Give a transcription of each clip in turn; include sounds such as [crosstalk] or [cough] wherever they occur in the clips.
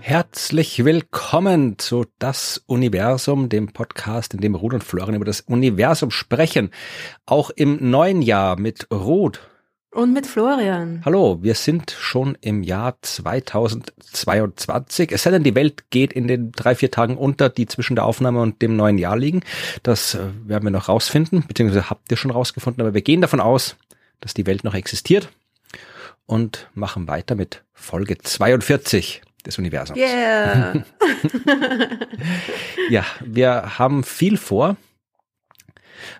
Herzlich willkommen zu Das Universum, dem Podcast, in dem Ruth und Florian über das Universum sprechen. Auch im neuen Jahr mit Ruth. Und mit Florian. Hallo, wir sind schon im Jahr 2022. Es sei denn, die Welt geht in den drei, vier Tagen unter, die zwischen der Aufnahme und dem neuen Jahr liegen. Das äh, werden wir noch rausfinden, beziehungsweise habt ihr schon rausgefunden, aber wir gehen davon aus, dass die Welt noch existiert und machen weiter mit Folge 42 des Universums. Yeah. [laughs] ja, wir haben viel vor.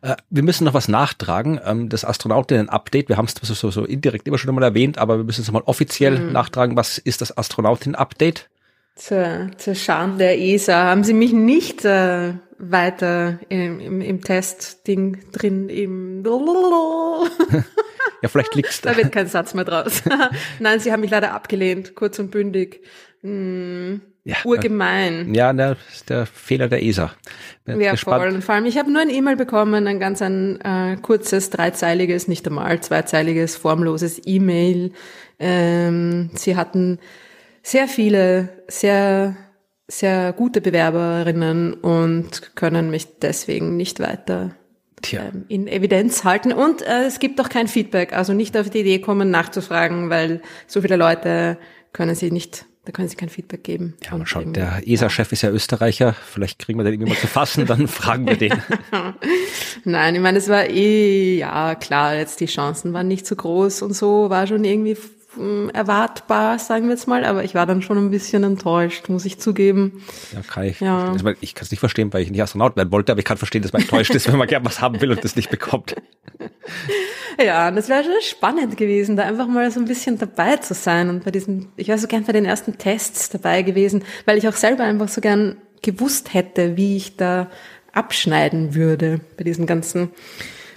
Äh, wir müssen noch was nachtragen. Ähm, das Astronautinnen-Update, wir haben es so, so indirekt immer schon einmal erwähnt, aber wir müssen es mal offiziell mhm. nachtragen. Was ist das Astronautinnen-Update? Zur, zur Schande der ESA haben sie mich nicht äh, weiter im, im, im Testding drin im [laughs] Ja, vielleicht liegt's da. da wird kein Satz mehr draus. [laughs] Nein, sie haben mich leider abgelehnt, kurz und bündig. Hm, ja, urgemein. Ja, das ist der Fehler der ESA. Bin ja, gespannt. voll. Und vor allem, ich habe nur ein E-Mail bekommen, ein ganz ein äh, kurzes, dreizeiliges, nicht einmal zweizeiliges, formloses E-Mail. Ähm, sie hatten sehr viele, sehr, sehr gute Bewerberinnen und können mich deswegen nicht weiter ähm, in Evidenz halten. Und äh, es gibt auch kein Feedback, also nicht auf die Idee kommen, nachzufragen, weil so viele Leute können sie nicht da können Sie kein Feedback geben. Ja, mal schauen. Der ESA-Chef ist ja Österreicher. Vielleicht kriegen wir den irgendwie mal zu fassen, dann [laughs] fragen wir den. Nein, ich meine, es war eh, ja, klar, jetzt die Chancen waren nicht so groß und so, war schon irgendwie erwartbar, sagen wir jetzt mal, aber ich war dann schon ein bisschen enttäuscht, muss ich zugeben. Ja, kann ich. Ja. Ich kann es nicht verstehen, weil ich nicht Astronaut werden wollte, aber ich kann verstehen, dass man enttäuscht ist, wenn man gerne was haben will und das nicht bekommt. [laughs] Ja, und das wäre schon spannend gewesen, da einfach mal so ein bisschen dabei zu sein und bei diesen, ich wäre so gern bei den ersten Tests dabei gewesen, weil ich auch selber einfach so gern gewusst hätte, wie ich da abschneiden würde bei diesen ganzen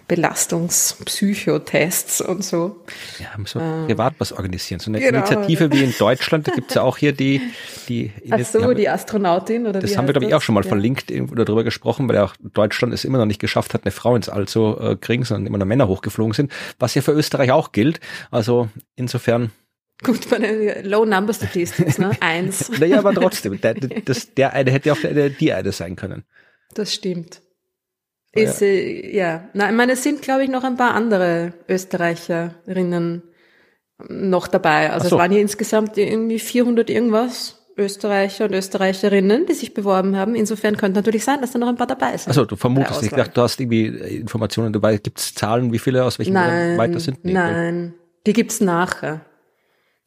Belastungspsychotests und so. Ja, müssen wir äh, privat was organisieren. So eine genau. Initiative wie in Deutschland, da gibt's ja auch hier die, die Ach so, haben, die Astronautin oder Das haben wir, glaube ich, auch schon mal ja. verlinkt oder darüber gesprochen, weil ja auch Deutschland es immer noch nicht geschafft hat, eine Frau ins All zu äh, kriegen, sondern immer noch Männer hochgeflogen sind, was ja für Österreich auch gilt. Also insofern Gut, meine Low Number Statistics, ne? Eins. [laughs] naja, aber trotzdem, [laughs] der, das, der eine hätte auch der, die eine sein können. Das stimmt. Ist, ja. Äh, ja. Na, ich meine, es sind, glaube ich, noch ein paar andere Österreicherinnen noch dabei. Also so. es waren hier insgesamt irgendwie 400 irgendwas Österreicher und Österreicherinnen, die sich beworben haben. Insofern könnte natürlich sein, dass da noch ein paar dabei sind. Also du vermutest nicht, du hast irgendwie Informationen dabei. Gibt es Zahlen, wie viele aus welchem nein, weiter sind? Nee, nein, die gibt's nachher.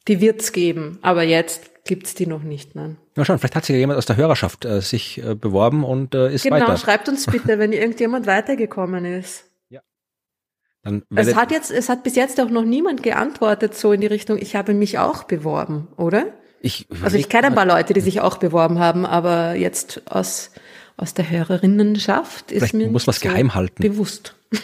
Die wird's geben, aber jetzt gibt's die noch nicht, nein. Na schon, vielleicht hat sich ja jemand aus der Hörerschaft äh, sich äh, beworben und äh, ist genau, weiter. Genau, schreibt uns bitte, wenn [laughs] irgendjemand weitergekommen ist. Ja. Dann es hat jetzt, es hat bis jetzt auch noch niemand geantwortet so in die Richtung, ich habe mich auch beworben, oder? Ich also ich kenne ein paar Leute, die sich auch beworben haben, aber jetzt aus aus der Hörerinnenschaft ist mir muss man es so geheim halten. Bewusst. [laughs]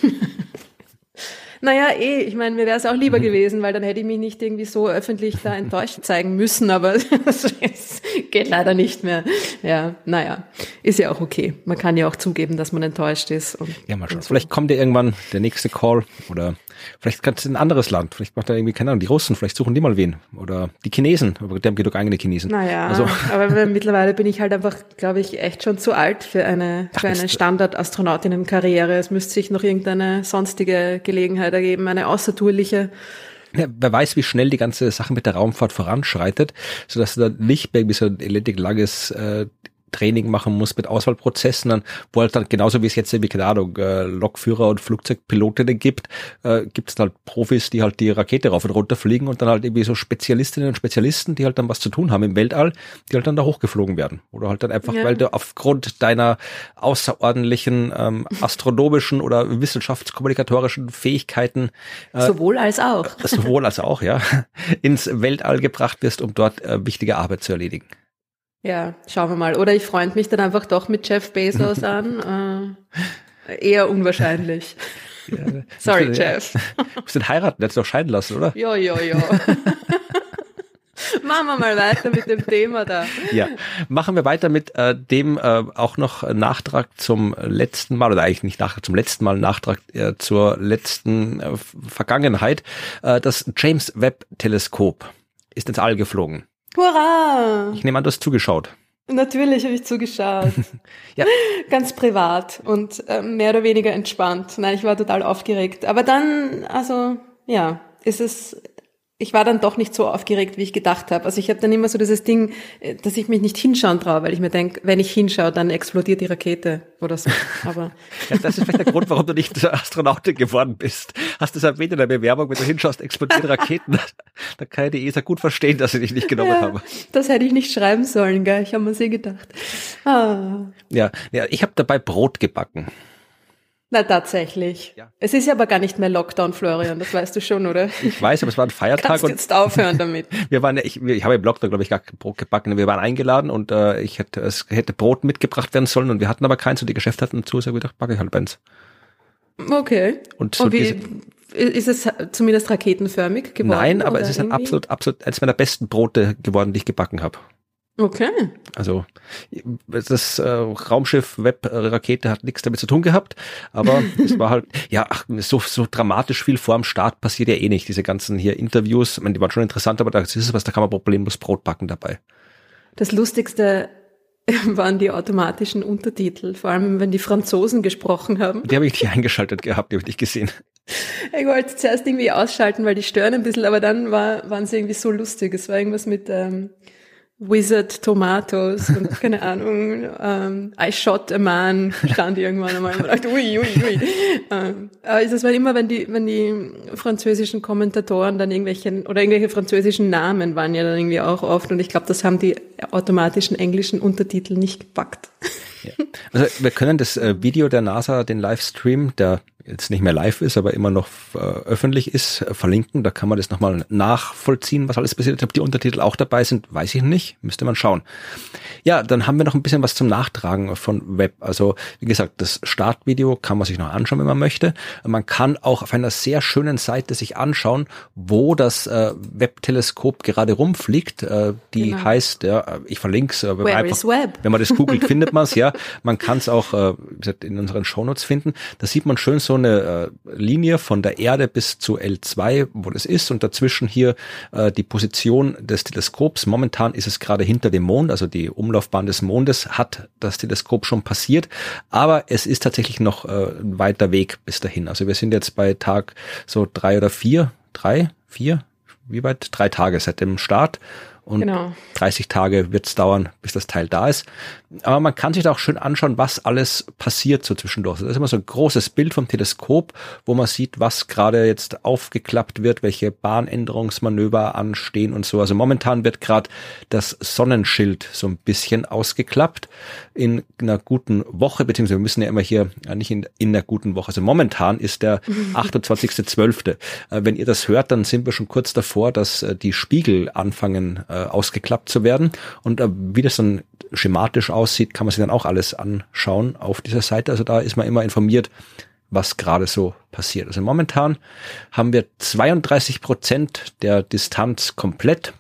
Naja, eh, ich meine, mir wäre es auch lieber mhm. gewesen, weil dann hätte ich mich nicht irgendwie so öffentlich da enttäuscht zeigen müssen, aber [laughs] es geht leider nicht mehr. Ja, naja, ist ja auch okay. Man kann ja auch zugeben, dass man enttäuscht ist. Ja, mal schauen. So. Vielleicht kommt ja irgendwann der nächste Call oder Vielleicht kannst du ein anderes Land, vielleicht macht er irgendwie, keine Ahnung, die Russen, vielleicht suchen die mal wen. Oder die Chinesen, aber die haben genug eigene Chinesen. Naja, also. aber mittlerweile bin ich halt einfach, glaube ich, echt schon zu alt für eine, für eine Standard-Astronautinnen-Karriere. Es müsste sich noch irgendeine sonstige Gelegenheit ergeben, eine außertourliche. Ja, wer weiß, wie schnell die ganze Sache mit der Raumfahrt voranschreitet, sodass du da nicht irgendwie so ein elendig langes äh, Training machen muss mit Auswahlprozessen, dann, wo halt dann genauso wie es jetzt irgendwie, keine Ahnung, äh, Lokführer und Flugzeugpilotinnen gibt, äh, gibt es halt Profis, die halt die Rakete rauf und runter fliegen und dann halt irgendwie so Spezialistinnen und Spezialisten, die halt dann was zu tun haben im Weltall, die halt dann da hochgeflogen werden. Oder halt dann einfach, ja. weil du aufgrund deiner außerordentlichen ähm, [laughs] astronomischen oder wissenschaftskommunikatorischen Fähigkeiten äh, sowohl als auch sowohl als auch ja [laughs] ins Weltall gebracht wirst, um dort äh, wichtige Arbeit zu erledigen. Ja, schauen wir mal. Oder ich freund mich dann einfach doch mit Jeff Bezos [laughs] an. Äh, eher unwahrscheinlich. [laughs] Ja, Sorry, du, Jeff. [laughs] Musst den heiraten, der hat doch scheiden lassen, oder? Ja, ja, ja. machen wir mal weiter mit dem Thema da. Ja, machen wir weiter mit äh, dem äh, auch noch Nachtrag zum letzten Mal, oder eigentlich nicht Nachtrag zum letzten Mal, Nachtrag äh, zur letzten äh, Vergangenheit. Äh, das James Webb Teleskop ist ins All geflogen. Hurra! Ich nehme an, du hast zugeschaut. Natürlich habe ich zugeschaut. [laughs] ja. [laughs] Ganz privat und äh, mehr oder weniger entspannt. Nein, ich war total aufgeregt. Aber dann, also ja, ist es ich war dann doch nicht so aufgeregt, wie ich gedacht habe. Also ich habe dann immer so dieses Ding, äh, dass ich mich nicht hinschauen traue, weil ich mir denke, wenn ich hinschaue, dann explodiert die Rakete oder so. Aber [laughs] ja, das ist vielleicht der Grund, warum du nicht Astronautin geworden bist. Hast du es erwähnt in der Bewerbung, wenn du hinschaust, explodieren Raketen. [laughs] da kann ich die ESA gut verstehen, dass sie dich nicht genommen ja, haben. Das hätte ich nicht schreiben sollen, gell? Ich habe mir sie gedacht. Ah. Ja, ja, ich habe dabei Brot gebacken. Na, tatsächlich. Ja. Es ist ja aber gar nicht mehr Lockdown, Florian, das weißt du schon, oder? Ich weiß, aber es war ein [laughs] Feiertag. Kannst und jetzt aufhören damit. [laughs] wir waren, ich, ich habe im Lockdown, glaube ich, gar kein Brot gebacken. Wir waren eingeladen und äh, ich hätte, es hätte Brot mitgebracht werden sollen und wir hatten aber keins und die Geschäfte hatten zu, so habe ich gedacht, backe ich halt eins. Okay. Und, so und wie, ist es zumindest raketenförmig geworden? Nein, aber es ist ein absolut, absolut eines meiner besten Brote geworden, die ich gebacken habe. Okay. Also das äh, Raumschiff Web-Rakete hat nichts damit zu tun gehabt, aber [laughs] es war halt, ja, ach, so, so dramatisch viel vor dem Start passiert ja eh nicht. Diese ganzen hier Interviews, ich meine, die waren schon interessant, aber da ist es was, da kann man problemlos Brot backen dabei. Das Lustigste [laughs] waren die automatischen Untertitel, vor allem wenn die Franzosen gesprochen haben. Die habe ich nicht eingeschaltet gehabt, die habe ich nicht gesehen. [laughs] Ich wollte zuerst irgendwie ausschalten, weil die stören ein bisschen, aber dann war, waren sie irgendwie so lustig. Es war irgendwas mit ähm, Wizard Tomatoes und [laughs] keine Ahnung, ähm, I shot a man stand irgendwann einmal und dachte, ui, ui, ui. Ähm, aber das war immer, wenn die, wenn die französischen Kommentatoren dann irgendwelche, oder irgendwelche französischen Namen waren ja dann irgendwie auch oft und ich glaube, das haben die automatischen englischen Untertitel nicht gepackt. Ja. Also wir können das äh, Video der NASA, den Livestream, der jetzt nicht mehr live ist, aber immer noch äh, öffentlich ist, äh, verlinken. Da kann man das nochmal nachvollziehen, was alles passiert ist. Ob die Untertitel auch dabei sind, weiß ich nicht. Müsste man schauen. Ja, dann haben wir noch ein bisschen was zum Nachtragen von Web. Also, wie gesagt, das Startvideo kann man sich noch anschauen, wenn man möchte. Man kann auch auf einer sehr schönen Seite sich anschauen, wo das äh, Webb-Teleskop gerade rumfliegt. Äh, die genau. heißt, ja, ich verlinke es. Äh, wenn, wenn man das googelt, [laughs] findet man es, ja. Man kann es auch äh, in unseren Shownotes finden. Da sieht man schön so eine äh, Linie von der Erde bis zu L2, wo das ist, und dazwischen hier äh, die Position des Teleskops. Momentan ist es gerade hinter dem Mond, also die Umlaufbahn des Mondes hat das Teleskop schon passiert, aber es ist tatsächlich noch äh, ein weiter Weg bis dahin. Also wir sind jetzt bei Tag so drei oder vier, drei, vier, wie weit? Drei Tage seit dem Start und genau. 30 Tage wird es dauern, bis das Teil da ist. Aber man kann sich da auch schön anschauen, was alles passiert so zwischendurch. Das ist immer so ein großes Bild vom Teleskop, wo man sieht, was gerade jetzt aufgeklappt wird, welche Bahnänderungsmanöver anstehen und so. Also momentan wird gerade das Sonnenschild so ein bisschen ausgeklappt in einer guten Woche, beziehungsweise wir müssen ja immer hier ja, nicht in, in einer guten Woche. Also momentan ist der [laughs] 28.12. Äh, wenn ihr das hört, dann sind wir schon kurz davor, dass äh, die Spiegel anfangen äh, ausgeklappt zu werden. Und wie das dann schematisch aussieht, kann man sich dann auch alles anschauen auf dieser Seite. Also da ist man immer informiert, was gerade so passiert. Also momentan haben wir 32 Prozent der Distanz komplett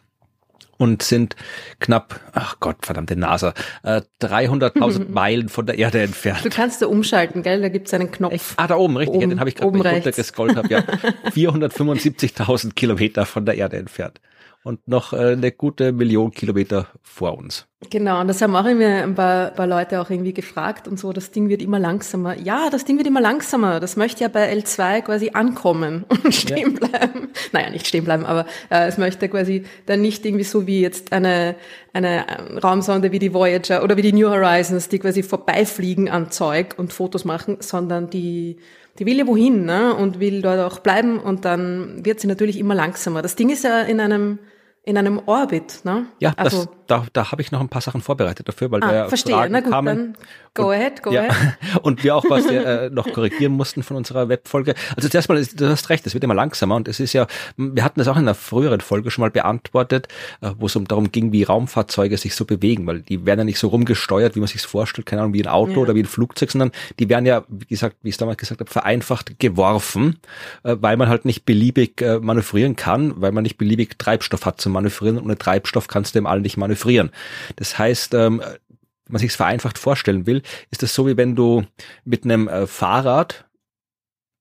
und sind knapp, ach Gott, verdammte NASA, äh, 300.000 [laughs] Meilen von der Erde entfernt. Du kannst da umschalten, gell? Da gibt's einen Knopf. Echt? Ah, da oben, richtig. Oben, ja, den habe ich gerade runtergescrollt. Hab, ja. [laughs] 475.000 Kilometer von der Erde entfernt und noch äh, eine gute Million Kilometer vor uns. Genau, und das haben auch immer ein paar, paar Leute auch irgendwie gefragt und so, das Ding wird immer langsamer. Ja, das Ding wird immer langsamer. Das möchte ja bei L2 quasi ankommen [laughs] und stehen ja. bleiben. Naja, nicht stehen bleiben, aber äh, es möchte quasi dann nicht irgendwie so wie jetzt eine, eine Raumsonde wie die Voyager oder wie die New Horizons, die quasi vorbeifliegen an Zeug und Fotos machen, sondern die die will ja wohin ne? und will dort auch bleiben und dann wird sie natürlich immer langsamer. Das Ding ist ja in einem in einem Orbit, ne? Ja, also, das, da, da habe ich noch ein paar Sachen vorbereitet dafür, weil ah, da verstehe. Fragen Na gut, kamen. dann go und, ahead, go ja, ahead. [laughs] Und wir auch was äh, [laughs] noch korrigieren mussten von unserer Webfolge. Also zuerst mal, du hast recht, es wird immer langsamer und es ist ja, wir hatten das auch in einer früheren Folge schon mal beantwortet, äh, wo es um darum ging, wie Raumfahrzeuge sich so bewegen, weil die werden ja nicht so rumgesteuert, wie man sich vorstellt, keine Ahnung, wie ein Auto ja. oder wie ein Flugzeug, sondern die werden ja, wie gesagt, wie ich es damals gesagt habe, vereinfacht geworfen, äh, weil man halt nicht beliebig äh, manövrieren kann, weil man nicht beliebig Treibstoff hat zum Manövrieren und ohne Treibstoff kannst du im All nicht manövrieren. Das heißt, ähm, wenn man sich es vereinfacht vorstellen will, ist das so wie wenn du mit einem äh, Fahrrad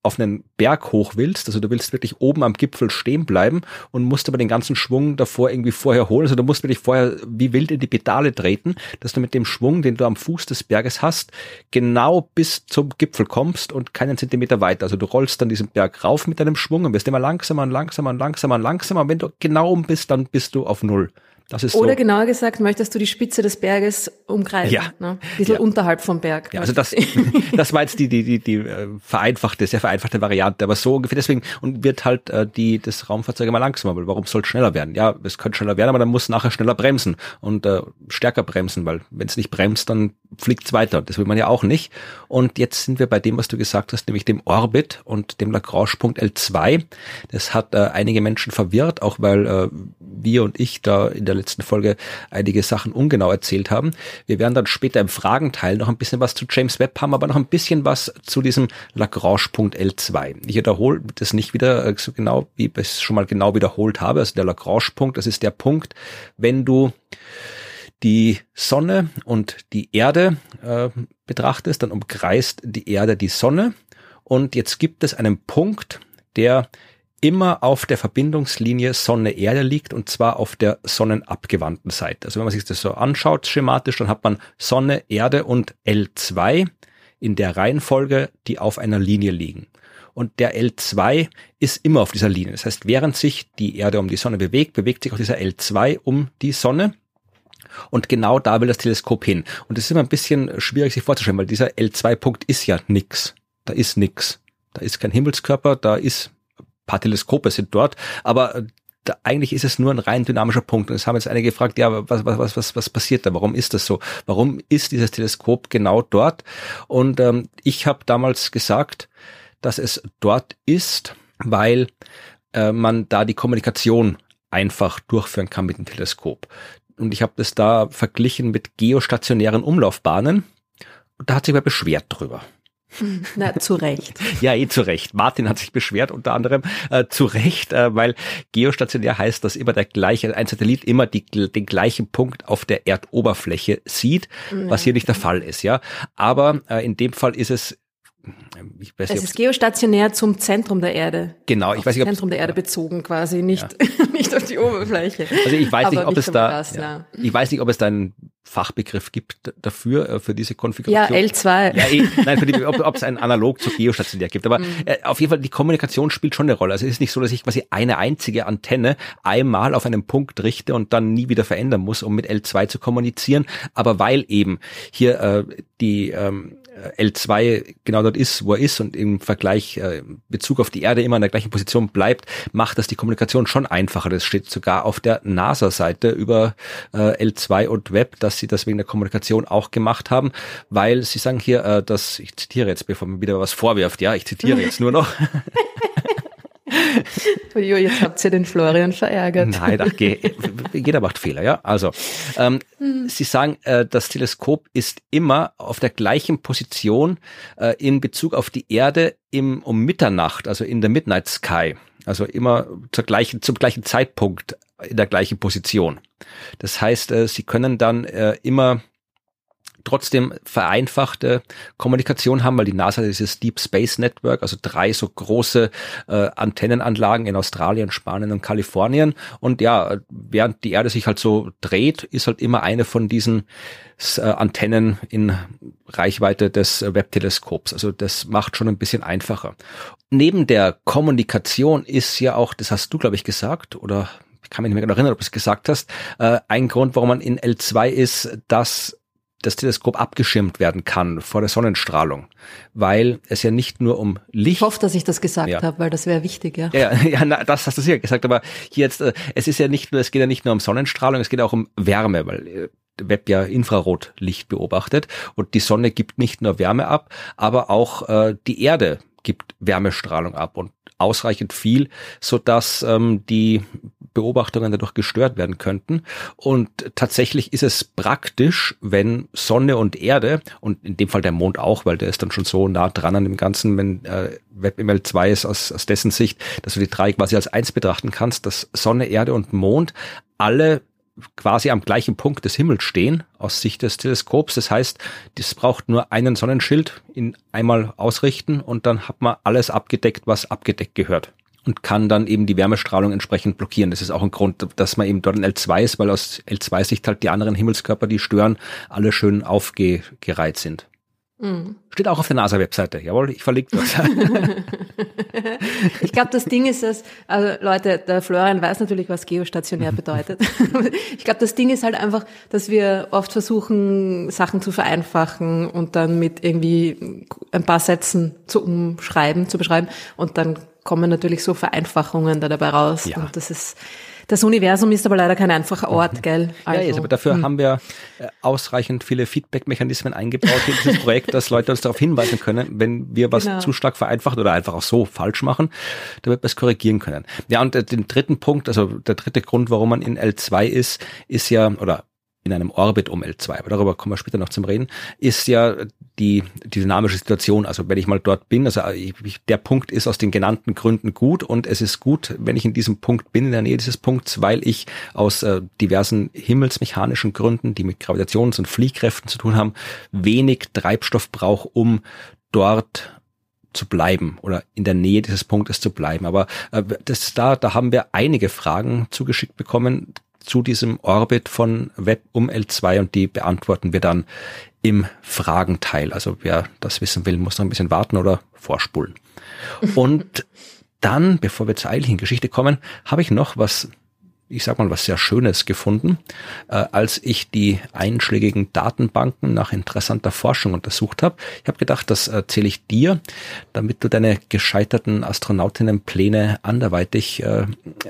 auf einen Berg hoch willst, also du willst wirklich oben am Gipfel stehen bleiben und musst aber den ganzen Schwung davor irgendwie vorher holen, also du musst wirklich vorher wie wild in die Pedale treten, dass du mit dem Schwung, den du am Fuß des Berges hast, genau bis zum Gipfel kommst und keinen Zentimeter weiter. Also du rollst dann diesen Berg rauf mit deinem Schwung und wirst immer langsamer und langsamer und langsamer und langsamer und wenn du genau um bist, dann bist du auf Null. Das ist Oder so. genauer gesagt, möchtest du die Spitze des Berges umgreifen? Ja. Ne? Ein bisschen Ja. unterhalb vom Berg. Ja, also das, [laughs] das war jetzt die, die, die, die äh, vereinfachte, sehr vereinfachte Variante, aber so ungefähr deswegen und wird halt äh, die, das Raumfahrzeug immer langsamer, weil warum soll es schneller werden? Ja, es könnte schneller werden, aber dann muss nachher schneller bremsen und äh, stärker bremsen, weil wenn es nicht bremst, dann fliegt es weiter. Das will man ja auch nicht. Und jetzt sind wir bei dem, was du gesagt hast, nämlich dem Orbit und dem Lagrange-Punkt L2. Das hat äh, einige Menschen verwirrt, auch weil äh, wir und ich da in der letzten Folge einige Sachen ungenau erzählt haben. Wir werden dann später im Fragenteil noch ein bisschen was zu James Webb haben, aber noch ein bisschen was zu diesem Lagrange-Punkt L2. Ich wiederhole das nicht wieder äh, so genau, wie ich es schon mal genau wiederholt habe. Also der Lagrange-Punkt, das ist der Punkt, wenn du die Sonne und die Erde äh, betrachtest, dann umkreist die Erde die Sonne. Und jetzt gibt es einen Punkt, der immer auf der Verbindungslinie Sonne-Erde liegt und zwar auf der sonnenabgewandten Seite. Also wenn man sich das so anschaut schematisch, dann hat man Sonne, Erde und L2 in der Reihenfolge, die auf einer Linie liegen. Und der L2 ist immer auf dieser Linie. Das heißt, während sich die Erde um die Sonne bewegt, bewegt sich auch dieser L2 um die Sonne. Und genau da will das Teleskop hin. Und es ist immer ein bisschen schwierig sich vorzustellen, weil dieser L2-Punkt ist ja nix. Da ist nix. Da ist kein Himmelskörper, da ist paar Teleskope sind dort, aber äh, da, eigentlich ist es nur ein rein dynamischer Punkt. Und es haben jetzt einige gefragt, ja, was, was, was, was, passiert da? Warum ist das so? Warum ist dieses Teleskop genau dort? Und ähm, ich habe damals gesagt, dass es dort ist, weil äh, man da die Kommunikation einfach durchführen kann mit dem Teleskop. Und ich habe das da verglichen mit geostationären Umlaufbahnen. Und da hat sich wer beschwert drüber. [laughs] Na, zu Recht. Ja, eh zu Recht. Martin hat sich beschwert unter anderem äh, zu Recht, äh, weil geostationär heißt, dass immer der gleiche, ein Satellit immer die, den gleichen Punkt auf der Erdoberfläche sieht, was hier nicht der Fall ist, ja. Aber äh, in dem Fall ist es ich weiß Es nicht, ist geostationär zum Zentrum der Erde. Genau, ich Auf weiß nicht, das ob Zentrum der Erde bezogen quasi, nicht, [laughs] nicht auf die Oberfläche. Also ich weiß nicht, ob es am da, Gras, ja, ich weiß nicht, ob es da einen Fachbegriff gibt dafür, äh, für diese Ja, Konfiguration. L2. Ja, eh, nein, für die, ob, ob es einen Analog zu geostationär gibt. Aber [laughs] äh, auf jeden Fall, die Kommunikation spielt schon eine Rolle. Also es ist nicht so, dass ich quasi eine einzige Antenne einmal auf einen Punkt richte und dann nie wieder verändern muss, um mit L2 zu kommunizieren. Aber weil eben hier äh, die ähm, L2 genau dort ist, wo er ist und im Vergleich äh, Bezug auf die Erde immer in der gleichen Position bleibt, macht das die Kommunikation schon einfacher. Das steht sogar auf der NASA-Seite über äh, L2 und Web, dass sie das wegen der Kommunikation auch gemacht haben, weil sie sagen hier, äh, dass, ich zitiere jetzt, bevor man wieder was vorwirft, ja, ich zitiere jetzt nur noch. [laughs] Uiui, jetzt habt ihr den Florian verärgert. Nein, ach, geh, jeder macht Fehler, ja. Also, ähm, Sie sagen, äh, das Teleskop ist immer auf der gleichen Position äh, in Bezug auf die Erde im, um Mitternacht, also in der Midnight Sky. Also immer zur gleichen, zum gleichen Zeitpunkt in der gleichen Position. Das heißt, äh, Sie können dann äh, immer trotzdem vereinfachte Kommunikation haben, weil die NASA dieses Deep Space Network, also drei so große äh, Antennenanlagen in Australien, Spanien und Kalifornien. Und ja, während die Erde sich halt so dreht, ist halt immer eine von diesen äh, Antennen in Reichweite des äh, Webb-Teleskops. Also das macht schon ein bisschen einfacher. Neben der Kommunikation ist ja auch, das hast du, glaube ich, gesagt, oder ich kann mich nicht mehr genau erinnern, ob du es gesagt hast, äh, ein Grund, warum man in L2 ist, dass das Teleskop abgeschirmt werden kann vor der Sonnenstrahlung, weil es ja nicht nur um Licht. Ich hoffe, dass ich das gesagt ja. habe, weil das wäre wichtig, ja. Ja, ja [laughs] na, das hast du sicher gesagt, aber hier jetzt, äh, es ist ja nicht nur, es geht ja nicht nur um Sonnenstrahlung, es geht auch um Wärme, weil äh, Web ja Infrarotlicht beobachtet und die Sonne gibt nicht nur Wärme ab, aber auch äh, die Erde gibt Wärmestrahlung ab und ausreichend viel, so dass ähm, die Beobachtungen dadurch gestört werden könnten. Und tatsächlich ist es praktisch, wenn Sonne und Erde und in dem Fall der Mond auch, weil der ist dann schon so nah dran an dem Ganzen, wenn äh, WebML 2 ist aus, aus dessen Sicht, dass du die drei quasi als eins betrachten kannst, dass Sonne, Erde und Mond alle quasi am gleichen Punkt des Himmels stehen aus Sicht des Teleskops. Das heißt, das braucht nur einen Sonnenschild in einmal ausrichten und dann hat man alles abgedeckt, was abgedeckt gehört und kann dann eben die Wärmestrahlung entsprechend blockieren. Das ist auch ein Grund, dass man eben dort in L2 ist, weil aus L2-Sicht halt die anderen Himmelskörper, die stören, alle schön aufgereiht sind. Mhm. Steht auch auf der NASA-Webseite. Jawohl, ich verlinke das. [laughs] ich glaube, das Ding ist dass, also Leute, der Florian weiß natürlich, was geostationär [laughs] bedeutet. [laughs] ich glaube, das Ding ist halt einfach, dass wir oft versuchen, Sachen zu vereinfachen und dann mit irgendwie ein paar Sätzen zu umschreiben, zu beschreiben und dann kommen natürlich so Vereinfachungen da dabei raus. Ja. Und das ist, das Universum ist aber leider kein einfacher Ort, gell? Also, ja, jetzt, aber dafür hm. haben wir äh, ausreichend viele Feedback-Mechanismen eingebaut in dieses Projekt, dass Leute uns darauf hinweisen können, wenn wir was genau. zu stark vereinfachen oder einfach auch so falsch machen, damit wir es korrigieren können. Ja, und äh, den dritten Punkt, also der dritte Grund, warum man in L2 ist, ist ja, oder in einem Orbit um L2, aber darüber kommen wir später noch zum Reden, ist ja die, die dynamische Situation. Also wenn ich mal dort bin, also ich, der Punkt ist aus den genannten Gründen gut und es ist gut, wenn ich in diesem Punkt bin, in der Nähe dieses Punkts, weil ich aus äh, diversen himmelsmechanischen Gründen, die mit Gravitations- und Fliehkräften zu tun haben, wenig Treibstoff brauche, um dort zu bleiben oder in der Nähe dieses Punktes zu bleiben. Aber äh, das da, da haben wir einige Fragen zugeschickt bekommen zu diesem Orbit von Web um L2 und die beantworten wir dann im Fragenteil. Also wer das wissen will, muss noch ein bisschen warten oder vorspulen. Und dann, bevor wir zur eigentlichen Geschichte kommen, habe ich noch was ich sag mal, was sehr Schönes gefunden, äh, als ich die einschlägigen Datenbanken nach interessanter Forschung untersucht habe. Ich habe gedacht, das erzähle ich dir, damit du deine gescheiterten Astronautinnenpläne anderweitig äh,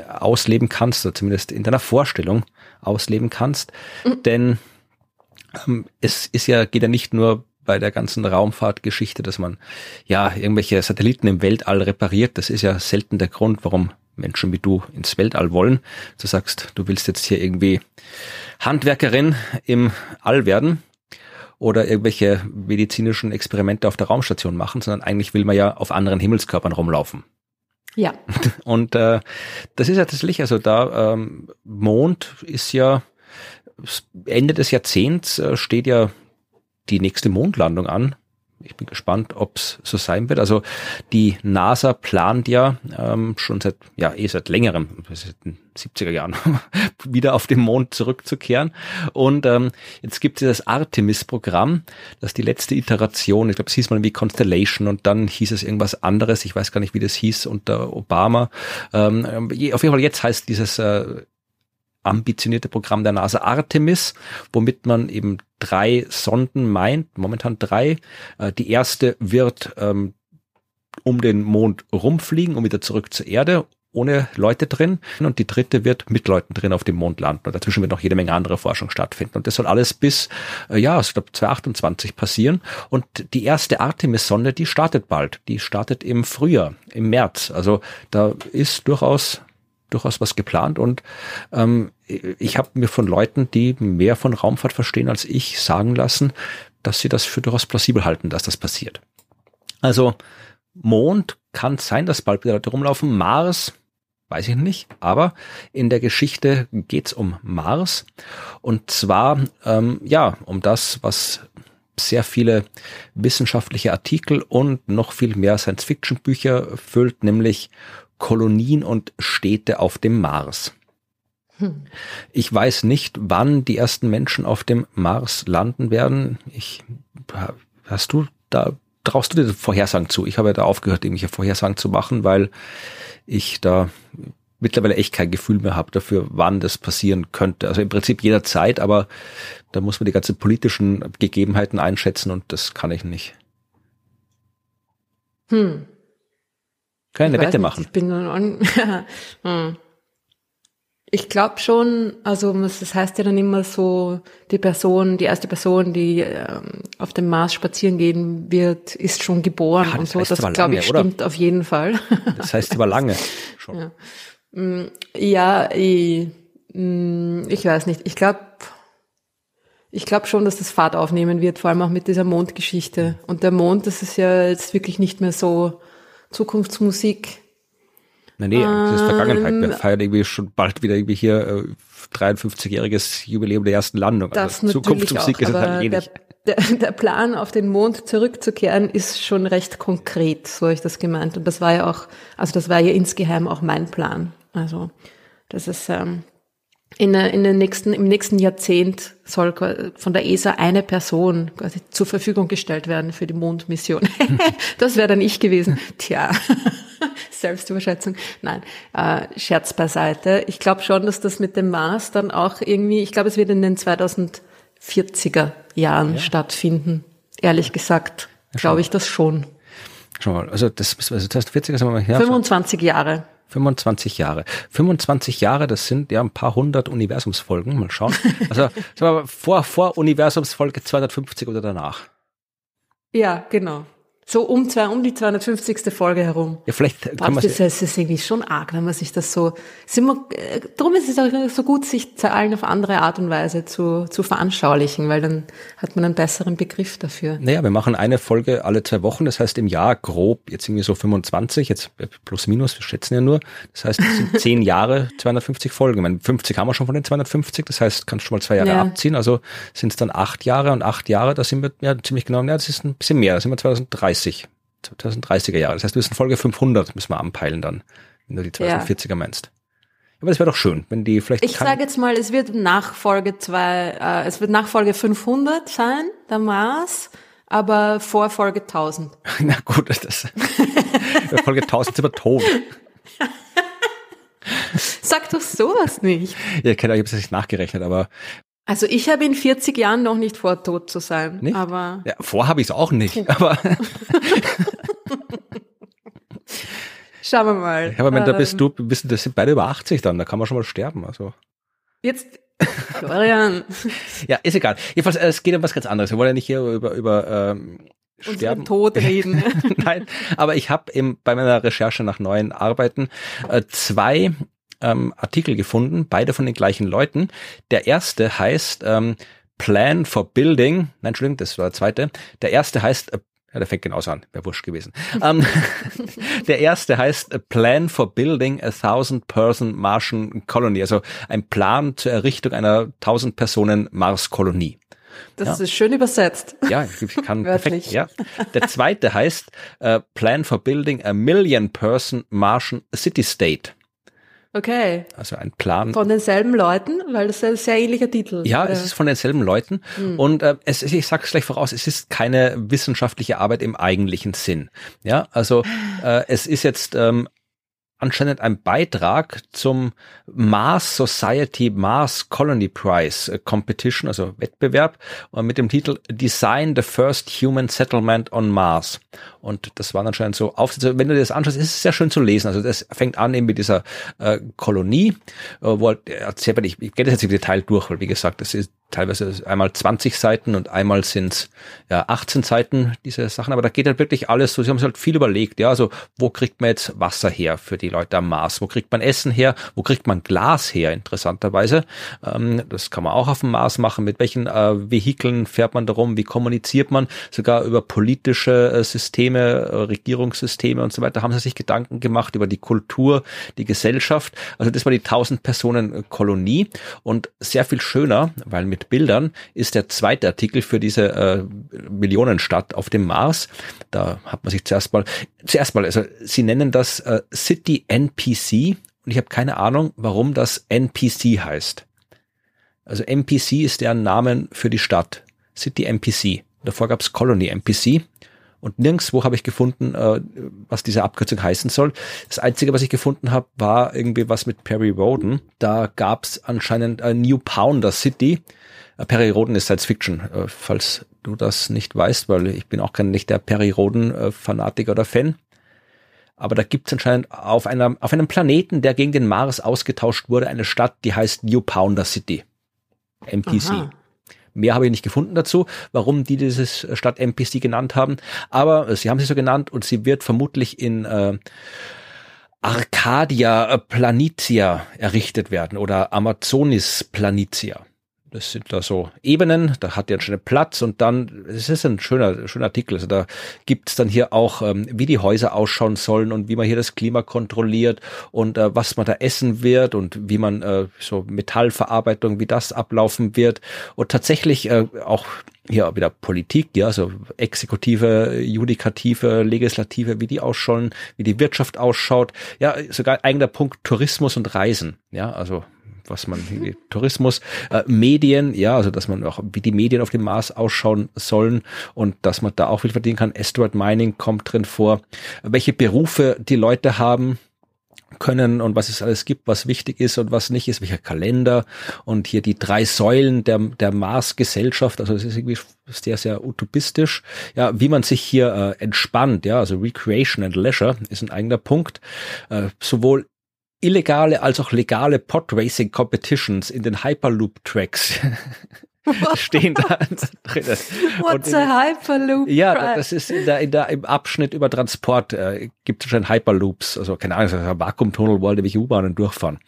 ausleben kannst, oder zumindest in deiner Vorstellung ausleben kannst. Mhm. Denn ähm, es ist ja, geht ja nicht nur bei der ganzen Raumfahrtgeschichte, dass man ja irgendwelche Satelliten im Weltall repariert. Das ist ja selten der Grund, warum Menschen wie du ins Weltall wollen. Du sagst, du willst jetzt hier irgendwie Handwerkerin im All werden oder irgendwelche medizinischen Experimente auf der Raumstation machen, sondern eigentlich will man ja auf anderen Himmelskörpern rumlaufen. Ja. [laughs] Und äh, das ist ja tatsächlich, also da ähm, Mond ist ja Ende des Jahrzehnts äh, steht ja die nächste Mondlandung an ich bin gespannt, ob es so sein wird. Also die NASA plant ja ähm, schon seit, ja, eh seit längerem, seit den 70er Jahren, [laughs] wieder auf den Mond zurückzukehren. Und ähm, jetzt gibt es das Artemis-Programm, das ist die letzte Iteration, ich glaube, es hieß mal wie Constellation und dann hieß es irgendwas anderes, ich weiß gar nicht, wie das hieß unter Obama. Ähm, auf jeden Fall jetzt heißt dieses äh, ambitionierte Programm der NASA Artemis, womit man eben drei Sonden meint, momentan drei. Äh, die erste wird ähm, um den Mond rumfliegen und wieder zurück zur Erde ohne Leute drin. Und die dritte wird mit Leuten drin auf dem Mond landen. Und dazwischen wird noch jede Menge andere Forschung stattfinden. Und das soll alles bis äh, ja, ich glaube 2028 passieren. Und die erste Artemis-Sonde, die startet bald, die startet im Frühjahr, im März, also da ist durchaus durchaus was geplant und ähm, ich habe mir von Leuten, die mehr von Raumfahrt verstehen als ich, sagen lassen, dass sie das für durchaus plausibel halten, dass das passiert. Also Mond kann sein, dass bald wieder Leute rumlaufen. Mars, weiß ich nicht, aber in der Geschichte geht's um Mars und zwar ähm, ja um das, was sehr viele wissenschaftliche Artikel und noch viel mehr Science-Fiction-Bücher füllt, nämlich Kolonien und Städte auf dem Mars. Hm. Ich weiß nicht, wann die ersten Menschen auf dem Mars landen werden. Ich, hast du da, traust du dir Vorhersagen zu? Ich habe ja da aufgehört, irgendwelche Vorhersagen zu machen, weil ich da mittlerweile echt kein Gefühl mehr habe dafür, wann das passieren könnte. Also im Prinzip jederzeit, aber da muss man die ganzen politischen Gegebenheiten einschätzen und das kann ich nicht. Hm. Keine Wette nicht, machen. Ich bin [laughs] hm. Ich glaube schon, also das heißt ja dann immer so, die Person, die erste Person, die ähm, auf dem Mars spazieren gehen wird, ist schon geboren ja, und so. Das glaube ich stimmt oder? auf jeden Fall. [laughs] Das heißt aber lange schon. Ja, mm, ja ich, mm, ich weiß nicht. Ich glaube, ich glaube schon, dass das Fahrt aufnehmen wird, vor allem auch mit dieser Mondgeschichte. Und der Mond, das ist ja jetzt wirklich nicht mehr so Zukunftsmusik Nein, nee, das ist Vergangenheit. Wir ähm, feiern irgendwie schon bald wieder irgendwie hier äh, 53-jähriges Jubiläum der ersten Landung. Das also Zukunftsmusik auch, ist es halt eh der, der, [laughs] der Plan, auf den Mond zurückzukehren, ist schon recht konkret, so habe ich das gemeint. Und das war ja auch, also das war ja insgeheim auch mein Plan. Also das ist ähm, in, in den nächsten, im nächsten Jahrzehnt soll von der ESA eine Person quasi zur Verfügung gestellt werden für die Mondmission. [laughs] das wäre dann ich gewesen. Tja, [laughs] Selbstüberschätzung. Nein, äh, Scherz beiseite. Ich glaube schon, dass das mit dem Mars dann auch irgendwie, ich glaube, es wird in den 2040er Jahren ja. stattfinden. Ehrlich gesagt, ja, glaube ich das schon. Schau mal, also das, also 2040er sagen wir mal her. 25 Jahre. 25 Jahre. 25 Jahre, das sind ja ein paar hundert Universumsfolgen. Mal schauen. Also [laughs] vor, vor Universumsfolge 250 oder danach. Ja, genau. So um, zwei, um die 250. Folge herum. Ja, vielleicht kann man das, das ist irgendwie schon arg, wenn man sich das so, sind wir, darum ist es auch so gut, sich Zahlen auf andere Art und Weise zu, zu veranschaulichen, weil dann hat man einen besseren Begriff dafür. Naja, wir machen eine Folge alle zwei Wochen, das heißt im Jahr grob jetzt irgendwie so 25, jetzt plus minus, wir schätzen ja nur. Das heißt, es sind [laughs] zehn Jahre 250 Folgen. Ich meine, 50 haben wir schon von den 250, das heißt, kannst du schon mal zwei Jahre ja. abziehen, also sind es dann acht Jahre und acht Jahre, da sind wir ja ziemlich genau, ja, das ist ein bisschen mehr, da sind wir 2030 2030, 2030er Jahre. Das heißt, wir müssen Folge 500 müssen wir anpeilen dann, wenn du die 2040er ja. meinst. Aber das wäre doch schön, wenn die vielleicht. Ich sage jetzt mal, es wird nach Folge zwei, äh, es wird nach Folge 500 sein, der Mars, aber vor Folge 1000. [laughs] Na gut, das, [laughs] Folge 1000 sind wir tot. Sag doch sowas nicht. Ja, ich habe es nicht nachgerechnet, aber also ich habe in 40 Jahren noch nicht vor, tot zu sein. Nicht? Aber ja, vor habe ich es auch nicht. Aber [laughs] Schauen wir mal. Ja, aber wenn ähm, da bist du, bist, das sind beide über 80 dann, da kann man schon mal sterben. Also. Jetzt, [laughs] Florian. ja, ist egal. Jedenfalls, es geht um was ganz anderes. Wir wollen ja nicht hier über, über ähm, Sterben. Tod [laughs] reden. Nein, aber ich habe bei meiner Recherche nach neuen Arbeiten äh, zwei ähm, Artikel gefunden, beide von den gleichen Leuten. Der erste heißt ähm, Plan for Building, nein, Entschuldigung, das war der zweite. Der erste heißt äh, ja, der fängt genauso an, wäre wurscht gewesen. ähm, [laughs] der erste heißt A Plan for Building a Thousand Person Martian Colony, also ein Plan zur Errichtung einer 1000 Personen Mars-Kolonie. Das ja. ist schön übersetzt. Ja, ich kann [laughs] perfekt. Ja. Der zweite heißt uh, Plan for Building a Million Person Martian City State. Okay. Also ein Plan. Von denselben Leuten, weil das ist ein sehr ähnlicher Titel. Ja, es ist von denselben Leuten. Mhm. Und äh, es, ich sage es gleich voraus, es ist keine wissenschaftliche Arbeit im eigentlichen Sinn. Ja, also äh, es ist jetzt ähm, anscheinend ein Beitrag zum Mars Society Mars Colony Prize äh, Competition, also Wettbewerb, äh, mit dem Titel Design the First Human Settlement on Mars. Und das war anscheinend so Aufsätze. Wenn du dir das anschaust, ist es sehr schön zu lesen. Also das fängt an eben mit dieser äh, Kolonie, äh, wo halt, man, ich, ich gehe das jetzt im Detail durch, weil wie gesagt, das ist teilweise einmal 20 Seiten und einmal sind es ja, 18 Seiten, diese Sachen. Aber da geht halt wirklich alles so. Sie haben sich halt viel überlegt. Ja, also wo kriegt man jetzt Wasser her für die Leute am Mars? Wo kriegt man Essen her? Wo kriegt man Glas her? Interessanterweise. Ähm, das kann man auch auf dem Mars machen. Mit welchen äh, Vehikeln fährt man darum? Wie kommuniziert man? Sogar über politische äh, Systeme, äh, Regierungssysteme und so weiter haben sie sich Gedanken gemacht über die Kultur, die Gesellschaft. Also das war die 1000 Personen Kolonie und sehr viel schöner, weil mit Bildern ist der zweite Artikel für diese äh, Millionenstadt auf dem Mars. Da hat man sich zuerst mal, zuerst mal, also sie nennen das äh, City NPC und ich habe keine Ahnung, warum das NPC heißt. Also NPC ist deren Namen für die Stadt. City NPC. Davor gab es Colony NPC Und nirgendswo habe ich gefunden, äh, was diese Abkürzung heißen soll. Das Einzige, was ich gefunden habe, war irgendwie was mit Perry Roden. Da gab es anscheinend äh, New Pounder City. Äh, Perry Roden ist Science Fiction, äh, falls du das nicht weißt, weil ich bin auch kein nicht der Perry Roden-Fanatiker äh, oder Fan. Aber da gibt es anscheinend auf, einer, auf einem Planeten, der gegen den Mars ausgetauscht wurde, eine Stadt, die heißt New Pounder City. MPC. Aha. Mehr habe ich nicht gefunden dazu, warum die dieses Stadt MPC genannt haben. Aber sie haben sie so genannt und sie wird vermutlich in äh, Arcadia Planitia errichtet werden oder Amazonis Planitia. Das sind da so Ebenen, da hat er einen Platz und dann, es ist ein schöner, schöner Artikel. Also da gibt's dann hier auch, ähm, wie die Häuser ausschauen sollen und wie man hier das Klima kontrolliert und äh, was man da essen wird und wie man äh, so Metallverarbeitung, wie das ablaufen wird. Und tatsächlich äh, auch hier wieder Politik, ja, so Exekutive, Judikative, Legislative, wie die ausschauen, wie die Wirtschaft ausschaut. Ja, sogar eigener Punkt Tourismus und Reisen. Ja, also was man Tourismus, äh, Medien, ja, also dass man auch, wie die Medien auf dem Mars ausschauen sollen und dass man da auch viel verdienen kann. Asteroid Mining kommt drin vor. Welche Berufe die Leute haben, können und was es alles gibt, was wichtig ist und was nicht ist, welcher Kalender und hier die drei Säulen der, der Mars-Gesellschaft, also es ist irgendwie sehr, sehr utopistisch, ja, wie man sich hier äh, entspannt, ja, also Recreation and Leisure ist ein eigener Punkt, äh, sowohl illegale als auch legale Podracing Competitions in den Hyperloop Tracks. [laughs] stehen da drin. What's in, a Hyperloop? Ja, das ist in der, in der, im Abschnitt über Transport äh, gibt es schon Hyperloops, also keine Ahnung, ein Vakuumtunnel, wo alle U-Bahnen durchfahren.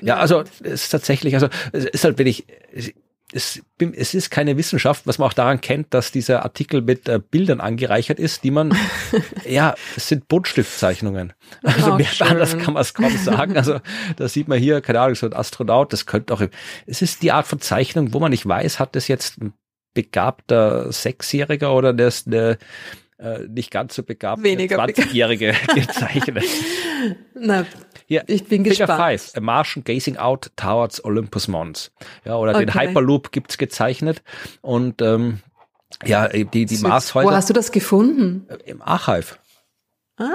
Ja, also es ist tatsächlich, also es ist halt wirklich, es, es ist keine Wissenschaft, was man auch daran kennt, dass dieser Artikel mit äh, Bildern angereichert ist, die man, [laughs] ja, es sind Buntstiftzeichnungen. Also oh, mehr schön. anders kann man es kaum sagen. Also da sieht man hier, keine Ahnung, so ein Astronaut, das könnte auch, es ist die Art von Zeichnung, wo man nicht weiß, hat das jetzt ein begabter Sechsjähriger oder das eine äh, nicht ganz so begabte 20-Jährige [laughs] gezeichnet. Na, ja, ich bin Figure gespannt. Five, A Martian Gazing Out Towards Olympus Mons. Ja, oder okay. den Hyperloop gibt's gezeichnet und ähm, ja, die, die Marshäuser. Wo hast du das gefunden? Im Archive. Ah.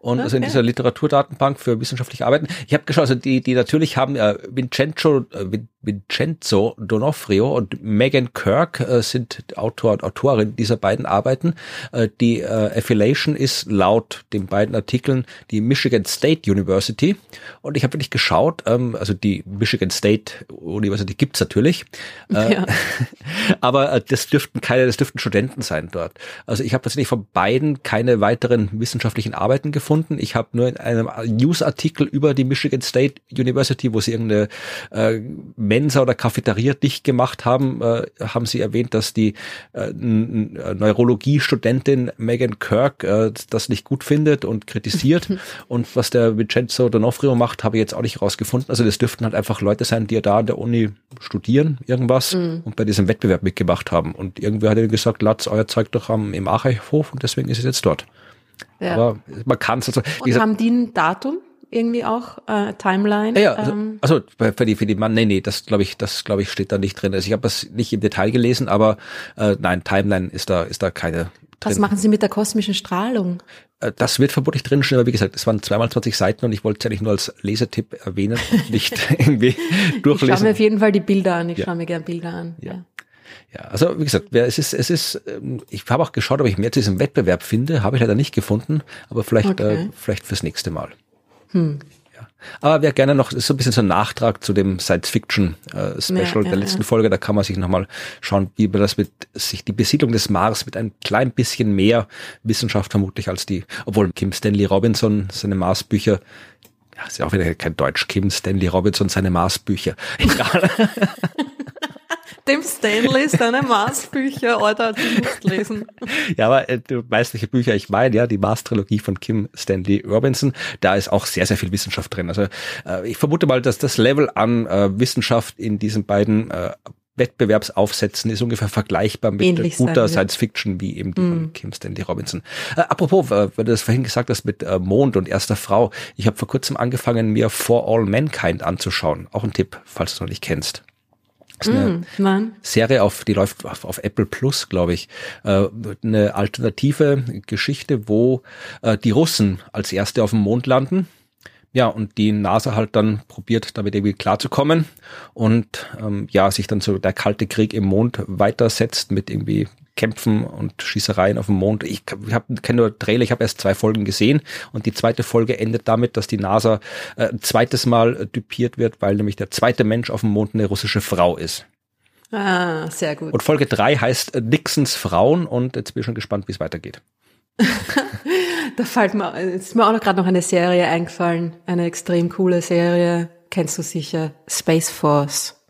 Und okay. also in dieser Literaturdatenbank für wissenschaftliche Arbeiten. Ich habe geschaut, also die, die natürlich haben äh, Vincenzo, äh, Vincenzo Donofrio und Megan Kirk äh, sind Autor und Autorin dieser beiden Arbeiten. Äh, die äh, Affiliation ist laut den beiden Artikeln die Michigan State University. Und ich habe wirklich geschaut, ähm, also die Michigan State University gibt's natürlich, äh, ja. [laughs] aber äh, das dürften keine, das dürften Studenten sein dort. Also ich habe tatsächlich von beiden keine weiteren wissenschaftlichen Arbeiten gefunden. Ich habe nur in einem Newsartikel über die Michigan State University, wo sie irgendeine äh, Mensa oder Cafeteria dicht gemacht haben, äh, haben sie erwähnt, dass die äh, Neurologie-Studentin Megan Kirk äh, das nicht gut findet und kritisiert. [laughs] und was der Vincenzo Donofrio macht, habe ich jetzt auch nicht rausgefunden. Also das dürften halt einfach Leute sein, die ja da an der Uni studieren, irgendwas, mhm. und bei diesem Wettbewerb mitgemacht haben. Und irgendwer hat ihnen gesagt, lasst euer Zeug doch am, im Archivhof und deswegen ist es jetzt dort. Ja. Aber man kann es also. Und haben die ein Datum? Irgendwie auch äh, Timeline? Ja, also, ähm. also für die für die Mann, nee, nee, das glaube ich, das glaube ich steht da nicht drin. Also ich habe das nicht im Detail gelesen, aber äh, nein, Timeline ist da ist da keine. Was machen Sie mit der kosmischen Strahlung? Äh, das wird vermutlich drinstehen, aber wie gesagt, es waren zweimal 20 Seiten und ich wollte es eigentlich nur als Lesetipp erwähnen [laughs] und nicht irgendwie durchlesen. Ich schaue mir auf jeden Fall die Bilder an. Ich ja. schaue mir gern Bilder an. Ja. ja. Ja, also wie gesagt, es ist, es ist, ähm, ich habe auch geschaut, ob ich mehr zu diesem Wettbewerb finde, habe ich leider nicht gefunden, aber vielleicht, okay. äh, vielleicht fürs nächste Mal. Hm. Aber wer gerne noch, ist so ein bisschen so ein Nachtrag zu dem Science-Fiction-Special äh, ja, der letzten ja. Folge, da kann man sich nochmal schauen, wie man das mit sich die Besiedlung des Mars mit ein klein bisschen mehr Wissenschaft vermutlich als die, obwohl Kim Stanley Robinson seine Marsbücher ja, ist ja auch wieder kein Deutsch, Kim Stanley Robinson seine Marsbücher. [laughs] Egal. Dem Stanley seine [laughs] Mars-Bücher, Alter, du musst lesen. Ja, aber äh, du weißt, welche Bücher ich meine, ja, die Mars-Trilogie von Kim Stanley Robinson, da ist auch sehr, sehr viel Wissenschaft drin. Also äh, ich vermute mal, dass das Level an äh, Wissenschaft in diesen beiden äh, Wettbewerbsaufsätzen ist ungefähr vergleichbar mit Ähnlich guter Science Fiction wie eben die mm. von Kim Stanley Robinson. Äh, apropos, äh, weil du das vorhin gesagt hast mit äh, Mond und erster Frau, ich habe vor kurzem angefangen, mir For All Mankind anzuschauen. Auch ein Tipp, falls du es noch nicht kennst. Eine mm, Serie auf, die läuft auf, auf Apple Plus, glaube ich. Äh, eine alternative Geschichte, wo äh, die Russen als erste auf dem Mond landen. Ja, und die NASA halt dann probiert, damit irgendwie klarzukommen und ähm, ja, sich dann so der kalte Krieg im Mond weitersetzt mit irgendwie Kämpfen und Schießereien auf dem Mond. Ich habe kenne nur Trailer, ich habe erst zwei Folgen gesehen und die zweite Folge endet damit, dass die NASA äh, ein zweites Mal äh, typiert wird, weil nämlich der zweite Mensch auf dem Mond eine russische Frau ist. Ah, sehr gut. Und Folge drei heißt äh, Nixons Frauen und jetzt bin ich schon gespannt, wie es weitergeht. [laughs] da fällt mir, ist mir auch noch gerade noch eine Serie eingefallen, eine extrem coole Serie, kennst du sicher, Space Force.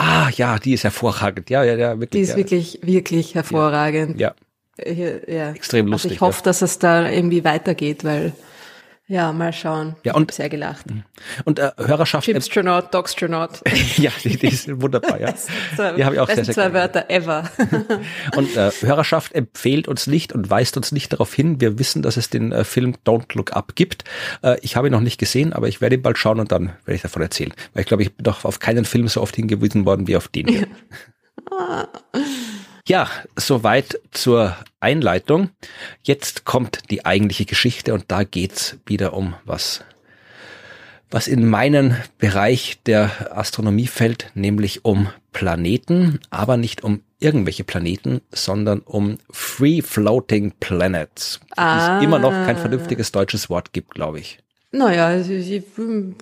Ah, ja, die ist hervorragend. Ja, ja, ja, wirklich. Die ist ja. wirklich, wirklich hervorragend. Ja. ja. Extrem lustig. Also ich hoffe, ja. dass es da irgendwie weitergeht, weil ja, mal schauen. Ja, und sehr gelacht. Mhm. Und äh, Hörerschaft. Chipstronaut, Dogstronaut. [laughs] ja, die, die ist wunderbar, ja. [laughs] zwei, die habe ich auch sehr, sehr zwei Wörter ever. [laughs] und äh, Hörerschaft empfiehlt uns nicht und weist uns nicht darauf hin. Wir wissen, dass es den äh, Film Don't Look Up gibt. Äh, ich habe ihn noch nicht gesehen, aber ich werde ihn bald schauen und dann werde ich davon erzählen. Weil ich glaube, ich bin doch auf keinen Film so oft hingewiesen worden wie auf den hier. Ja, soweit zur Einleitung. Jetzt kommt die eigentliche Geschichte und da geht's wieder um was, was in meinen Bereich der Astronomie fällt, nämlich um Planeten, aber nicht um irgendwelche Planeten, sondern um Free Floating Planets, ah. es immer noch kein vernünftiges deutsches Wort gibt, glaube ich. Naja,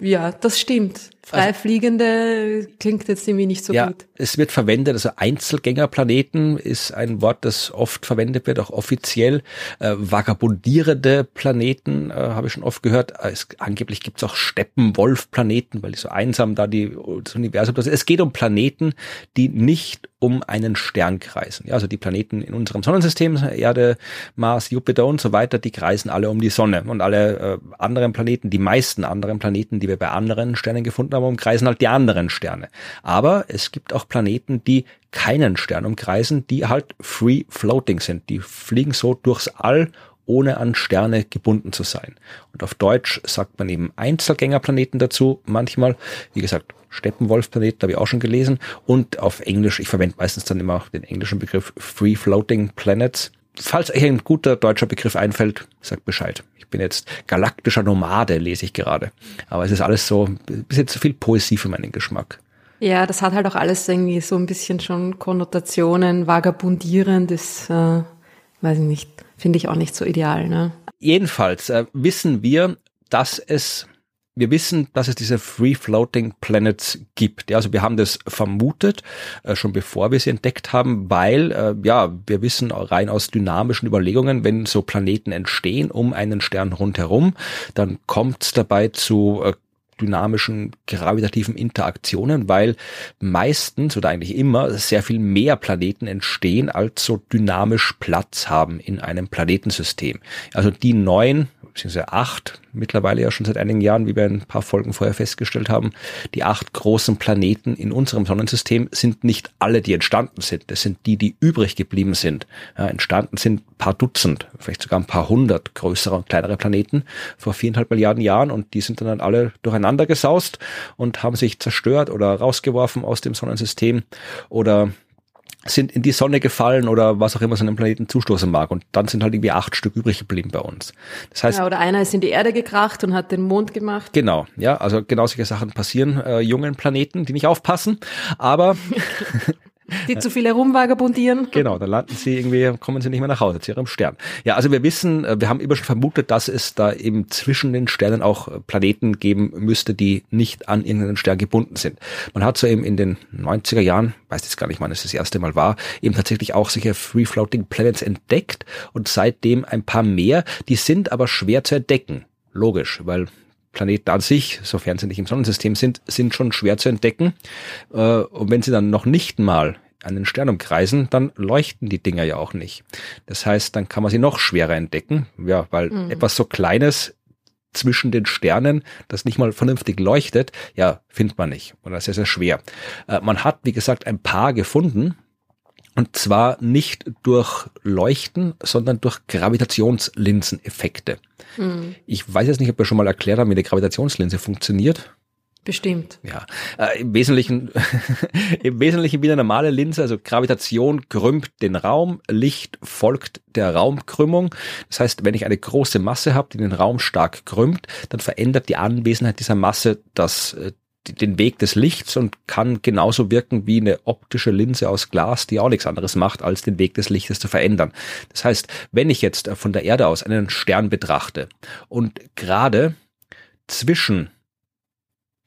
ja, das stimmt. Freifliegende also, klingt jetzt irgendwie nicht so ja, gut. Es wird verwendet, also Einzelgängerplaneten ist ein Wort, das oft verwendet wird, auch offiziell. Äh, vagabundierende Planeten äh, habe ich schon oft gehört. Es, angeblich gibt es auch Steppenwolf-Planeten, weil die so einsam da die, das Universum. Das, es geht um Planeten, die nicht um einen Stern kreisen. Ja, also die Planeten in unserem Sonnensystem, Erde, Mars, Jupiter und so weiter, die kreisen alle um die Sonne. Und alle äh, anderen Planeten, die meisten anderen Planeten, die wir bei anderen Sternen gefunden haben, umkreisen halt die anderen Sterne. Aber es gibt auch Planeten, die keinen Stern umkreisen, die halt free floating sind. Die fliegen so durchs All ohne an Sterne gebunden zu sein. Und auf Deutsch sagt man eben Einzelgängerplaneten dazu, manchmal, wie gesagt, Steppenwolfplanet, habe ich auch schon gelesen. Und auf Englisch, ich verwende meistens dann immer den englischen Begriff Free Floating Planets. Falls euch ein guter deutscher Begriff einfällt, sagt Bescheid. Ich bin jetzt galaktischer Nomade, lese ich gerade. Aber es ist alles so, ein bisschen zu viel Poesie für meinen Geschmack. Ja, das hat halt auch alles irgendwie so ein bisschen schon Konnotationen, vagabundierend, das, äh, weiß ich nicht, finde ich auch nicht so ideal. Ne? Jedenfalls äh, wissen wir, dass es wir wissen, dass es diese Free Floating Planets gibt. Ja, also wir haben das vermutet, äh, schon bevor wir sie entdeckt haben, weil, äh, ja, wir wissen rein aus dynamischen Überlegungen, wenn so Planeten entstehen um einen Stern rundherum, dann kommt es dabei zu äh, dynamischen gravitativen Interaktionen, weil meistens oder eigentlich immer sehr viel mehr Planeten entstehen, als so dynamisch Platz haben in einem Planetensystem. Also die neuen beziehungsweise acht, mittlerweile ja schon seit einigen Jahren, wie wir ein paar Folgen vorher festgestellt haben, die acht großen Planeten in unserem Sonnensystem sind nicht alle, die entstanden sind. Das sind die, die übrig geblieben sind. Ja, entstanden sind ein paar Dutzend, vielleicht sogar ein paar hundert größere und kleinere Planeten vor viereinhalb Milliarden Jahren und die sind dann alle durcheinander gesaust und haben sich zerstört oder rausgeworfen aus dem Sonnensystem oder sind in die Sonne gefallen oder was auch immer so einem Planeten zustoßen mag. Und dann sind halt irgendwie acht Stück übrig geblieben bei uns. Das heißt, ja, oder einer ist in die Erde gekracht und hat den Mond gemacht. Genau, ja, also genau solche Sachen passieren äh, jungen Planeten, die nicht aufpassen. Aber [laughs] [laughs] Die zu viel herumvagabundieren. Genau, dann landen sie irgendwie, kommen sie nicht mehr nach Hause zu ihrem Stern. Ja, also wir wissen, äh, wir haben immer schon vermutet, dass es da eben zwischen den Sternen auch äh, Planeten geben müsste, die nicht an irgendeinen Stern gebunden sind. Man hat so eben in den 90er Jahren, weiß jetzt gar nicht, wann es das erste Mal war, eben tatsächlich auch solche Free Floating Planets entdeckt und seitdem ein paar mehr, die sind aber schwer zu entdecken. Logisch, weil Planeten an sich, sofern sie nicht im Sonnensystem sind, sind schon schwer zu entdecken. Äh, und wenn sie dann noch nicht mal einen Stern umkreisen, dann leuchten die Dinger ja auch nicht. Das heißt, dann kann man sie noch schwerer entdecken, ja, weil mhm. etwas so Kleines zwischen den Sternen, das nicht mal vernünftig leuchtet, ja, findet man nicht. Oder sehr, sehr schwer. Äh, man hat, wie gesagt, ein paar gefunden, und zwar nicht durch Leuchten, sondern durch Gravitationslinseneffekte. Mhm. Ich weiß jetzt nicht, ob wir schon mal erklärt haben, wie eine Gravitationslinse funktioniert. Bestimmt. Ja, äh, im Wesentlichen, [laughs] im Wesentlichen wie eine normale Linse, also Gravitation krümmt den Raum, Licht folgt der Raumkrümmung. Das heißt, wenn ich eine große Masse habe, die den Raum stark krümmt, dann verändert die Anwesenheit dieser Masse das äh, den Weg des Lichts und kann genauso wirken wie eine optische Linse aus Glas, die auch nichts anderes macht, als den Weg des Lichtes zu verändern. Das heißt, wenn ich jetzt von der Erde aus einen Stern betrachte und gerade zwischen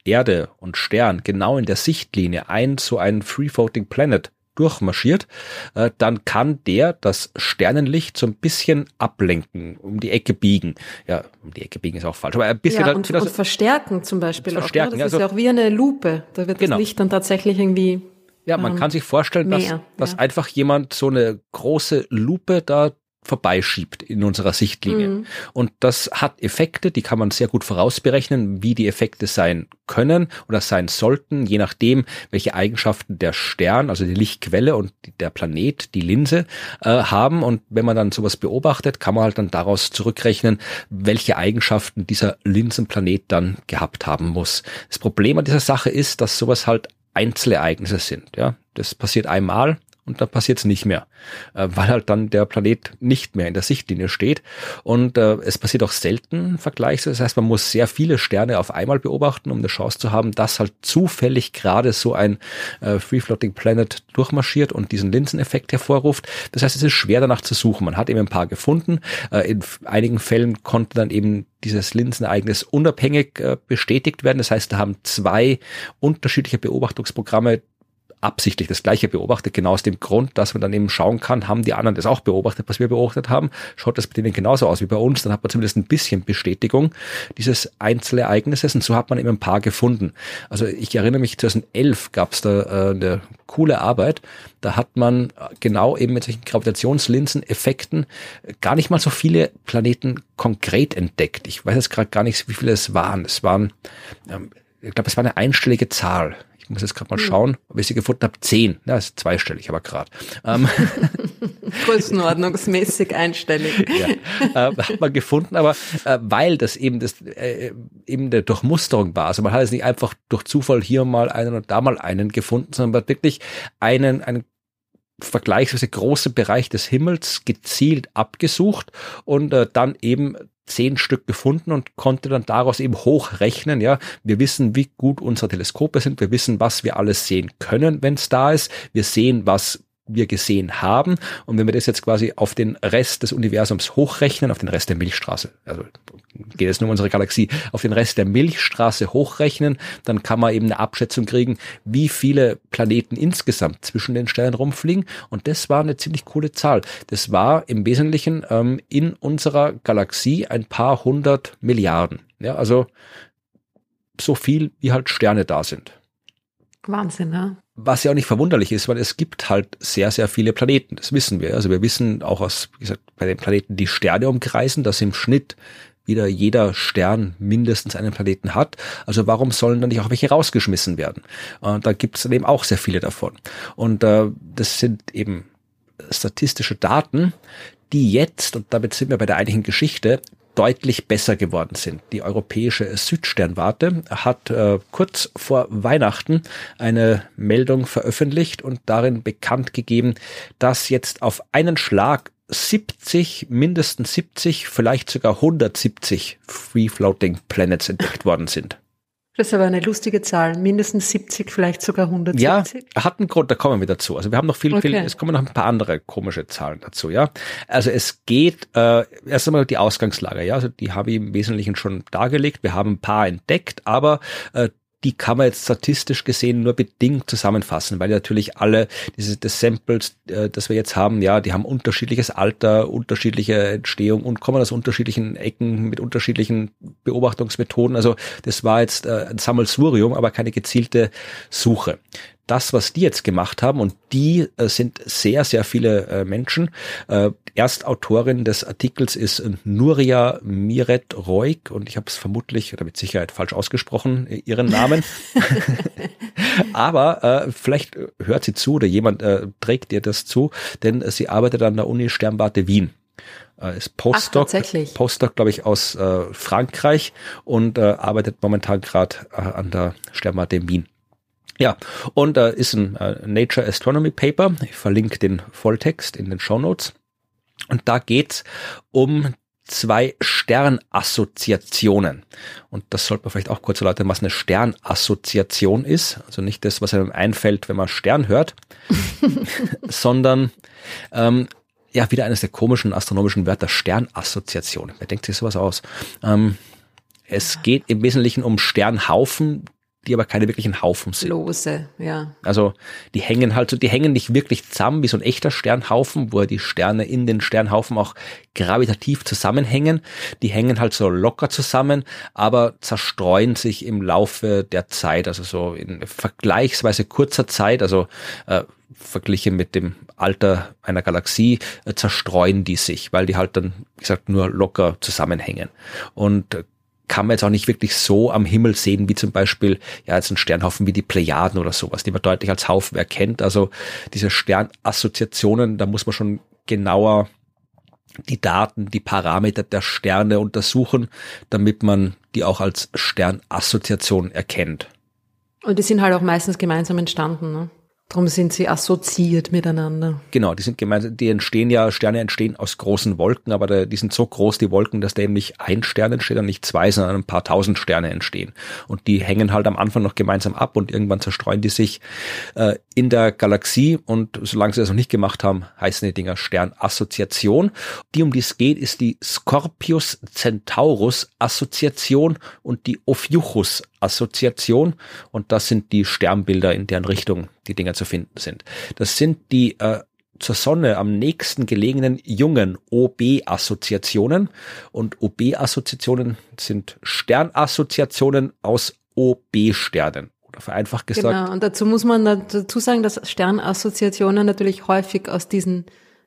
Erde und Stern genau in der Sichtlinie ein so ein Free-Floating Planet durchmarschiert, äh, dann kann der das Sternenlicht so ein bisschen ablenken, um die Ecke biegen. Ja, um die Ecke biegen ist auch falsch, aber ein bisschen. Ja, und, und verstärken zum Beispiel. Verstärken, auch, ne? Das also, ist ja auch wie eine Lupe. Da wird genau. das Licht dann tatsächlich irgendwie ja, man ähm, kann sich vorstellen, dass, mehr, dass ja. einfach jemand so eine große Lupe da vorbeischiebt in unserer Sichtlinie. Mhm. Und das hat Effekte, die kann man sehr gut vorausberechnen, wie die Effekte sein können oder sein sollten, je nachdem, welche Eigenschaften der Stern, also die Lichtquelle und der Planet, die Linse, äh, haben. Und wenn man dann sowas beobachtet, kann man halt dann daraus zurückrechnen, welche Eigenschaften dieser Linsenplanet dann gehabt haben muss. Das Problem an dieser Sache ist, dass sowas halt Einzelereignisse sind. Ja, das passiert einmal und dann passiert es nicht mehr, äh, weil halt dann der Planet nicht mehr in der Sichtlinie steht. Und äh, es passiert auch selten vergleichsweise. Das heißt, man muss sehr viele Sterne auf einmal beobachten, um eine Chance zu haben, dass halt zufällig gerade so ein äh, Free-Floating Planet durchmarschiert und diesen Linseneffekt hervorruft. Das heißt, es ist schwer danach zu suchen. Man hat eben ein paar gefunden. Äh, in einigen Fällen konnte dann eben dieses Linsenereignis unabhängig äh, bestätigt werden. Das heißt, da haben zwei unterschiedliche Beobachtungsprogramme absichtlich das Gleiche beobachtet, genau aus dem Grund, dass man dann eben schauen kann, haben die anderen das auch beobachtet, was wir beobachtet haben, schaut das bei denen genauso aus wie bei uns, dann hat man zumindest ein bisschen Bestätigung dieses Einzelereignisses und so hat man eben ein paar gefunden. Also ich erinnere mich, 2011 gab es da äh, eine coole Arbeit, da hat man genau eben mit solchen Gravitationslinsen-Effekten gar nicht mal so viele Planeten konkret entdeckt. Ich weiß jetzt gerade gar nicht, wie viele es waren. Es waren, ähm, ich glaube, es war eine einstellige Zahl muss jetzt gerade mal hm. schauen, ob ich sie gefunden habe. Zehn. Ja, ist zweistellig, aber gerade. Ähm, [laughs] Größenordnungsmäßig einstellig. ja, äh, hat man gefunden, aber äh, weil das eben das äh, eben der Durchmusterung war. Also man hat es nicht einfach durch Zufall hier mal einen und da mal einen gefunden, sondern man hat wirklich einen, einen vergleichsweise großen Bereich des Himmels gezielt abgesucht und äh, dann eben zehn Stück gefunden und konnte dann daraus eben hochrechnen. Ja, wir wissen, wie gut unsere Teleskope sind. Wir wissen, was wir alles sehen können, wenn es da ist. Wir sehen, was wir gesehen haben. Und wenn wir das jetzt quasi auf den Rest des Universums hochrechnen, auf den Rest der Milchstraße, also geht es nur um unsere Galaxie, auf den Rest der Milchstraße hochrechnen, dann kann man eben eine Abschätzung kriegen, wie viele Planeten insgesamt zwischen den Sternen rumfliegen. Und das war eine ziemlich coole Zahl. Das war im Wesentlichen ähm, in unserer Galaxie ein paar hundert Milliarden. Ja, also so viel, wie halt Sterne da sind. Wahnsinn, ne? Was ja auch nicht verwunderlich ist, weil es gibt halt sehr, sehr viele Planeten. Das wissen wir. Also wir wissen auch aus, wie gesagt, bei den Planeten, die Sterne umkreisen, dass im Schnitt wieder jeder Stern mindestens einen Planeten hat. Also warum sollen dann nicht auch welche rausgeschmissen werden? Und da gibt es eben auch sehr viele davon. Und äh, das sind eben statistische Daten, die jetzt, und damit sind wir bei der eigentlichen Geschichte, deutlich besser geworden sind. Die europäische Südsternwarte hat äh, kurz vor Weihnachten eine Meldung veröffentlicht und darin bekannt gegeben, dass jetzt auf einen Schlag 70, mindestens 70, vielleicht sogar 170 Free Floating Planets entdeckt worden sind. Das ist aber eine lustige Zahl. Mindestens 70, vielleicht sogar 170. Ja, hat einen Grund, da kommen wir dazu. Also wir haben noch viel, okay. viel, es kommen noch ein paar andere komische Zahlen dazu, ja. Also es geht, äh, erst einmal die Ausgangslage, ja. Also die habe ich im Wesentlichen schon dargelegt. Wir haben ein paar entdeckt, aber äh, die kann man jetzt statistisch gesehen nur bedingt zusammenfassen, weil natürlich alle diese das Samples, äh, das wir jetzt haben, ja, die haben unterschiedliches Alter, unterschiedliche Entstehung und kommen aus unterschiedlichen Ecken mit unterschiedlichen Beobachtungsmethoden. Also das war jetzt äh, ein Sammelsurium, aber keine gezielte Suche das, was die jetzt gemacht haben, und die äh, sind sehr, sehr viele äh, Menschen. Äh, Erstautorin des Artikels ist Nuria Miret Roig und ich habe es vermutlich oder mit Sicherheit falsch ausgesprochen, äh, ihren Namen. [laughs] [laughs] Aber äh, vielleicht hört sie zu oder jemand äh, trägt ihr das zu, denn sie arbeitet an der Uni Sternwarte Wien äh, ist Postdoc, Ach, Postdoc, glaube ich, aus äh, Frankreich und äh, arbeitet momentan gerade äh, an der Sternwarte Wien. Ja, und da äh, ist ein äh, Nature Astronomy Paper. Ich verlinke den Volltext in den Show Notes. Und da geht's um zwei Sternassoziationen. Und das sollte man vielleicht auch kurz erläutern, was eine Sternassoziation ist. Also nicht das, was einem einfällt, wenn man Stern hört, [laughs] sondern ähm, ja, wieder eines der komischen astronomischen Wörter, Sternassoziation. Wer denkt sich sowas aus? Ähm, es geht im Wesentlichen um Sternhaufen, die aber keine wirklichen Haufen sind. Lose, ja. Also die hängen halt so, die hängen nicht wirklich zusammen wie so ein echter Sternhaufen, wo die Sterne in den Sternhaufen auch gravitativ zusammenhängen. Die hängen halt so locker zusammen, aber zerstreuen sich im Laufe der Zeit, also so in vergleichsweise kurzer Zeit, also äh, verglichen mit dem Alter einer Galaxie, äh, zerstreuen die sich, weil die halt dann, wie gesagt, nur locker zusammenhängen. Und äh, kann man jetzt auch nicht wirklich so am Himmel sehen, wie zum Beispiel ja jetzt ein Sternhaufen wie die Plejaden oder sowas, die man deutlich als Haufen erkennt. Also diese Sternassoziationen, da muss man schon genauer die Daten, die Parameter der Sterne untersuchen, damit man die auch als Sternassoziation erkennt. Und die sind halt auch meistens gemeinsam entstanden. Ne? Darum sind sie assoziiert miteinander. Genau, die sind gemeinsam, die entstehen ja, Sterne entstehen aus großen Wolken, aber die sind so groß, die Wolken, dass da eben nicht ein Stern entsteht und nicht zwei, sondern ein paar tausend Sterne entstehen. Und die hängen halt am Anfang noch gemeinsam ab und irgendwann zerstreuen die sich äh, in der Galaxie und solange sie das noch nicht gemacht haben, heißen die Dinger Sternassoziation. Die, um die es geht, ist die Scorpius Centaurus Assoziation und die Ophiuchus Assoziation und das sind die Sternbilder, in deren Richtung die Dinger zu finden sind. Das sind die äh, zur Sonne am nächsten gelegenen jungen OB-Assoziationen und OB-Assoziationen sind Sternassoziationen aus OB-Sternen oder vereinfacht gesagt. Genau, und dazu muss man dazu sagen, dass Sternassoziationen natürlich häufig aus diesen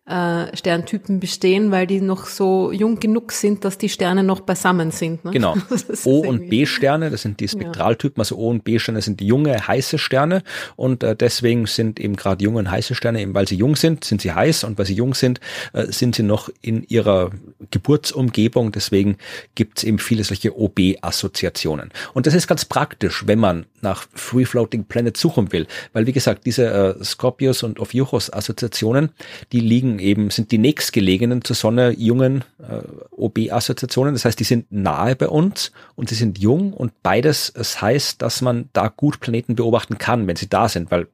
äh, Sterntypen bestehen, weil die noch so jung genug sind, dass die Sterne noch beisammen sind. Ne? Genau. [laughs] O- und B-Sterne, das sind die Spektraltypen, also O- und B-Sterne sind junge, heiße Sterne und äh, deswegen sind eben gerade junge und heiße Sterne, eben weil sie jung sind, sind sie heiß und weil sie jung sind, äh, sind sie noch in ihrer Geburtsumgebung, deswegen gibt es eben viele solche OB-Assoziationen. Und das ist ganz praktisch, wenn man nach Free Floating Planet suchen will, weil wie gesagt, diese äh, Scorpius und Ophiuchus-Assoziationen, die liegen eben, sind die nächstgelegenen zur Sonne jungen äh, OB-Assoziationen. Das heißt, die sind nahe bei uns und sie sind jung und beides, es heißt, dass man da gut Planeten beobachten kann, wenn sie da sind, weil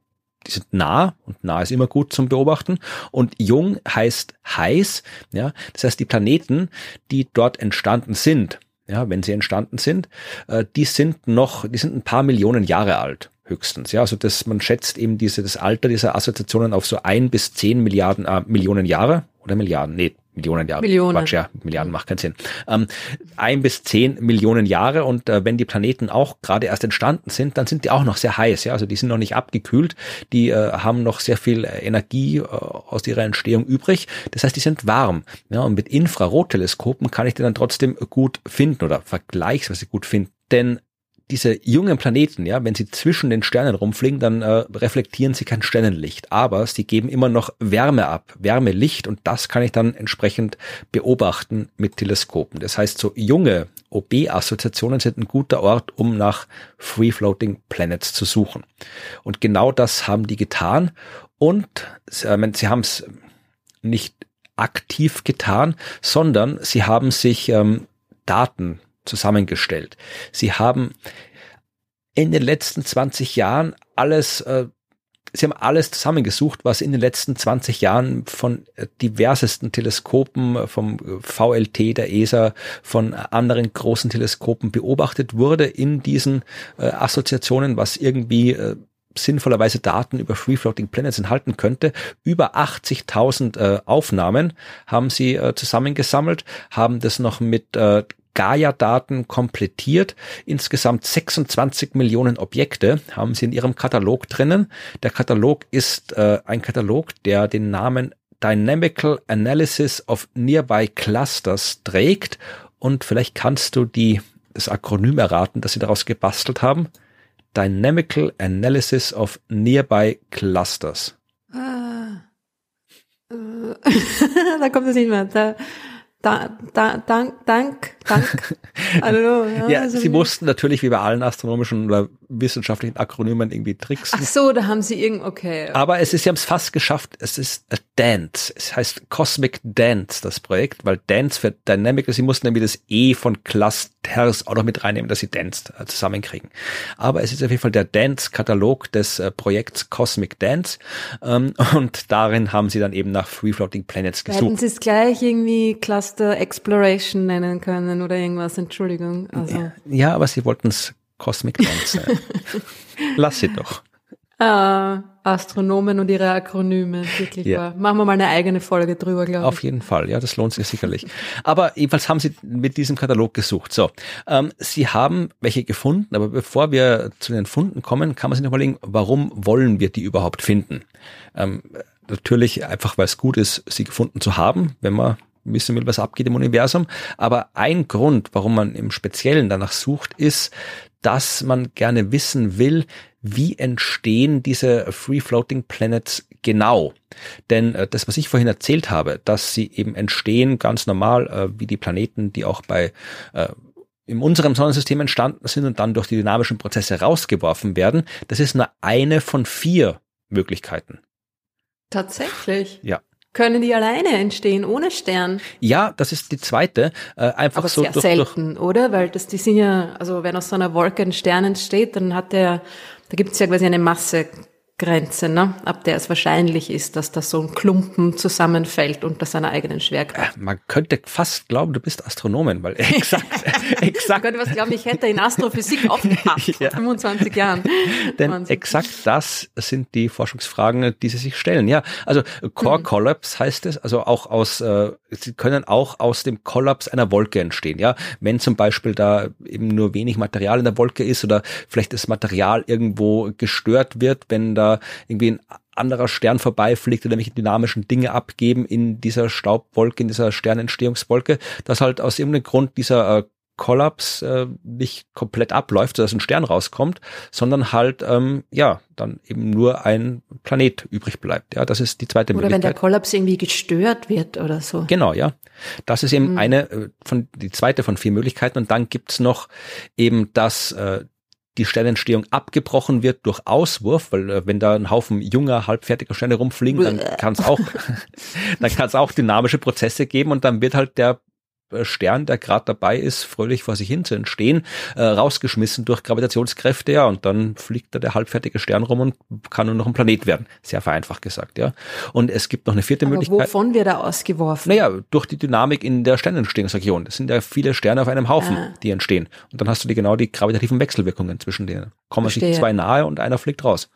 die sind nah und nah ist immer gut zum Beobachten und jung heißt heiß, ja. Das heißt, die Planeten, die dort entstanden sind, ja, wenn sie entstanden sind, äh, die sind noch, die sind ein paar Millionen Jahre alt höchstens. Ja, also das, man schätzt eben diese, das Alter dieser Assoziationen auf so ein bis zehn Milliarden, äh, Millionen Jahre oder Milliarden, nee, Millionen Jahre. Millionen. Quatsch, ja, Milliarden macht keinen Sinn. Ähm, ein bis zehn Millionen Jahre und äh, wenn die Planeten auch gerade erst entstanden sind, dann sind die auch noch sehr heiß. Ja, also die sind noch nicht abgekühlt, die äh, haben noch sehr viel äh, Energie äh, aus ihrer Entstehung übrig. Das heißt, die sind warm. Ja, und mit Infrarotteleskopen kann ich die dann trotzdem gut finden oder vergleichsweise gut finden. Denn diese jungen Planeten, ja, wenn sie zwischen den Sternen rumfliegen, dann äh, reflektieren sie kein Sternenlicht, aber sie geben immer noch Wärme ab, Wärmelicht und das kann ich dann entsprechend beobachten mit Teleskopen. Das heißt, so junge OB-Assoziationen sind ein guter Ort, um nach Free-Floating Planets zu suchen. Und genau das haben die getan und äh, sie haben es nicht aktiv getan, sondern sie haben sich ähm, Daten zusammengestellt. Sie haben in den letzten 20 Jahren alles, äh, sie haben alles zusammengesucht, was in den letzten 20 Jahren von äh, diversesten Teleskopen, äh, vom VLT der ESA, von anderen großen Teleskopen beobachtet wurde in diesen äh, Assoziationen, was irgendwie äh, sinnvollerweise Daten über Free Floating Planets enthalten könnte. Über 80.000 äh, Aufnahmen haben sie äh, zusammengesammelt, haben das noch mit äh, Gaia-Daten komplettiert. Insgesamt 26 Millionen Objekte haben sie in ihrem Katalog drinnen. Der Katalog ist äh, ein Katalog, der den Namen Dynamical Analysis of Nearby Clusters trägt. Und vielleicht kannst du die, das Akronym erraten, das sie daraus gebastelt haben. Dynamical Analysis of Nearby Clusters. Ah. Äh. [laughs] da kommt es nicht mehr. Da da, da, dank, dank, dank. [laughs] Hallo, ja, ja also sie mussten natürlich wie bei allen astronomischen oder wissenschaftlichen Akronymen irgendwie tricksen. Ach so, da haben sie irgend, okay. Aber es ist, sie haben es fast geschafft. Es ist a Dance. Es heißt Cosmic Dance, das Projekt, weil Dance für Dynamic, sie mussten nämlich das E von Clusters auch noch mit reinnehmen, dass sie Dance äh, zusammenkriegen. Aber es ist auf jeden Fall der Dance-Katalog des äh, Projekts Cosmic Dance. Ähm, [laughs] und darin haben sie dann eben nach Free Floating Planets gesucht. Hätten sie es gleich irgendwie Cluster Exploration nennen können oder irgendwas, Entschuldigung. Also. Ja, ja, aber sie wollten es Cosmic Dance. [laughs] Lass sie doch. Ah, Astronomen und ihre Akronyme, wirklich ja. wahr. Machen wir mal eine eigene Folge drüber, glaube ich. Auf jeden Fall, ja, das lohnt sich sicherlich. aber jedenfalls haben sie mit diesem Katalog gesucht. So, ähm, sie haben welche gefunden, aber bevor wir zu den Funden kommen, kann man sich noch überlegen, warum wollen wir die überhaupt finden? Ähm, natürlich einfach, weil es gut ist, sie gefunden zu haben, wenn man wissen will, was abgeht im Universum. Aber ein Grund, warum man im Speziellen danach sucht, ist, dass man gerne wissen will, wie entstehen diese Free Floating Planets genau. Denn äh, das, was ich vorhin erzählt habe, dass sie eben entstehen ganz normal, äh, wie die Planeten, die auch bei äh, in unserem Sonnensystem entstanden sind und dann durch die dynamischen Prozesse rausgeworfen werden, das ist nur eine von vier Möglichkeiten. Tatsächlich? Ja. Können die alleine entstehen, ohne Stern? Ja, das ist die zweite. Äh, einfach Aber so sehr durch, selten, durch oder? Weil das, die sind ja, also wenn aus so einer Wolke ein Stern entsteht, dann hat der, da gibt es ja quasi eine Masse Grenze, ne? ab der es wahrscheinlich ist, dass da so ein Klumpen zusammenfällt unter seiner eigenen Schwerkraft. Man könnte fast glauben, du bist Astronomin, weil [laughs] exakt, exakt. Man könnte was glauben, ich hätte in Astrophysik [laughs] aufgepasst ja. vor 25 Jahren. [laughs] Denn Wahnsinn. exakt das sind die Forschungsfragen, die sie sich stellen. Ja, also Core mhm. Collapse heißt es, also auch aus, äh, sie können auch aus dem Kollaps einer Wolke entstehen. Ja, wenn zum Beispiel da eben nur wenig Material in der Wolke ist oder vielleicht das Material irgendwo gestört wird, wenn da irgendwie ein anderer Stern vorbeifliegt oder welche dynamischen Dinge abgeben in dieser Staubwolke, in dieser Sternentstehungswolke, dass halt aus irgendeinem Grund dieser äh, Kollaps äh, nicht komplett abläuft, sodass ein Stern rauskommt, sondern halt ähm, ja dann eben nur ein Planet übrig bleibt. Ja, das ist die zweite oder Möglichkeit. Oder wenn der Kollaps irgendwie gestört wird oder so. Genau, ja. Das ist eben mhm. eine äh, von die zweite von vier Möglichkeiten und dann gibt's noch eben das äh, die Sternentstehung abgebrochen wird durch Auswurf, weil äh, wenn da ein Haufen junger, halbfertiger Sterne rumfliegen, dann kann es auch, [laughs] dann kann es auch dynamische Prozesse geben und dann wird halt der Stern, der gerade dabei ist, fröhlich vor sich hin zu entstehen, äh, rausgeschmissen durch Gravitationskräfte, ja, und dann fliegt da der halbfertige Stern rum und kann nur noch ein Planet werden. Sehr vereinfacht gesagt, ja. Und es gibt noch eine vierte Aber Möglichkeit. Wovon wird er ausgeworfen? Naja, durch die Dynamik in der Sternentstehungsregion. Das sind ja viele Sterne auf einem Haufen, ah. die entstehen. Und dann hast du die genau die gravitativen Wechselwirkungen zwischen denen. Kommen sich zwei nahe und einer fliegt raus.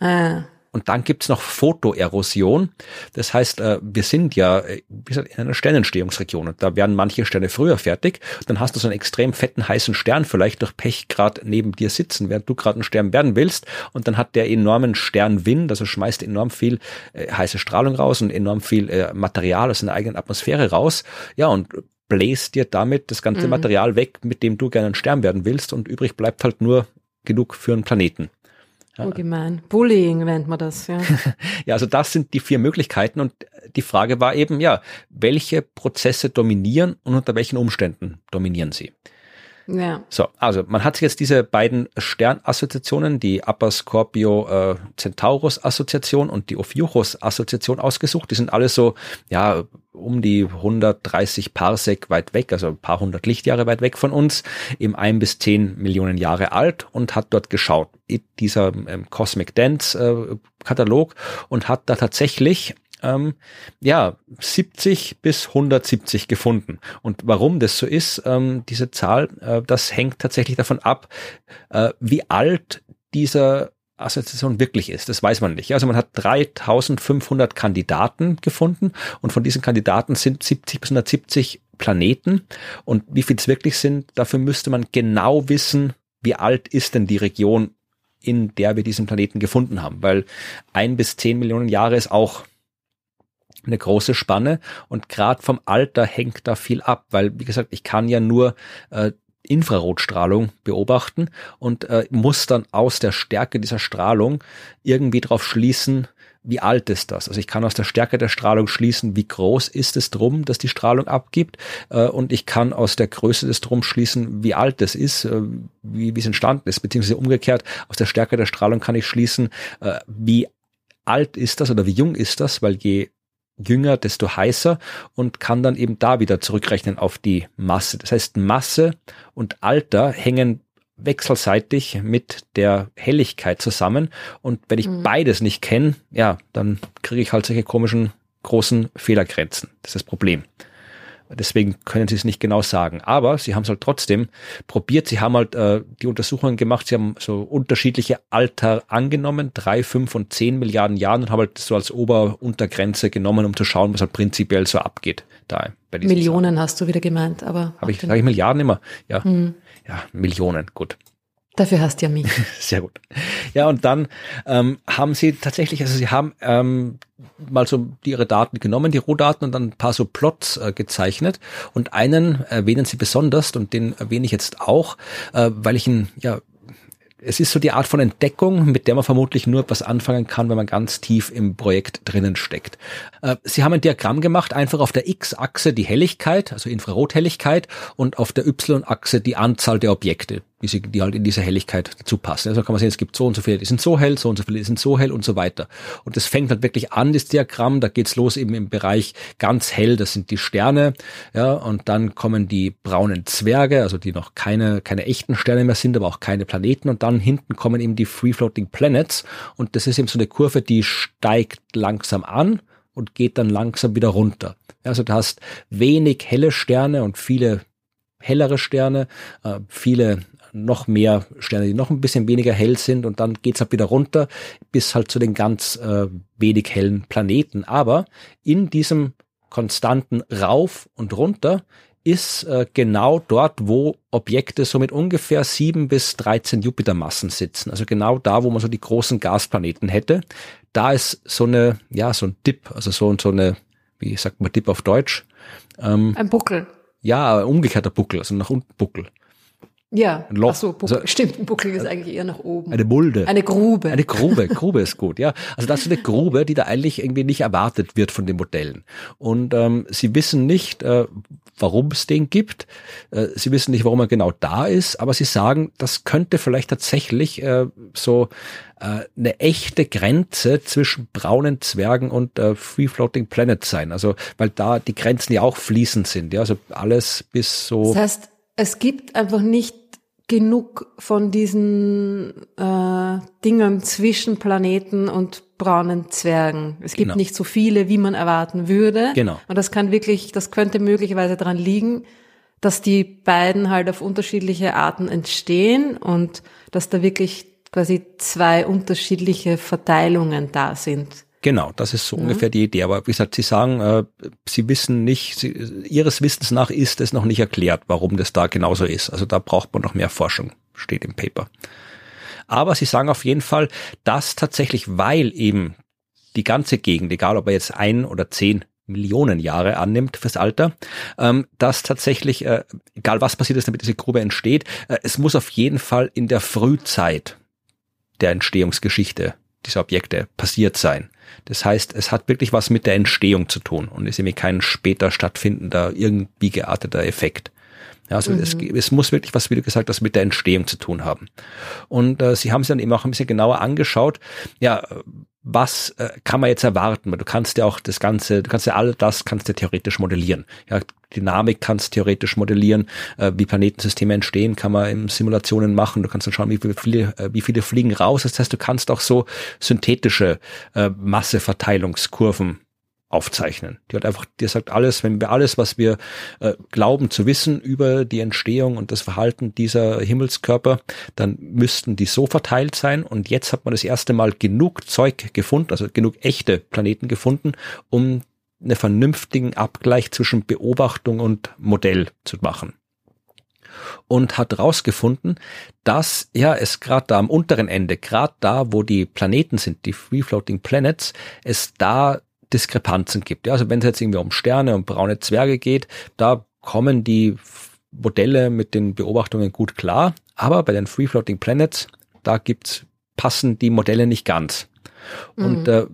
Ah. Und dann gibt's noch Photoerosion. Das heißt, äh, wir sind ja äh, wie gesagt, in einer Sternentstehungsregion und da werden manche Sterne früher fertig. Dann hast du so einen extrem fetten, heißen Stern vielleicht durch Pech gerade neben dir sitzen, während du gerade ein Stern werden willst. Und dann hat der enormen Sternwind, also schmeißt enorm viel äh, heiße Strahlung raus und enorm viel äh, Material aus seiner eigenen Atmosphäre raus. Ja, und bläst dir damit das ganze mhm. Material weg, mit dem du gerne ein Stern werden willst und übrig bleibt halt nur genug für einen Planeten. Oh, gemein. Bullying nennt man das, ja. [laughs] ja, also das sind die vier Möglichkeiten und die Frage war eben, ja, welche Prozesse dominieren und unter welchen Umständen dominieren sie? Ja. So, also man hat sich jetzt diese beiden Sternassoziationen, die Upper Scorpio äh, Centaurus Assoziation und die Ophiuchus Assoziation ausgesucht. Die sind alle so, ja, um die 130 Parsec weit weg, also ein paar hundert Lichtjahre weit weg von uns, im ein bis zehn Millionen Jahre alt und hat dort geschaut, dieser ähm, Cosmic Dance äh, Katalog und hat da tatsächlich ähm, ja, 70 bis 170 gefunden. Und warum das so ist, ähm, diese Zahl, äh, das hängt tatsächlich davon ab, äh, wie alt dieser Assoziation wirklich ist. Das weiß man nicht. Also man hat 3500 Kandidaten gefunden und von diesen Kandidaten sind 70 bis 170 Planeten. Und wie viel es wirklich sind, dafür müsste man genau wissen, wie alt ist denn die Region, in der wir diesen Planeten gefunden haben. Weil ein bis zehn Millionen Jahre ist auch eine große Spanne und gerade vom Alter hängt da viel ab, weil wie gesagt, ich kann ja nur äh, Infrarotstrahlung beobachten und äh, muss dann aus der Stärke dieser Strahlung irgendwie darauf schließen, wie alt ist das? Also ich kann aus der Stärke der Strahlung schließen, wie groß ist es drum, dass die Strahlung abgibt. Äh, und ich kann aus der Größe des Drum schließen, wie alt es ist, äh, wie, wie es entstanden ist. Beziehungsweise umgekehrt, aus der Stärke der Strahlung kann ich schließen, äh, wie alt ist das oder wie jung ist das, weil je jünger, desto heißer und kann dann eben da wieder zurückrechnen auf die Masse. Das heißt, Masse und Alter hängen wechselseitig mit der Helligkeit zusammen. Und wenn ich mhm. beides nicht kenne, ja, dann kriege ich halt solche komischen großen Fehlergrenzen. Das ist das Problem. Deswegen können sie es nicht genau sagen. Aber sie haben es halt trotzdem probiert. Sie haben halt äh, die Untersuchungen gemacht. Sie haben so unterschiedliche Alter angenommen, drei, fünf und zehn Milliarden Jahren und haben halt so als Ober-Untergrenze genommen, um zu schauen, was halt prinzipiell so abgeht. Da bei Millionen Sachen. hast du wieder gemeint, aber. Habe ich, sag ich Milliarden immer? Ja. Hm. Ja, Millionen, gut. Dafür hast du ja mich. [laughs] Sehr gut. Ja, und dann ähm, haben sie tatsächlich, also sie haben ähm, mal so die, ihre Daten genommen, die Rohdaten und dann ein paar so Plots äh, gezeichnet. Und einen erwähnen sie besonders und den erwähne ich jetzt auch, äh, weil ich ihn ja es ist so die Art von Entdeckung, mit der man vermutlich nur etwas anfangen kann, wenn man ganz tief im Projekt drinnen steckt. Äh, Sie haben ein Diagramm gemacht, einfach auf der X-Achse die Helligkeit, also Infrarothelligkeit, und auf der Y-Achse die Anzahl der Objekte die, sie, die halt in dieser Helligkeit dazu passen. Also kann man sehen, es gibt so und so viele, die sind so hell, so und so viele, die sind so hell und so weiter. Und das fängt halt wirklich an, das Diagramm, da geht's los eben im Bereich ganz hell, das sind die Sterne, ja, und dann kommen die braunen Zwerge, also die noch keine, keine echten Sterne mehr sind, aber auch keine Planeten, und dann hinten kommen eben die Free Floating Planets, und das ist eben so eine Kurve, die steigt langsam an, und geht dann langsam wieder runter. Also du hast wenig helle Sterne und viele hellere Sterne, äh, viele noch mehr Sterne, die noch ein bisschen weniger hell sind und dann geht's halt wieder runter bis halt zu den ganz äh, wenig hellen Planeten. Aber in diesem konstanten Rauf und runter ist äh, genau dort, wo Objekte so mit ungefähr sieben bis 13 Jupitermassen sitzen. Also genau da, wo man so die großen Gasplaneten hätte. Da ist so eine, ja, so ein Dip, also so, so eine, wie sagt man Dip auf Deutsch? Ähm, ein Buckel. Ja, umgekehrter Buckel, also nach unten Buckel. Ja, ein Loch. Ach so, Buckel. Also, stimmt, ein Buckel ist eigentlich eher nach oben. Eine Mulde. Eine Grube. Eine Grube, Grube ist gut, ja. Also das ist eine Grube, die da eigentlich irgendwie nicht erwartet wird von den Modellen. Und ähm, sie wissen nicht, äh, warum es den gibt. Äh, sie wissen nicht, warum er genau da ist, aber sie sagen, das könnte vielleicht tatsächlich äh, so äh, eine echte Grenze zwischen braunen Zwergen und äh, Free Floating Planet sein. Also weil da die Grenzen ja auch fließend sind, ja. Also alles bis so. Das heißt, es gibt einfach nicht genug von diesen äh, Dingen zwischen Planeten und braunen Zwergen. Es gibt genau. nicht so viele, wie man erwarten würde. Genau. Und das kann wirklich, das könnte möglicherweise daran liegen, dass die beiden halt auf unterschiedliche Arten entstehen und dass da wirklich quasi zwei unterschiedliche Verteilungen da sind. Genau, das ist so mhm. ungefähr die Idee. Aber wie gesagt, Sie sagen, äh, Sie wissen nicht, Sie, Ihres Wissens nach ist es noch nicht erklärt, warum das da genauso ist. Also da braucht man noch mehr Forschung, steht im Paper. Aber Sie sagen auf jeden Fall, dass tatsächlich, weil eben die ganze Gegend, egal ob er jetzt ein oder zehn Millionen Jahre annimmt fürs Alter, ähm, dass tatsächlich, äh, egal was passiert ist, damit diese Grube entsteht, äh, es muss auf jeden Fall in der Frühzeit der Entstehungsgeschichte dieser Objekte passiert sein. Das heißt, es hat wirklich was mit der Entstehung zu tun und ist nämlich kein später stattfindender, irgendwie gearteter Effekt. Ja, also mhm. es, es muss wirklich was, wie du gesagt hast, mit der Entstehung zu tun haben. Und äh, sie haben sich dann eben auch ein bisschen genauer angeschaut, ja, was äh, kann man jetzt erwarten? Du kannst ja auch das Ganze, du kannst ja all das kannst du theoretisch modellieren. Ja, Dynamik kannst theoretisch modellieren, äh, wie Planetensysteme entstehen, kann man in Simulationen machen. Du kannst dann schauen, wie viele, äh, wie viele fliegen raus. Das heißt, du kannst auch so synthetische äh, Masseverteilungskurven aufzeichnen. Die hat einfach, die sagt alles, wenn wir alles, was wir äh, glauben zu wissen über die Entstehung und das Verhalten dieser Himmelskörper, dann müssten die so verteilt sein. Und jetzt hat man das erste Mal genug Zeug gefunden, also genug echte Planeten gefunden, um einen vernünftigen Abgleich zwischen Beobachtung und Modell zu machen und hat rausgefunden, dass ja es gerade da am unteren Ende, gerade da, wo die Planeten sind, die Free Floating Planets, es da Diskrepanzen gibt. Ja, also wenn es jetzt irgendwie um Sterne und braune Zwerge geht, da kommen die Modelle mit den Beobachtungen gut klar. Aber bei den Free Floating Planets, da gibt's, passen die Modelle nicht ganz. Mhm. Und äh,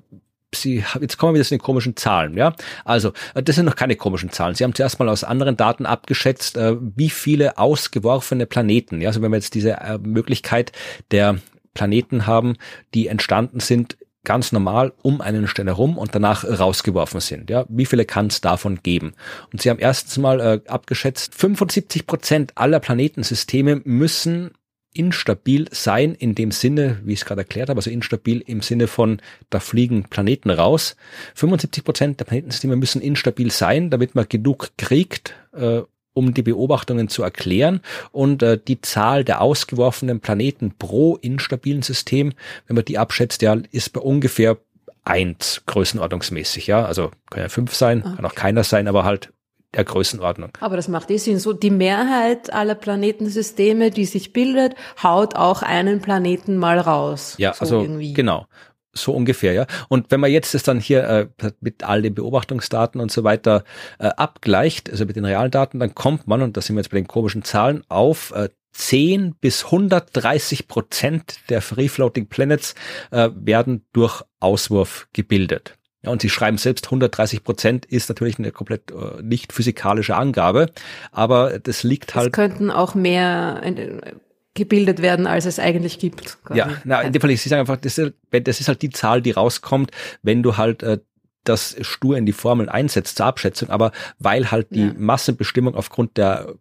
Sie, jetzt kommen wir wieder zu den komischen Zahlen, ja. Also, äh, das sind noch keine komischen Zahlen. Sie haben zuerst mal aus anderen Daten abgeschätzt, äh, wie viele ausgeworfene Planeten, ja. Also wenn wir jetzt diese äh, Möglichkeit der Planeten haben, die entstanden sind ganz normal um einen Stern herum und danach rausgeworfen sind. Ja, wie viele kann es davon geben? Und sie haben erstens mal äh, abgeschätzt, 75 Prozent aller Planetensysteme müssen instabil sein in dem Sinne, wie ich es gerade erklärt habe, also instabil im Sinne von, da fliegen Planeten raus. 75 Prozent der Planetensysteme müssen instabil sein, damit man genug kriegt, äh, um die Beobachtungen zu erklären. Und äh, die Zahl der ausgeworfenen Planeten pro instabilen System, wenn man die abschätzt, ja, ist bei ungefähr eins größenordnungsmäßig. Ja, also kann ja fünf sein, okay. kann auch keiner sein, aber halt der Größenordnung. Aber das macht eh Sinn. So die Mehrheit aller Planetensysteme, die sich bildet, haut auch einen Planeten mal raus. Ja, so also irgendwie. genau. So ungefähr, ja. Und wenn man jetzt das dann hier äh, mit all den Beobachtungsdaten und so weiter äh, abgleicht, also mit den realen Daten, dann kommt man, und da sind wir jetzt bei den komischen Zahlen, auf äh, 10 bis 130 Prozent der Free Floating Planets äh, werden durch Auswurf gebildet. Ja, und sie schreiben selbst 130 Prozent ist natürlich eine komplett äh, nicht physikalische Angabe, aber das liegt halt. Es könnten auch mehr äh, gebildet werden, als es eigentlich gibt. Quasi. Ja, na, in dem Fall, sie sagen einfach, das ist, das ist halt die Zahl, die rauskommt, wenn du halt äh, das stur in die Formeln einsetzt zur Abschätzung, aber weil halt die ja. Massenbestimmung aufgrund der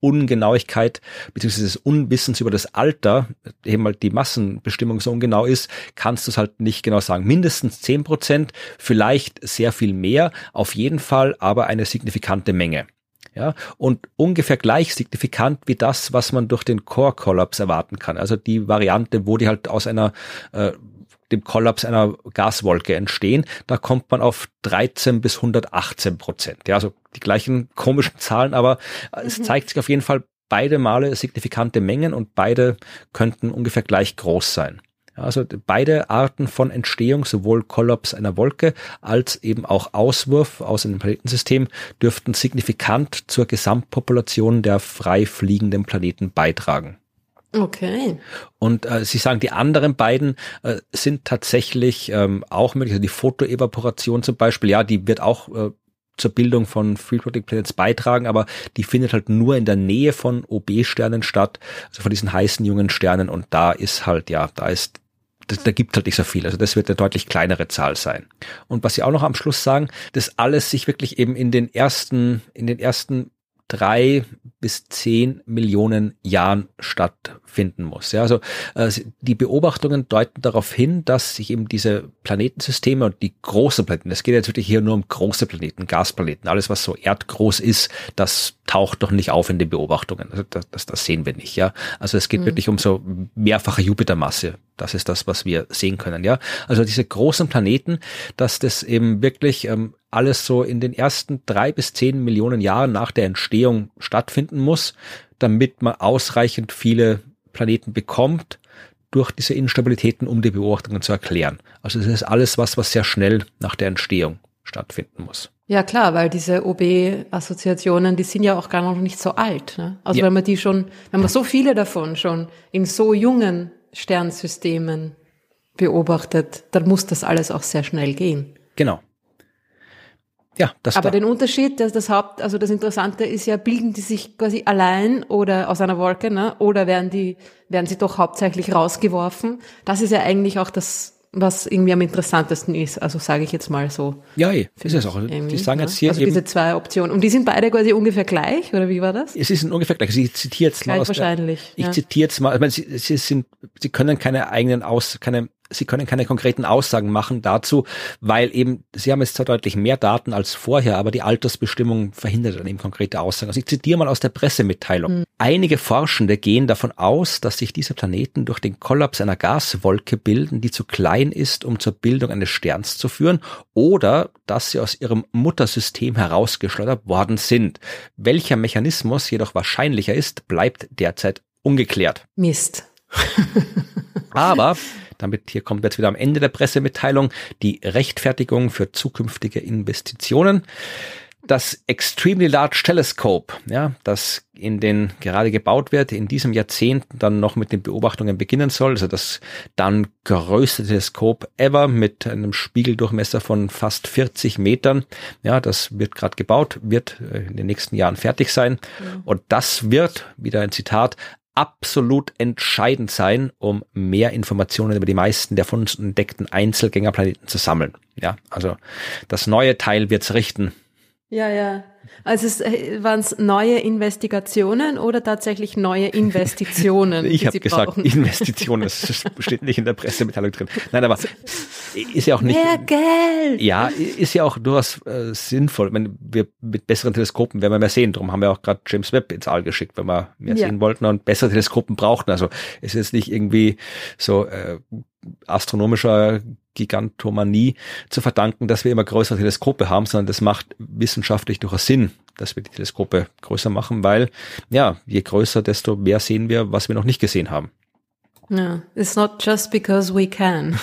Ungenauigkeit beziehungsweise des Unwissens über das Alter, eben halt die Massenbestimmung so ungenau ist, kannst du es halt nicht genau sagen. Mindestens zehn Prozent, vielleicht sehr viel mehr, auf jeden Fall aber eine signifikante Menge. Ja, und ungefähr gleich signifikant wie das, was man durch den Core-Kollaps erwarten kann. Also die Variante, wo die halt aus einer äh, dem Kollaps einer Gaswolke entstehen. Da kommt man auf 13 bis 118 Prozent. Ja, also die gleichen [laughs] komischen Zahlen, aber mhm. es zeigt sich auf jeden Fall beide Male signifikante Mengen und beide könnten ungefähr gleich groß sein. Also beide Arten von Entstehung, sowohl Kollaps einer Wolke als eben auch Auswurf aus einem Planetensystem, dürften signifikant zur Gesamtpopulation der frei fliegenden Planeten beitragen. Okay. Und äh, Sie sagen, die anderen beiden äh, sind tatsächlich ähm, auch möglich. Also die Fotoevaporation zum Beispiel, ja, die wird auch äh, zur Bildung von Free Floating Planets beitragen, aber die findet halt nur in der Nähe von OB-Sternen statt, also von diesen heißen jungen Sternen. Und da ist halt, ja, da ist da gibt halt nicht so viel. Also das wird eine deutlich kleinere Zahl sein. Und was Sie auch noch am Schluss sagen, dass alles sich wirklich eben in den ersten, in den ersten drei bis zehn Millionen Jahren stattfinden muss. Ja, also äh, die Beobachtungen deuten darauf hin, dass sich eben diese Planetensysteme und die großen Planeten, es geht jetzt wirklich hier nur um große Planeten, Gasplaneten, alles was so erdgroß ist, das taucht doch nicht auf in den Beobachtungen. Also das, das, das sehen wir nicht. Ja, also es geht mhm. wirklich um so mehrfache Jupitermasse. Das ist das, was wir sehen können. Ja, also diese großen Planeten, dass das eben wirklich ähm, alles so in den ersten drei bis zehn Millionen Jahren nach der Entstehung stattfinden muss, damit man ausreichend viele Planeten bekommt durch diese Instabilitäten, um die Beobachtungen zu erklären. Also das ist alles was, was sehr schnell nach der Entstehung stattfinden muss. Ja klar, weil diese OB-Assoziationen, die sind ja auch gar noch nicht so alt. Ne? Also ja. wenn man die schon, wenn man so viele davon schon in so jungen Sternsystemen beobachtet, dann muss das alles auch sehr schnell gehen. Genau. Ja, das Aber da. den Unterschied, dass das Haupt, also das Interessante ist ja, bilden die sich quasi allein oder aus einer Wolke, ne? Oder werden die, werden sie doch hauptsächlich rausgeworfen? Das ist ja eigentlich auch das, was irgendwie am interessantesten ist. Also sage ich jetzt mal so. Ja, ist es auch. Die sagen jetzt hier also eben, diese zwei Optionen. Und die sind beide quasi ungefähr gleich, oder wie war das? Es ist ungefähr gleich. Ich zitiere jetzt mal. Aus wahrscheinlich. Der, ich ja. zitiere jetzt mal. Ich meine, sie, sie sind, sie können keine eigenen aus, keine Sie können keine konkreten Aussagen machen dazu, weil eben, Sie haben jetzt zwar deutlich mehr Daten als vorher, aber die Altersbestimmung verhindert dann eben konkrete Aussagen. Also ich zitiere mal aus der Pressemitteilung. Mhm. Einige Forschende gehen davon aus, dass sich diese Planeten durch den Kollaps einer Gaswolke bilden, die zu klein ist, um zur Bildung eines Sterns zu führen, oder dass sie aus ihrem Muttersystem herausgeschleudert worden sind. Welcher Mechanismus jedoch wahrscheinlicher ist, bleibt derzeit ungeklärt. Mist. Aber [laughs] damit hier kommt jetzt wieder am Ende der Pressemitteilung die Rechtfertigung für zukünftige Investitionen. das Extremely Large Telescope, ja, das in den gerade gebaut wird, in diesem Jahrzehnt dann noch mit den Beobachtungen beginnen soll, also das dann größte Teleskop ever mit einem Spiegeldurchmesser von fast 40 Metern. Ja, das wird gerade gebaut, wird äh, in den nächsten Jahren fertig sein. Mhm. Und das wird, wieder ein Zitat, absolut entscheidend sein, um mehr Informationen über die meisten der von uns entdeckten Einzelgängerplaneten zu sammeln. Ja, also das neue Teil wird's richten. Ja, ja. Also es äh, waren es neue Investigationen oder tatsächlich neue [laughs] Investitionen? ich habe gesagt brauchen? Investitionen, das steht nicht in der Pressemitteilung drin. Nein, aber ist ja auch nicht. Mehr Geld! Ja, ist ja auch durchaus äh, sinnvoll. Wenn wir mit besseren Teleskopen werden wir mehr sehen. Darum haben wir auch gerade James Webb ins All geschickt, wenn wir mehr ja. sehen wollten und bessere Teleskopen brauchten. Also es ist nicht irgendwie so äh, astronomischer Gigantomanie zu verdanken, dass wir immer größere Teleskope haben, sondern das macht wissenschaftlich durchaus Sinn, dass wir die Teleskope größer machen, weil ja, je größer, desto mehr sehen wir, was wir noch nicht gesehen haben. Ja, it's not just because we can.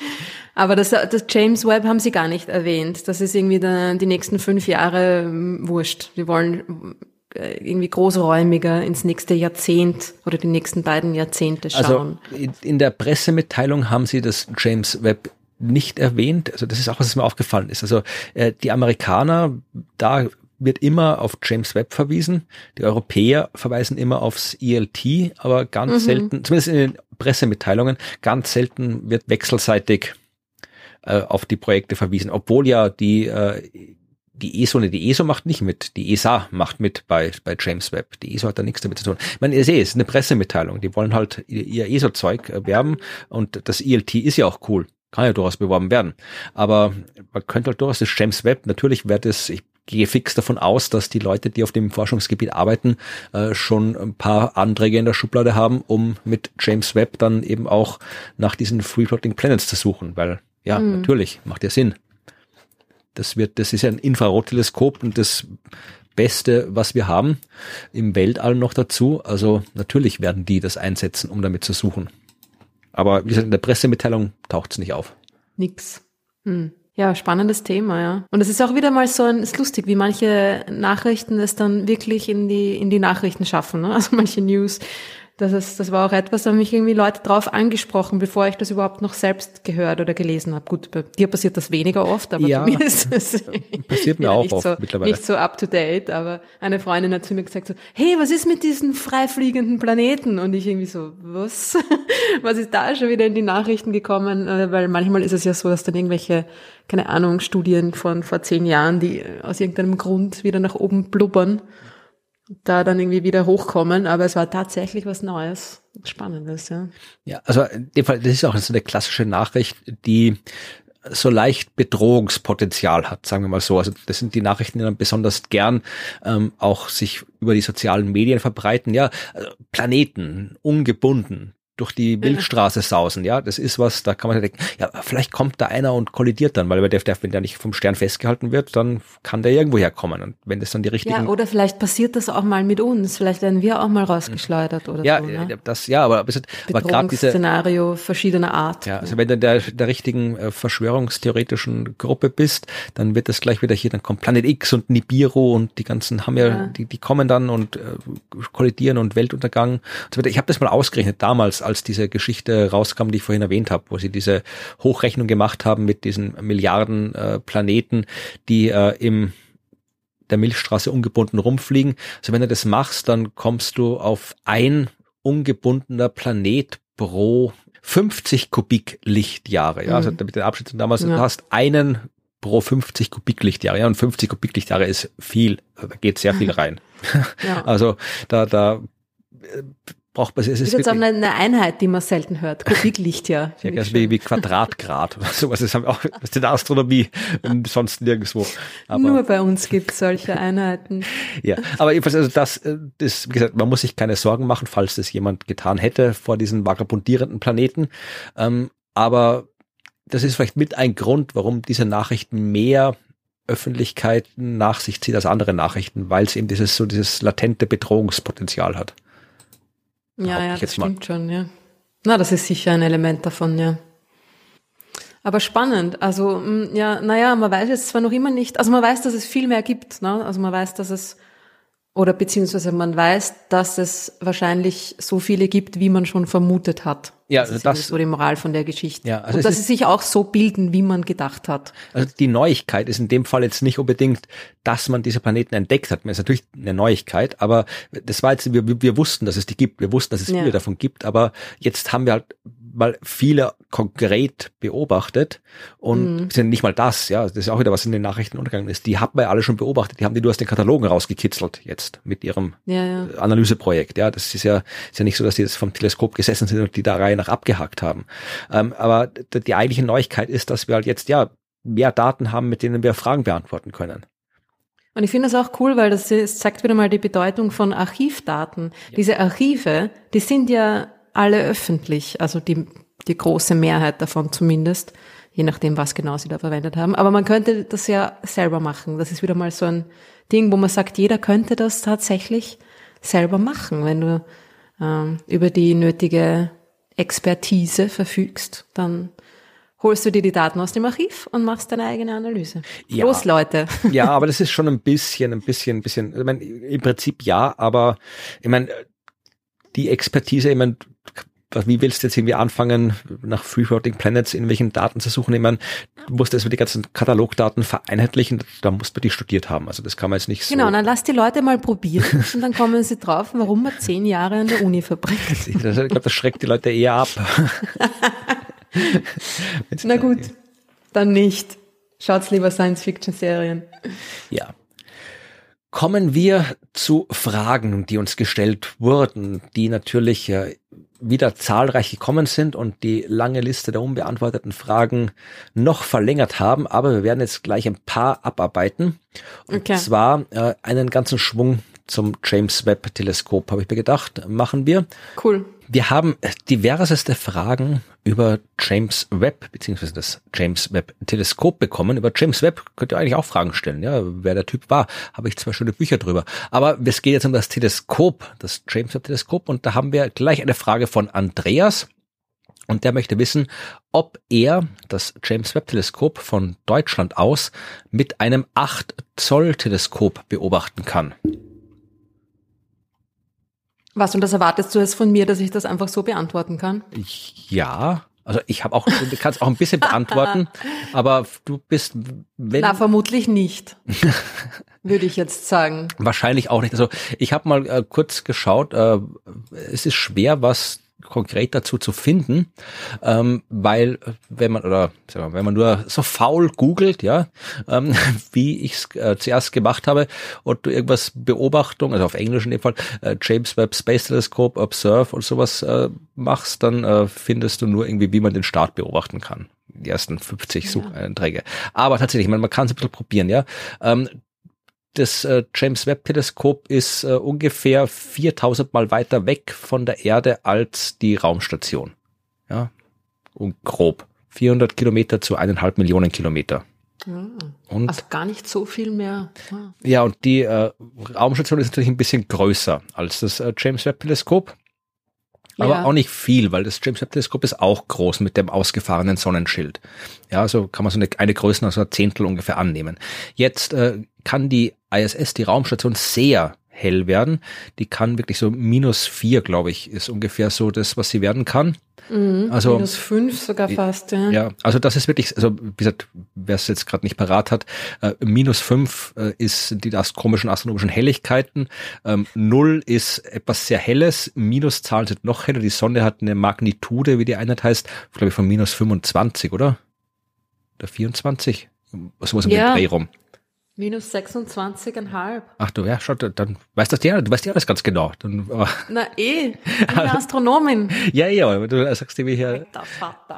[laughs] Aber das, das James Webb haben Sie gar nicht erwähnt. Das ist irgendwie der, die nächsten fünf Jahre hm, wurscht. Wir wollen irgendwie großräumiger ins nächste Jahrzehnt oder die nächsten beiden Jahrzehnte also schauen. Also in der Pressemitteilung haben Sie das James Webb nicht erwähnt. Also das ist auch, was mir aufgefallen ist. Also äh, die Amerikaner, da wird immer auf James Webb verwiesen. Die Europäer verweisen immer aufs ELT, aber ganz mhm. selten, zumindest in den Pressemitteilungen, ganz selten wird wechselseitig äh, auf die Projekte verwiesen, obwohl ja die äh, die ESO, ne, die ESO macht nicht mit, die ESA macht mit bei, bei James Webb. Die ESO hat da nichts damit zu tun. Ich meine, ihr seht, es ist eine Pressemitteilung. Die wollen halt ihr, ihr ESO-Zeug äh, werben und das ELT ist ja auch cool. Kann ja durchaus beworben werden. Aber man könnte halt durchaus das James Webb, natürlich wird es, ich gehe fix davon aus, dass die Leute, die auf dem Forschungsgebiet arbeiten, äh, schon ein paar Anträge in der Schublade haben, um mit James Webb dann eben auch nach diesen Free Floating Planets zu suchen, weil ja, mhm. natürlich, macht ja Sinn. Das wird, das ist ein Infrarotteleskop und das Beste, was wir haben im Weltall noch dazu. Also natürlich werden die das einsetzen, um damit zu suchen. Aber wie gesagt, in der Pressemitteilung taucht es nicht auf. Nix. Hm. Ja, spannendes Thema, ja. Und es ist auch wieder mal so ein, ist lustig, wie manche Nachrichten es dann wirklich in die, in die Nachrichten schaffen, ne? [laughs] Also manche News das, ist, das war auch etwas, da haben mich irgendwie Leute drauf angesprochen, bevor ich das überhaupt noch selbst gehört oder gelesen habe. Gut, bei dir passiert das weniger oft, aber ja, bei mir ist es [laughs] passiert mir [laughs] auch oft so, mittlerweile. Nicht so up to date, aber eine Freundin hat zu mir gesagt so, hey, was ist mit diesen freifliegenden Planeten? Und ich irgendwie so, was? [laughs] was ist da schon wieder in die Nachrichten gekommen? Äh, weil manchmal ist es ja so, dass dann irgendwelche, keine Ahnung, Studien von vor zehn Jahren, die aus irgendeinem Grund wieder nach oben blubbern da dann irgendwie wieder hochkommen, aber es war tatsächlich was Neues, Spannendes, ja. Ja, also in dem Fall, das ist auch so eine klassische Nachricht, die so leicht Bedrohungspotenzial hat, sagen wir mal so. Also das sind die Nachrichten, die dann besonders gern ähm, auch sich über die sozialen Medien verbreiten. Ja, also Planeten, ungebunden, durch die Milchstraße sausen, ja, das ist was, da kann man denken, ja, vielleicht kommt da einer und kollidiert dann, weil der, der, wenn der nicht vom Stern festgehalten wird, dann kann der irgendwo herkommen und wenn das dann die richtigen... Ja, oder vielleicht passiert das auch mal mit uns, vielleicht werden wir auch mal rausgeschleudert oder ja, so. Ja, ne? das, ja, aber, aber gerade diese... Szenario verschiedener Art. Ja, also wenn du der, der richtigen äh, verschwörungstheoretischen Gruppe bist, dann wird das gleich wieder hier, dann kommt Planet X und Nibiru und die ganzen haben ja, ja. die, die kommen dann und äh, kollidieren und Weltuntergang und so weiter. Ich habe das mal ausgerechnet damals, als diese Geschichte rauskam, die ich vorhin erwähnt habe, wo sie diese Hochrechnung gemacht haben mit diesen Milliarden äh, Planeten, die äh, im der Milchstraße ungebunden rumfliegen. Also wenn du das machst, dann kommst du auf ein ungebundener Planet pro 50 Kubiklichtjahre. Ja, also mhm. mit den Abschätzungen damals, ja. du hast einen pro 50 Kubiklichtjahre. Ja, und 50 Kubiklichtjahre ist viel, da geht sehr viel [laughs] rein. Ja. Also da, da braucht man es. Ist, ist jetzt auch eine Einheit, die man selten hört. Kubiklicht, ja. [laughs] Ja, wie, wie Quadratgrad oder sowas. Das haben wir auch ist in der Astronomie und sonst nirgendwo. Aber, Nur bei uns gibt es solche Einheiten. ja, aber jedenfalls, also das, äh, das, wie gesagt, man muss sich keine Sorgen machen, falls das jemand getan hätte vor diesen vagabundierenden Planeten. Ähm, aber das ist vielleicht mit ein Grund, warum diese Nachrichten mehr Öffentlichkeit nach sich zieht als andere Nachrichten, weil es eben dieses so dieses latente Bedrohungspotenzial hat. Ja, ja, das stimmt schon, ja. Na, das ist sicher ein Element davon, ja. Aber spannend. Also, ja, naja, man weiß jetzt zwar noch immer nicht, also man weiß, dass es viel mehr gibt, ne? Also man weiß, dass es oder beziehungsweise man weiß, dass es wahrscheinlich so viele gibt, wie man schon vermutet hat. Ja, das ist das, so die Moral von der Geschichte. Ja, also Und dass sie sich auch so bilden, wie man gedacht hat. Also die Neuigkeit ist in dem Fall jetzt nicht unbedingt, dass man diese Planeten entdeckt hat. Das ist natürlich eine Neuigkeit, aber das war jetzt, wir, wir wussten, dass es die gibt, wir wussten, dass es viele ja. davon gibt, aber jetzt haben wir halt mal viele konkret beobachtet und mhm. sind nicht mal das, ja, das ist auch wieder was in den Nachrichten untergegangen ist. Die haben wir alle schon beobachtet, die haben die nur aus den Katalogen rausgekitzelt jetzt mit ihrem ja, ja. Analyseprojekt, ja, das ist ja ist ja nicht so, dass die jetzt vom Teleskop gesessen sind und die da Reihe nach abgehakt haben. Ähm, aber die eigentliche Neuigkeit ist, dass wir halt jetzt ja mehr Daten haben, mit denen wir Fragen beantworten können. Und ich finde das auch cool, weil das, das zeigt wieder mal die Bedeutung von Archivdaten. Ja. Diese Archive, die sind ja alle öffentlich, also die, die große Mehrheit davon zumindest, je nachdem, was genau sie da verwendet haben. Aber man könnte das ja selber machen. Das ist wieder mal so ein Ding, wo man sagt, jeder könnte das tatsächlich selber machen, wenn du ähm, über die nötige Expertise verfügst, dann holst du dir die Daten aus dem Archiv und machst deine eigene Analyse. Ja, Los, Leute. [laughs] Ja, aber das [laughs] ist schon ein bisschen, ein bisschen, ein bisschen, ich meine, im Prinzip ja, aber ich meine, die Expertise, ich meine, wie willst du jetzt irgendwie anfangen, nach Free Floating Planets in welchen Daten zu suchen? Ich meine, du musst erstmal die ganzen Katalogdaten vereinheitlich,en da musst du die studiert haben. Also das kann man jetzt nicht so. Genau, dann lass die Leute mal probieren [laughs] und dann kommen sie drauf, warum man zehn Jahre an der Uni verbringt. ich glaube, das schreckt die Leute eher ab. [laughs] Na gut, dann nicht. Schaut's lieber Science-Fiction-Serien. Ja. Kommen wir zu Fragen, die uns gestellt wurden, die natürlich äh, wieder zahlreich gekommen sind und die lange Liste der unbeantworteten Fragen noch verlängert haben. Aber wir werden jetzt gleich ein paar abarbeiten. Und okay. zwar äh, einen ganzen Schwung zum James Webb Teleskop, habe ich mir gedacht, machen wir. Cool. Wir haben diverseste Fragen über James Webb beziehungsweise das James Webb Teleskop bekommen. Über James Webb könnt ihr eigentlich auch Fragen stellen, ja, wer der Typ war. Habe ich zwei schöne Bücher drüber. Aber es geht jetzt um das Teleskop, das James Webb Teleskop und da haben wir gleich eine Frage von Andreas. Und der möchte wissen, ob er das James Webb Teleskop von Deutschland aus mit einem 8 Zoll Teleskop beobachten kann. Was, und das erwartest du jetzt von mir, dass ich das einfach so beantworten kann? Ja, also ich habe auch, du kannst auch ein bisschen beantworten, [laughs] aber du bist, wenn. Na, vermutlich nicht. würde ich jetzt sagen. [laughs] Wahrscheinlich auch nicht. Also ich habe mal äh, kurz geschaut, äh, es ist schwer, was konkret dazu zu finden, ähm, weil wenn man oder wir, wenn man nur so faul googelt, ja, ähm, [laughs] wie ich es äh, zuerst gemacht habe und du irgendwas Beobachtung, also auf Englisch in dem Fall äh, James Webb Space Telescope Observe und sowas äh, machst, dann äh, findest du nur irgendwie, wie man den Start beobachten kann die ersten 50 Sucheinträge. Aber tatsächlich, man, man kann es ein bisschen probieren, ja. Ähm, das äh, James Webb Teleskop ist äh, ungefähr 4000 mal weiter weg von der Erde als die Raumstation. Ja, und grob 400 Kilometer zu eineinhalb Millionen Kilometer. Ah, und, also gar nicht so viel mehr. Ah. Ja, und die äh, Raumstation ist natürlich ein bisschen größer als das äh, James Webb Teleskop. Aber ja. auch nicht viel, weil das James Webb Teleskop ist auch groß mit dem ausgefahrenen Sonnenschild. Ja, so kann man so eine, eine Größe, also ein Zehntel ungefähr annehmen. Jetzt äh, kann die ISS, die Raumstation, sehr hell werden. Die kann wirklich so minus vier, glaube ich, ist ungefähr so das, was sie werden kann. Mhm, also minus fünf sogar fast, ja. Ja, also das ist wirklich, also wie gesagt, wer es jetzt gerade nicht parat hat, äh, minus fünf äh, ist die komischen astronomischen Helligkeiten, ähm, null ist etwas sehr Helles, Minuszahlen sind noch heller, die Sonne hat eine Magnitude, wie die Einheit heißt, glaube ich von minus 25, oder? Oder 24? Sowas um ja. den Dreh rum. Minus 26,5. Ach du, ja, schau, dann weißt du das ja, du weißt ja alles ganz genau. Dann, Na eh, [laughs] ich bin eine Astronomin. ja, ja, du sagst dir, wie hier,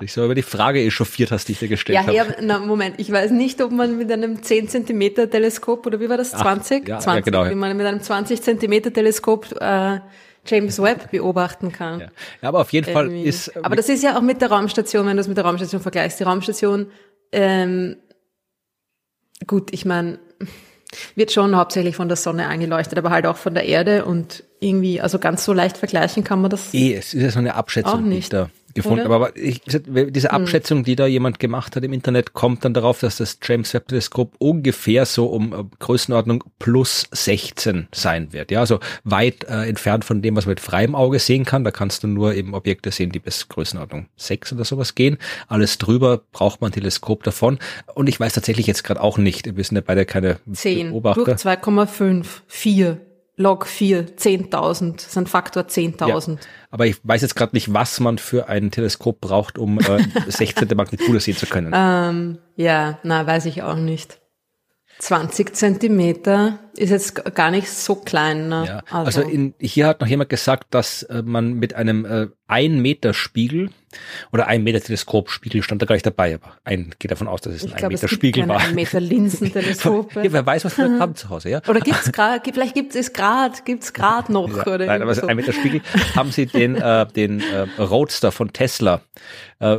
ich so über die Frage echauffiert hast, die ich dir gestellt ja, habe. Ja, na, Moment, ich weiß nicht, ob man mit einem 10 Zentimeter Teleskop, oder wie war das, 20? Ach, ja, 20, ja, genau. Wie man mit einem 20 Zentimeter Teleskop äh, James Webb beobachten kann. Ja, ja aber auf jeden. Fall ist... Aber das ist ja auch mit der Raumstation, wenn du es mit der Raumstation vergleichst. Die Raumstation, ähm, gut, ich meine wird schon hauptsächlich von der Sonne angeleuchtet, aber halt auch von der Erde und irgendwie, also ganz so leicht vergleichen kann man das. Eh, es ist ja so eine Abschätzung. Auch nicht. Da, gefunden. Oder? Aber ich, diese Abschätzung, die da jemand gemacht hat im Internet, kommt dann darauf, dass das James Webb Teleskop ungefähr so um äh, Größenordnung plus 16 sein wird. Ja, also weit äh, entfernt von dem, was man mit freiem Auge sehen kann. Da kannst du nur eben Objekte sehen, die bis Größenordnung 6 oder sowas gehen. Alles drüber braucht man ein Teleskop davon. Und ich weiß tatsächlich jetzt gerade auch nicht. Wir sind ja beide keine 10 Beobachter. durch 2,5, 4, log 4, 10.000, das ist ein Faktor 10.000. Aber ich weiß jetzt gerade nicht, was man für ein Teleskop braucht, um äh, [laughs] 16. Magnitude sehen zu können. Ähm, ja, na, weiß ich auch nicht. 20 Zentimeter ist jetzt gar nicht so klein. Ne? Ja, also in, hier hat noch jemand gesagt, dass äh, man mit einem äh, 1 Meter Spiegel oder 1 Meter Teleskopspiegel stand da gar nicht dabei, aber ein geht davon aus, dass es ein ich 1 glaube, Meter es Spiegel war. 1 Meter Linsenteleskope. [laughs] ja, wer weiß, was wir [laughs] haben zu Hause, ja? Oder gibt's gerade, vielleicht gibt es gerade, gibt's gerade [laughs] noch. Ja, oder nein, aber so. ein Meter Spiegel haben sie den, äh, den äh, Roadster von Tesla äh,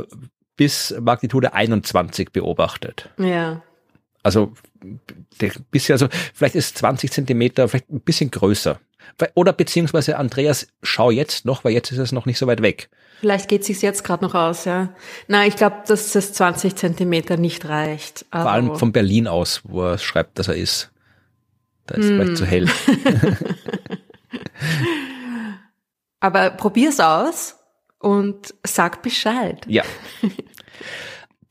bis Magnitude 21 beobachtet. Ja. Also bisher, also vielleicht ist 20 Zentimeter vielleicht ein bisschen größer. Oder beziehungsweise Andreas, schau jetzt noch, weil jetzt ist es noch nicht so weit weg. Vielleicht geht sich's jetzt gerade noch aus, ja. Na, ich glaube, dass das 20 Zentimeter nicht reicht. Vor allem von Berlin aus, wo er schreibt, dass er ist. Da ist vielleicht zu hell. [laughs] Aber probier's aus und sag Bescheid. Ja. [laughs]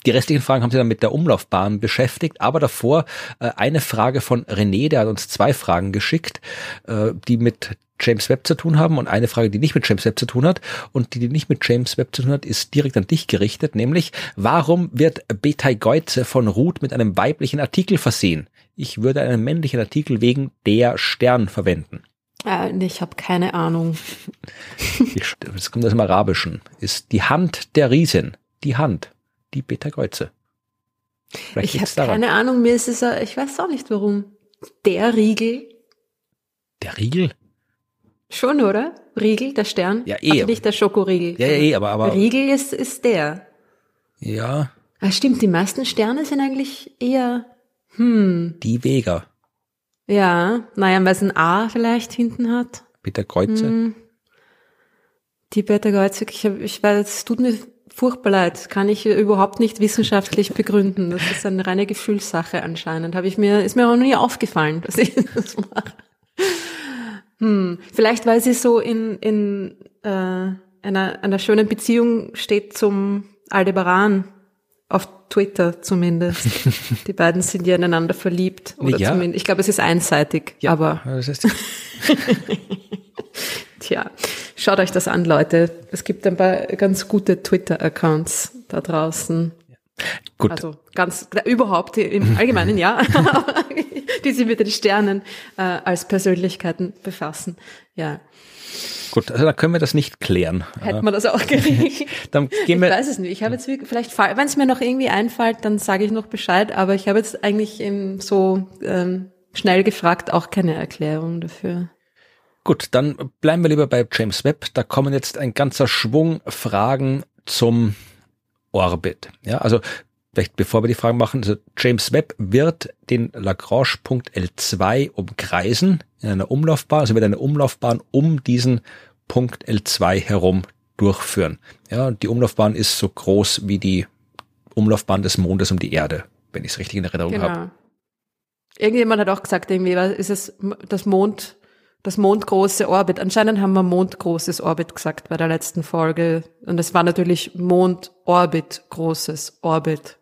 Die restlichen Fragen haben sie dann mit der Umlaufbahn beschäftigt, aber davor äh, eine Frage von René, der hat uns zwei Fragen geschickt, äh, die mit James Webb zu tun haben und eine Frage, die nicht mit James Webb zu tun hat und die, die nicht mit James Webb zu tun hat, ist direkt an dich gerichtet, nämlich warum wird Betai Geuze von Ruth mit einem weiblichen Artikel versehen? Ich würde einen männlichen Artikel wegen der Stern verwenden. Äh, ich habe keine Ahnung. [laughs] Das kommt aus dem Arabischen. Ist die Hand der Riesin. Die Hand. Die Beta. Vielleicht Ich habe keine Ahnung, mir ist es, äh, ich weiß auch nicht warum. Der Riegel, Der Riegel? schon, oder? Riegel, der Stern? Ja, eh, Also nicht der Schokoriegel. Ja, ja, eh, aber, aber, Riegel ist, ist der. ja, Ah, stimmt, die meisten Sterne sind eigentlich eher, hm, die Vega. ja, naja, weil es ein A vielleicht hinten hat. Beta Kreuze. Hm. Die Beta-Geuzig, ich, hab, ich weiß, es tut mir furchtbar leid, kann ich überhaupt nicht wissenschaftlich begründen. Das ist eine reine Gefühlssache anscheinend. Habe ich mir, ist mir auch nie aufgefallen, dass ich [laughs] das mache. Hm. Vielleicht, weil sie so in, in äh, einer, einer schönen Beziehung steht zum Aldebaran. Auf Twitter zumindest. [laughs] Die beiden sind ja ineinander verliebt. Oder Ja. zumindest, ich glaube, es ist einseitig. Aber Das heißt, [laughs] Tja, schaut euch das an, Leute. Es gibt ein paar ganz gute Twitter-Accounts da draußen. gut. Also ganz überhaupt im Allgemeinen, ja, [laughs] die sich mit den Sternen äh, als Persönlichkeiten befassen. Ja, Gut, also dann können wir das nicht klären. hätte man das auch gekriegt. [laughs] Dann gehen Ich wir, weiß es nicht. Ich habe jetzt wirklich- vielleicht, wenn es mir noch irgendwie einfällt, dann sage ich noch Bescheid. Aber ich habe jetzt eigentlich so ähm, schnell gefragt auch keine Erklärung dafür. gut, dann bleiben wir lieber bei James Webb. Da kommen jetzt ein ganzer Schwung Fragen zum Orbit. Ja, also vielleicht bevor wir die Fragen machen, also James Webb wird den Lagrange-Punkt L2 umkreisen in einer Umlaufbahn, also wird eine Umlaufbahn um diesen Punkt L2 herum durchführen. Ja, und die Umlaufbahn ist so groß wie die Umlaufbahn des Mondes um die Erde, wenn ich es richtig in Erinnerung habe. Genau. Irgendjemand hat auch gesagt, irgendwie ist es das Mond, das mondgroße Orbit. Anscheinend haben wir mondgroßes Orbit gesagt bei der letzten Folge. Und es war natürlich Mond-Orbit, großes Orbit.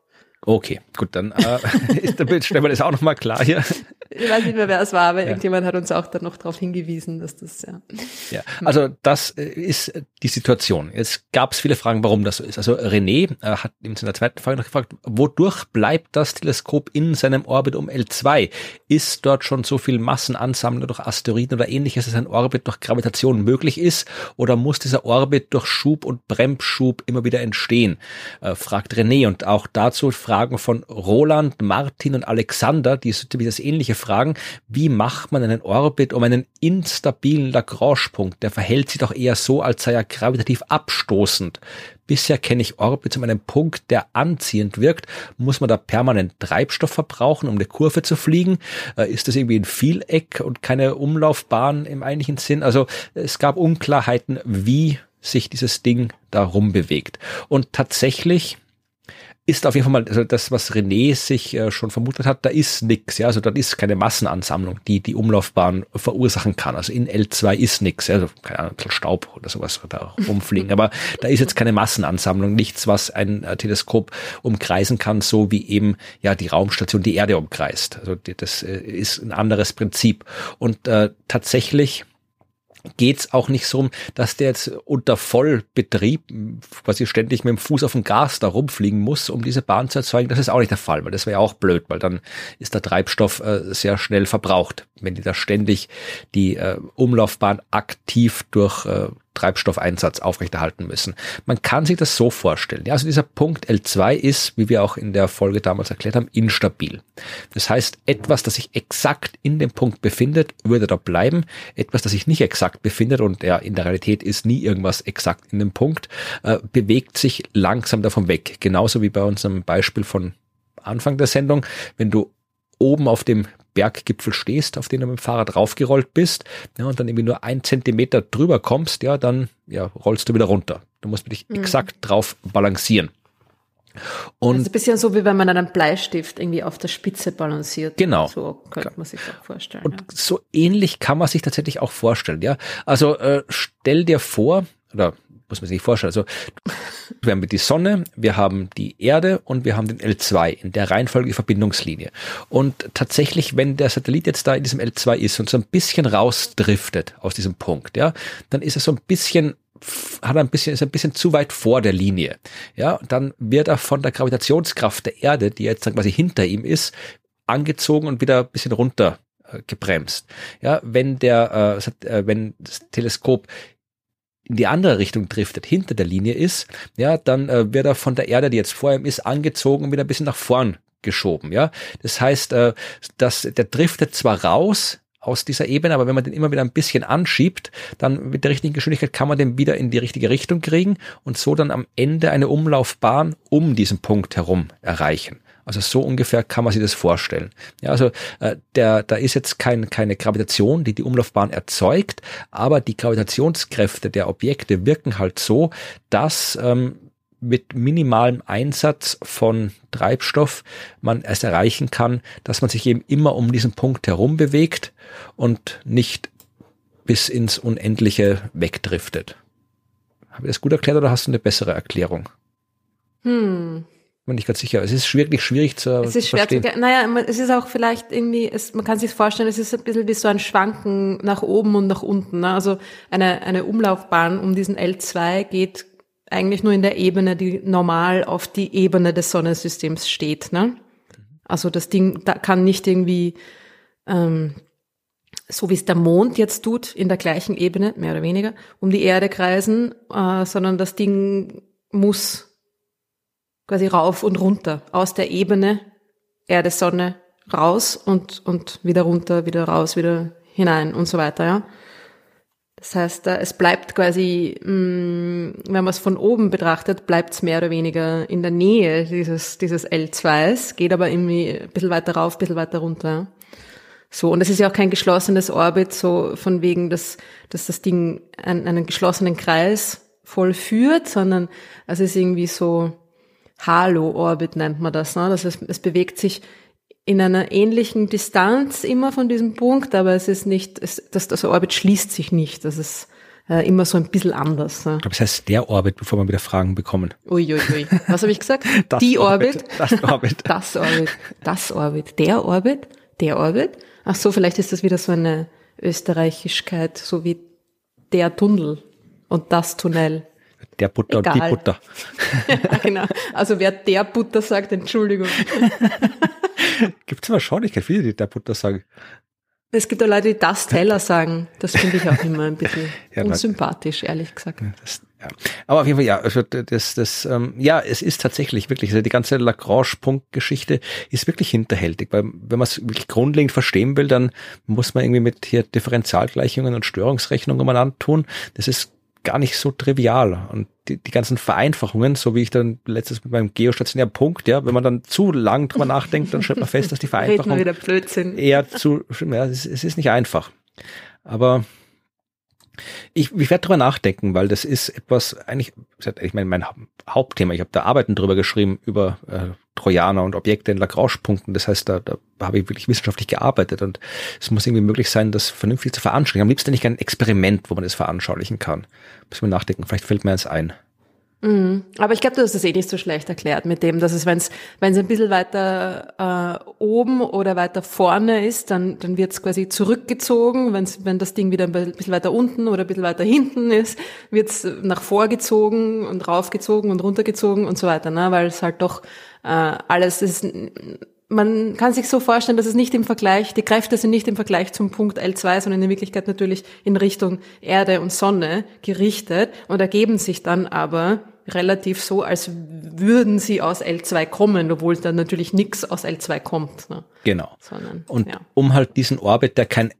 Okay, gut, dann äh, [laughs] ist, damit stellen wir das auch nochmal klar hier. Ich weiß nicht mehr, wer es war, aber irgendjemand hat uns auch dann noch darauf hingewiesen, dass das, ja. Ja, also das äh, ist die Situation. Jetzt gab es viele Fragen, warum das so ist. Also René äh, hat in seiner zweiten Frage noch gefragt, wodurch bleibt das Teleskop in seinem Orbit um L2? Ist dort schon so viel Massenansammlung durch Asteroiden oder ähnliches, dass ein Orbit durch Gravitation möglich ist? Oder muss dieser Orbit durch Schub und Bremsschub immer wieder entstehen? Äh, fragt René. Und auch dazu Fragen von Roland, Martin und Alexander, die so ziemlich das ähnliche fragen. Wie macht man einen Orbit um einen instabilen Lagrange-Punkt? Der verhält sich doch eher so, als sei er gravitativ abstoßend. Bisher kenne ich Orbits um einen Punkt, der anziehend wirkt. Muss man da permanent Treibstoff verbrauchen, um eine Kurve zu fliegen? Äh, Ist das irgendwie ein Vieleck und keine Umlaufbahn im eigentlichen Sinn? Also es gab Unklarheiten, wie sich dieses Ding da rumbewegt. Und tatsächlich ist auf jeden Fall mal also das, was René sich äh, schon vermutet hat, da ist nix, ja, also da ist keine Massenansammlung, die die Umlaufbahn verursachen kann. Also in L2 ist nix, ja, also keine Ahnung, Staub oder sowas da [laughs] rumfliegen, aber da ist jetzt keine Massenansammlung, nichts, was ein äh, Teleskop umkreisen kann, so wie eben ja die Raumstation die Erde umkreist. Also die, das äh, ist ein anderes Prinzip und äh, tatsächlich geht's auch nicht so, dass der jetzt unter Vollbetrieb quasi ständig mit dem Fuß auf dem Gas da rumfliegen muss, um diese Bahn zu erzeugen. Das ist auch nicht der Fall, weil das wäre auch blöd, weil dann ist der Treibstoff äh, sehr schnell verbraucht, wenn die da ständig die äh, Umlaufbahn aktiv durch äh, Treibstoffeinsatz aufrechterhalten müssen. Man kann sich das so vorstellen. Ja, also dieser Punkt L2 ist, wie wir auch in der Folge damals erklärt haben, instabil. Das heißt, etwas, das sich exakt in dem Punkt befindet, würde da bleiben. Etwas, das sich nicht exakt befindet und ja, in der Realität ist nie irgendwas exakt in dem Punkt, äh, bewegt sich langsam davon weg. Genauso wie bei unserem Beispiel von Anfang der Sendung. Wenn du oben auf dem Berggipfel stehst, auf den du mit dem Fahrrad raufgerollt bist, ja, und dann irgendwie nur ein Zentimeter drüber kommst, ja, dann ja, rollst du wieder runter. Du musst dich mhm. exakt drauf balancieren. Und das ist ein bisschen so, wie wenn man einen Bleistift irgendwie auf der Spitze balanciert. Genau. So könnte man sich auch vorstellen. Und ja. so ähnlich kann man sich tatsächlich auch vorstellen, ja. Also äh, stell dir vor, oder muss man sich vorstellen. Also wir haben die Sonne, wir haben die Erde und wir haben den L2 in der Reihenfolge Verbindungslinie. Und tatsächlich, wenn der Satellit jetzt da in diesem L2 ist und so ein bisschen rausdriftet aus diesem Punkt, ja, dann ist er so ein bisschen hat ein bisschen, ist ein bisschen zu weit vor der Linie. Ja, dann wird er von der Gravitationskraft der Erde, die jetzt quasi hinter ihm ist, angezogen und wieder ein bisschen runter gebremst. Ja, wenn der, äh, äh wenn das Teleskop in die andere Richtung driftet, hinter der Linie ist, ja, dann äh, wird er von der Erde, die jetzt vor ihm ist, angezogen und wieder ein bisschen nach vorn geschoben, ja. Das heißt, äh, dass der driftet zwar raus aus dieser Ebene, aber wenn man den immer wieder ein bisschen anschiebt, dann mit der richtigen Geschwindigkeit kann man den wieder in die richtige Richtung kriegen und so dann am Ende eine Umlaufbahn um diesen Punkt herum erreichen. Also so ungefähr kann man sich das vorstellen. Ja, also äh, der, da ist jetzt kein, keine Gravitation, die die Umlaufbahn erzeugt, aber die Gravitationskräfte der Objekte wirken halt so, dass ähm, mit minimalem Einsatz von Treibstoff man es erreichen kann, dass man sich eben immer um diesen Punkt herum bewegt und nicht bis ins Unendliche wegdriftet. Habe ich das gut erklärt oder hast du eine bessere Erklärung? Hm bin nicht ganz sicher. Es ist wirklich schwierig zu, es ist schwer verstehen. Zu, naja, es ist auch vielleicht irgendwie, es, man kann sich vorstellen, es ist ein bisschen wie so ein Schwanken nach oben und nach unten. Ne? Also eine, eine Umlaufbahn um diesen L2 geht eigentlich nur in der Ebene, die normal auf die Ebene des Sonnensystems steht. Ne? Also das Ding da kann nicht irgendwie ähm, so wie es der Mond jetzt tut, in der gleichen Ebene, mehr oder weniger, um die Erde kreisen, äh, sondern das Ding muss quasi rauf und runter aus der Ebene Erde, Sonne raus und, und wieder runter, wieder raus, wieder hinein und so weiter, ja. Das heißt, es bleibt quasi, mm, wenn man es von oben betrachtet, bleibt es mehr oder weniger in der Nähe dieses, dieses L2s, geht aber irgendwie ein bisschen weiter rauf, ein bisschen weiter runter. So, und es ist ja auch kein geschlossenes Orbit, so von wegen, dass, dass das Ding einen, einen geschlossenen Kreis vollführt, sondern es ist irgendwie so, Halo-Orbit nennt man das. Ne? Das heißt, es bewegt sich in einer ähnlichen Distanz immer von diesem Punkt, aber es ist nicht, es, das, das Orbit schließt sich nicht. Das ist äh, immer so ein bisschen anders. Ne? Ich glaube, es heißt der Orbit, bevor wir wieder Fragen bekommen. Uiuiui. Ui, ui. Was habe ich gesagt? [laughs] Das Die Orbit. Orbit. Das Orbit. [laughs] das Orbit. Das Orbit. Der Orbit. Der Orbit. Ach so, vielleicht ist das wieder so eine Österreichischkeit, so wie der Tunnel und das Tunnel. Der Butter Egal. und die Butter. ja, [laughs] genau. Also wer der Butter sagt, Entschuldigung. [laughs] Gibt es aber schon, ich kann viele, die der Butter sagen. Es gibt auch Leute, die das Teller sagen. Das finde ich auch immer ein bisschen [laughs] ja, unsympathisch, ehrlich gesagt. Das, ja. Aber auf jeden Fall, ja, also das, das, ähm, ja, es ist tatsächlich wirklich, also die ganze Lagrange-Punkt-Geschichte ist wirklich hinterhältig, weil wenn man es wirklich grundlegend verstehen will, dann muss man irgendwie mit hier Differentialgleichungen und Störungsrechnungen umeinander tun. Das ist gar nicht so trivial. Und die, die ganzen Vereinfachungen, so wie ich dann letztes mit meinem geostationären Punkt, ja, wenn man dann zu lang drüber [laughs] nachdenkt, dann stellt man fest, dass die Vereinfachung eher zu, ja, es, es ist nicht einfach. Aber Ich, ich werde drüber nachdenken, weil das ist etwas, eigentlich, ich meine, mein Hauptthema. Ich habe da Arbeiten drüber geschrieben, über äh, Trojaner und Objekte in Lagrange-Punkten. Das heißt, da, da habe ich wirklich wissenschaftlich gearbeitet und es muss irgendwie möglich sein, das vernünftig zu veranschaulichen. Am liebsten nicht ein Experiment, wo man das veranschaulichen kann. Muss man nachdenken, vielleicht fällt mir eins ein. Mhm. Aber ich glaube, du hast das eh nicht so schlecht erklärt mit dem, dass es, wenn es ein bisschen weiter äh, oben oder weiter vorne ist, dann, dann wird es quasi zurückgezogen. Wenn's, wenn das Ding wieder ein bisschen weiter unten oder ein bisschen weiter hinten ist, wird es nach vorgezogen und raufgezogen und runtergezogen und so weiter, ne? weil es halt doch äh, alles ist man kann sich so vorstellen, dass es nicht im Vergleich, die Kräfte sind nicht im Vergleich zum Punkt L2, sondern in Wirklichkeit natürlich in Richtung Erde und Sonne gerichtet und ergeben sich dann aber relativ so, als würden sie aus L2 kommen, obwohl dann natürlich nichts aus L2 kommt. Ne? Genau. Sondern, und ja. um halt diesen Orbit, der kein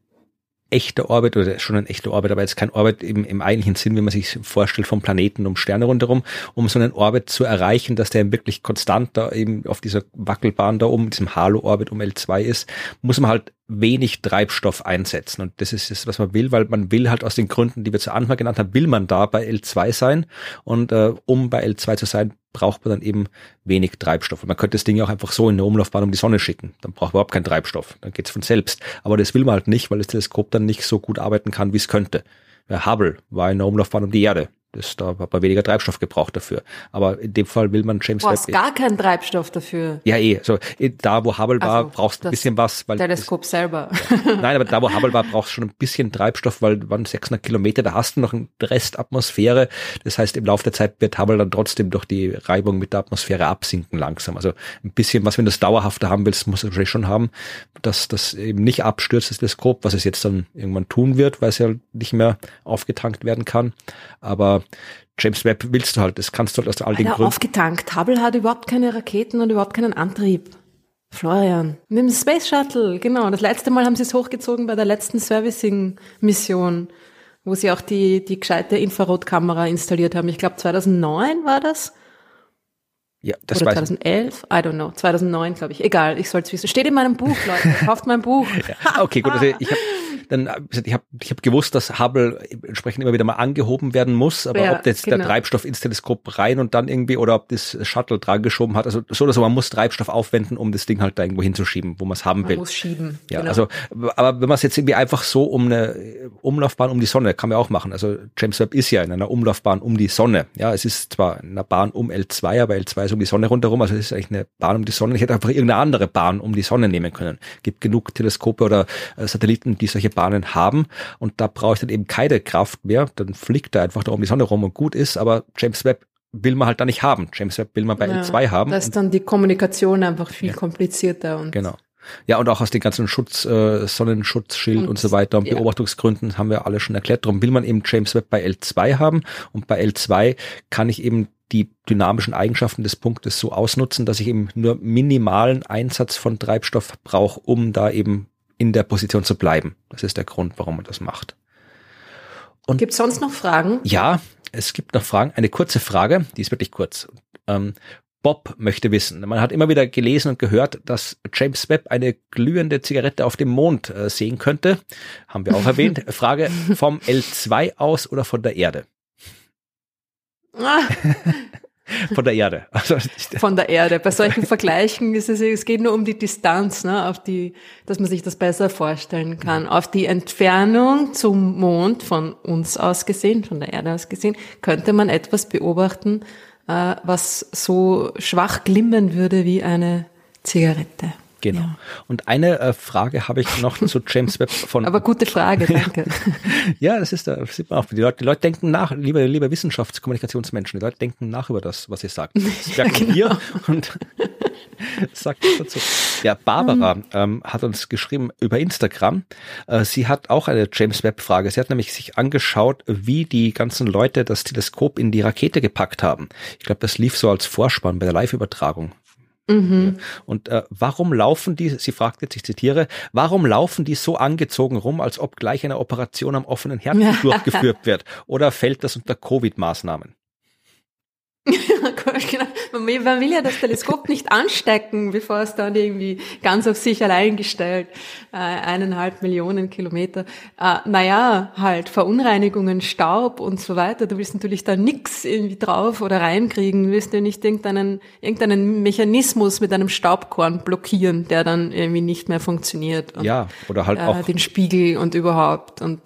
echter Orbit oder schon ein echter Orbit, aber jetzt kein Orbit im, im eigentlichen Sinn, wie man sich vorstellt vom Planeten um Sterne rundherum, um so einen Orbit zu erreichen, dass der wirklich konstant da eben auf dieser Wackelbahn da um, diesem Halo-Orbit um L2 ist, muss man halt wenig Treibstoff einsetzen. Und das ist es, was man will, weil man will halt aus den Gründen, die wir zu Anfang genannt haben, will man da bei L2 sein. Und äh, um bei L2 zu sein, braucht man dann eben wenig Treibstoff. Und man könnte das Ding auch einfach so in eine Umlaufbahn um die Sonne schicken. Dann braucht man überhaupt keinen Treibstoff. Dann geht's von selbst. Aber das will man halt nicht, weil das Teleskop dann nicht so gut arbeiten kann, wie es könnte. Hubble war in der Umlaufbahn um die Erde. Das, da hat man weniger Treibstoff gebrauch dafür. Aber in dem Fall will man James Webb. Du hast gar keinen Treibstoff dafür. Ja, eh. So, da, wo Hubble war, also, brauchst du ein bisschen was. Weil Teleskop das, selber. Ja. Nein, aber da, wo Hubble war, brauchst du schon ein bisschen Treibstoff, weil waren 600 Kilometer, da hast du noch einen Restatmosphäre. Das heißt, im Laufe der Zeit wird Hubble dann trotzdem durch die Reibung mit der Atmosphäre absinken langsam. Also ein bisschen was, wenn du das dauerhafter haben willst, musst du wahrscheinlich schon haben, dass das eben nicht abstürzt, das Teleskop, was es jetzt dann irgendwann tun wird, weil es ja nicht mehr aufgetankt werden kann. Aber James Webb willst du halt, das kannst du halt aus all den Gründen. aufgetankt. Hubble hat überhaupt keine Raketen und überhaupt keinen Antrieb. Florian. Mit dem Space Shuttle, genau. Das letzte Mal haben sie es hochgezogen bei der letzten Servicing-Mission, wo sie auch die, die gescheite Infrarotkamera installiert haben. Ich glaube 2009 war das. Ja, das Oder 2011, I don't know, 2009 glaube ich. Egal, ich soll es wissen. Steht in meinem Buch, Leute. Kauft mein Buch. [laughs] Ja, okay, gut. Also ich habe dann ich habe ich hab gewusst, dass Hubble entsprechend immer wieder mal angehoben werden muss, aber ja, ob jetzt genau. der Treibstoff ins Teleskop rein und dann irgendwie oder ob das Shuttle dran geschoben hat, also so oder so, man muss Treibstoff aufwenden, um das Ding halt da irgendwo hinzuschieben, wo man es haben will. Man muss schieben. Ja, genau. also aber wenn man es jetzt irgendwie einfach so um eine Umlaufbahn um die Sonne, kann man auch machen. Also James Webb ist ja in einer Umlaufbahn um die Sonne. Ja, es ist zwar in einer Bahn um L2, aber L2 ist um die Sonne rundherum, also es ist eigentlich eine Bahn um die Sonne. Ich hätte einfach irgendeine andere Bahn um die Sonne nehmen können. Gibt genug Teleskope oder äh, Satelliten, die solche Bahnen haben und da brauche ich dann eben keine Kraft mehr, dann fliegt er einfach da um die Sonne rum und gut ist, aber James Webb will man halt da nicht haben. James Webb will man bei ja, L2 haben. Da ist dann die Kommunikation einfach viel ja. komplizierter und genau. Ja, und auch aus den ganzen Schutz, äh, Sonnenschutzschild und, und so weiter und ja. Beobachtungsgründen haben wir alle schon erklärt. Darum will man eben James Webb bei L2 haben und bei L2 kann ich eben die dynamischen Eigenschaften des Punktes so ausnutzen, dass ich eben nur minimalen Einsatz von Treibstoff brauche, um da eben in der Position zu bleiben. Das ist der Grund, warum man das macht. Gibt es sonst noch Fragen? Ja, es gibt noch Fragen. Eine kurze Frage, die ist wirklich kurz. Ähm, Bob möchte wissen. Man hat immer wieder gelesen und gehört, dass James Webb eine glühende Zigarette auf dem Mond äh, sehen könnte. Haben wir auch [laughs] erwähnt. Frage vom L2 aus oder von der Erde? Von der Erde. Also, [laughs] Von der Erde. Bei solchen Vergleichen ist es, es geht nur um die Distanz, ne, auf die, dass man sich das besser vorstellen kann. Auf die Entfernung zum Mond von uns aus gesehen, von der Erde aus gesehen, könnte man etwas beobachten, äh, was so schwach glimmen würde wie eine Zigarette. Genau. Ja. Und eine äh, Frage habe ich noch zu James Webb von. [laughs] Aber gute Frage, [laughs] danke. ja, das ist da, das sieht man auch. Die Leute, die Leute denken nach, liebe, liebe Wissenschaftskommunikationsmenschen, die Leute denken nach über das, was ihr sagt. [laughs] Das ja, genau. hier und sagt das dazu. Ja, Barbara mhm. ähm, hat uns geschrieben über Instagram. Äh, sie hat auch eine James Webb Frage. Sie hat nämlich sich angeschaut, wie die ganzen Leute das Teleskop in die Rakete gepackt haben. Ich glaube, das lief so als Vorspann bei der Live-Übertragung Mhm. Und äh, warum laufen die, sie fragt jetzt, ich zitiere, warum laufen die so angezogen rum, als ob gleich eine Operation am offenen Herzen durchgeführt wird? Oder fällt das unter Covid-Maßnahmen? [laughs] genau. Man will, ja das Teleskop nicht anstecken, bevor es dann irgendwie ganz auf sich allein gestellt, äh, eineinhalb Millionen Kilometer. Äh, naja, halt Verunreinigungen, Staub und so weiter. Du willst natürlich da nix irgendwie drauf oder reinkriegen. Du willst ja nicht irgendeinen, irgendeinen Mechanismus mit einem Staubkorn blockieren, der dann irgendwie nicht mehr funktioniert. Und, ja, oder halt äh, auch den Spiegel und überhaupt und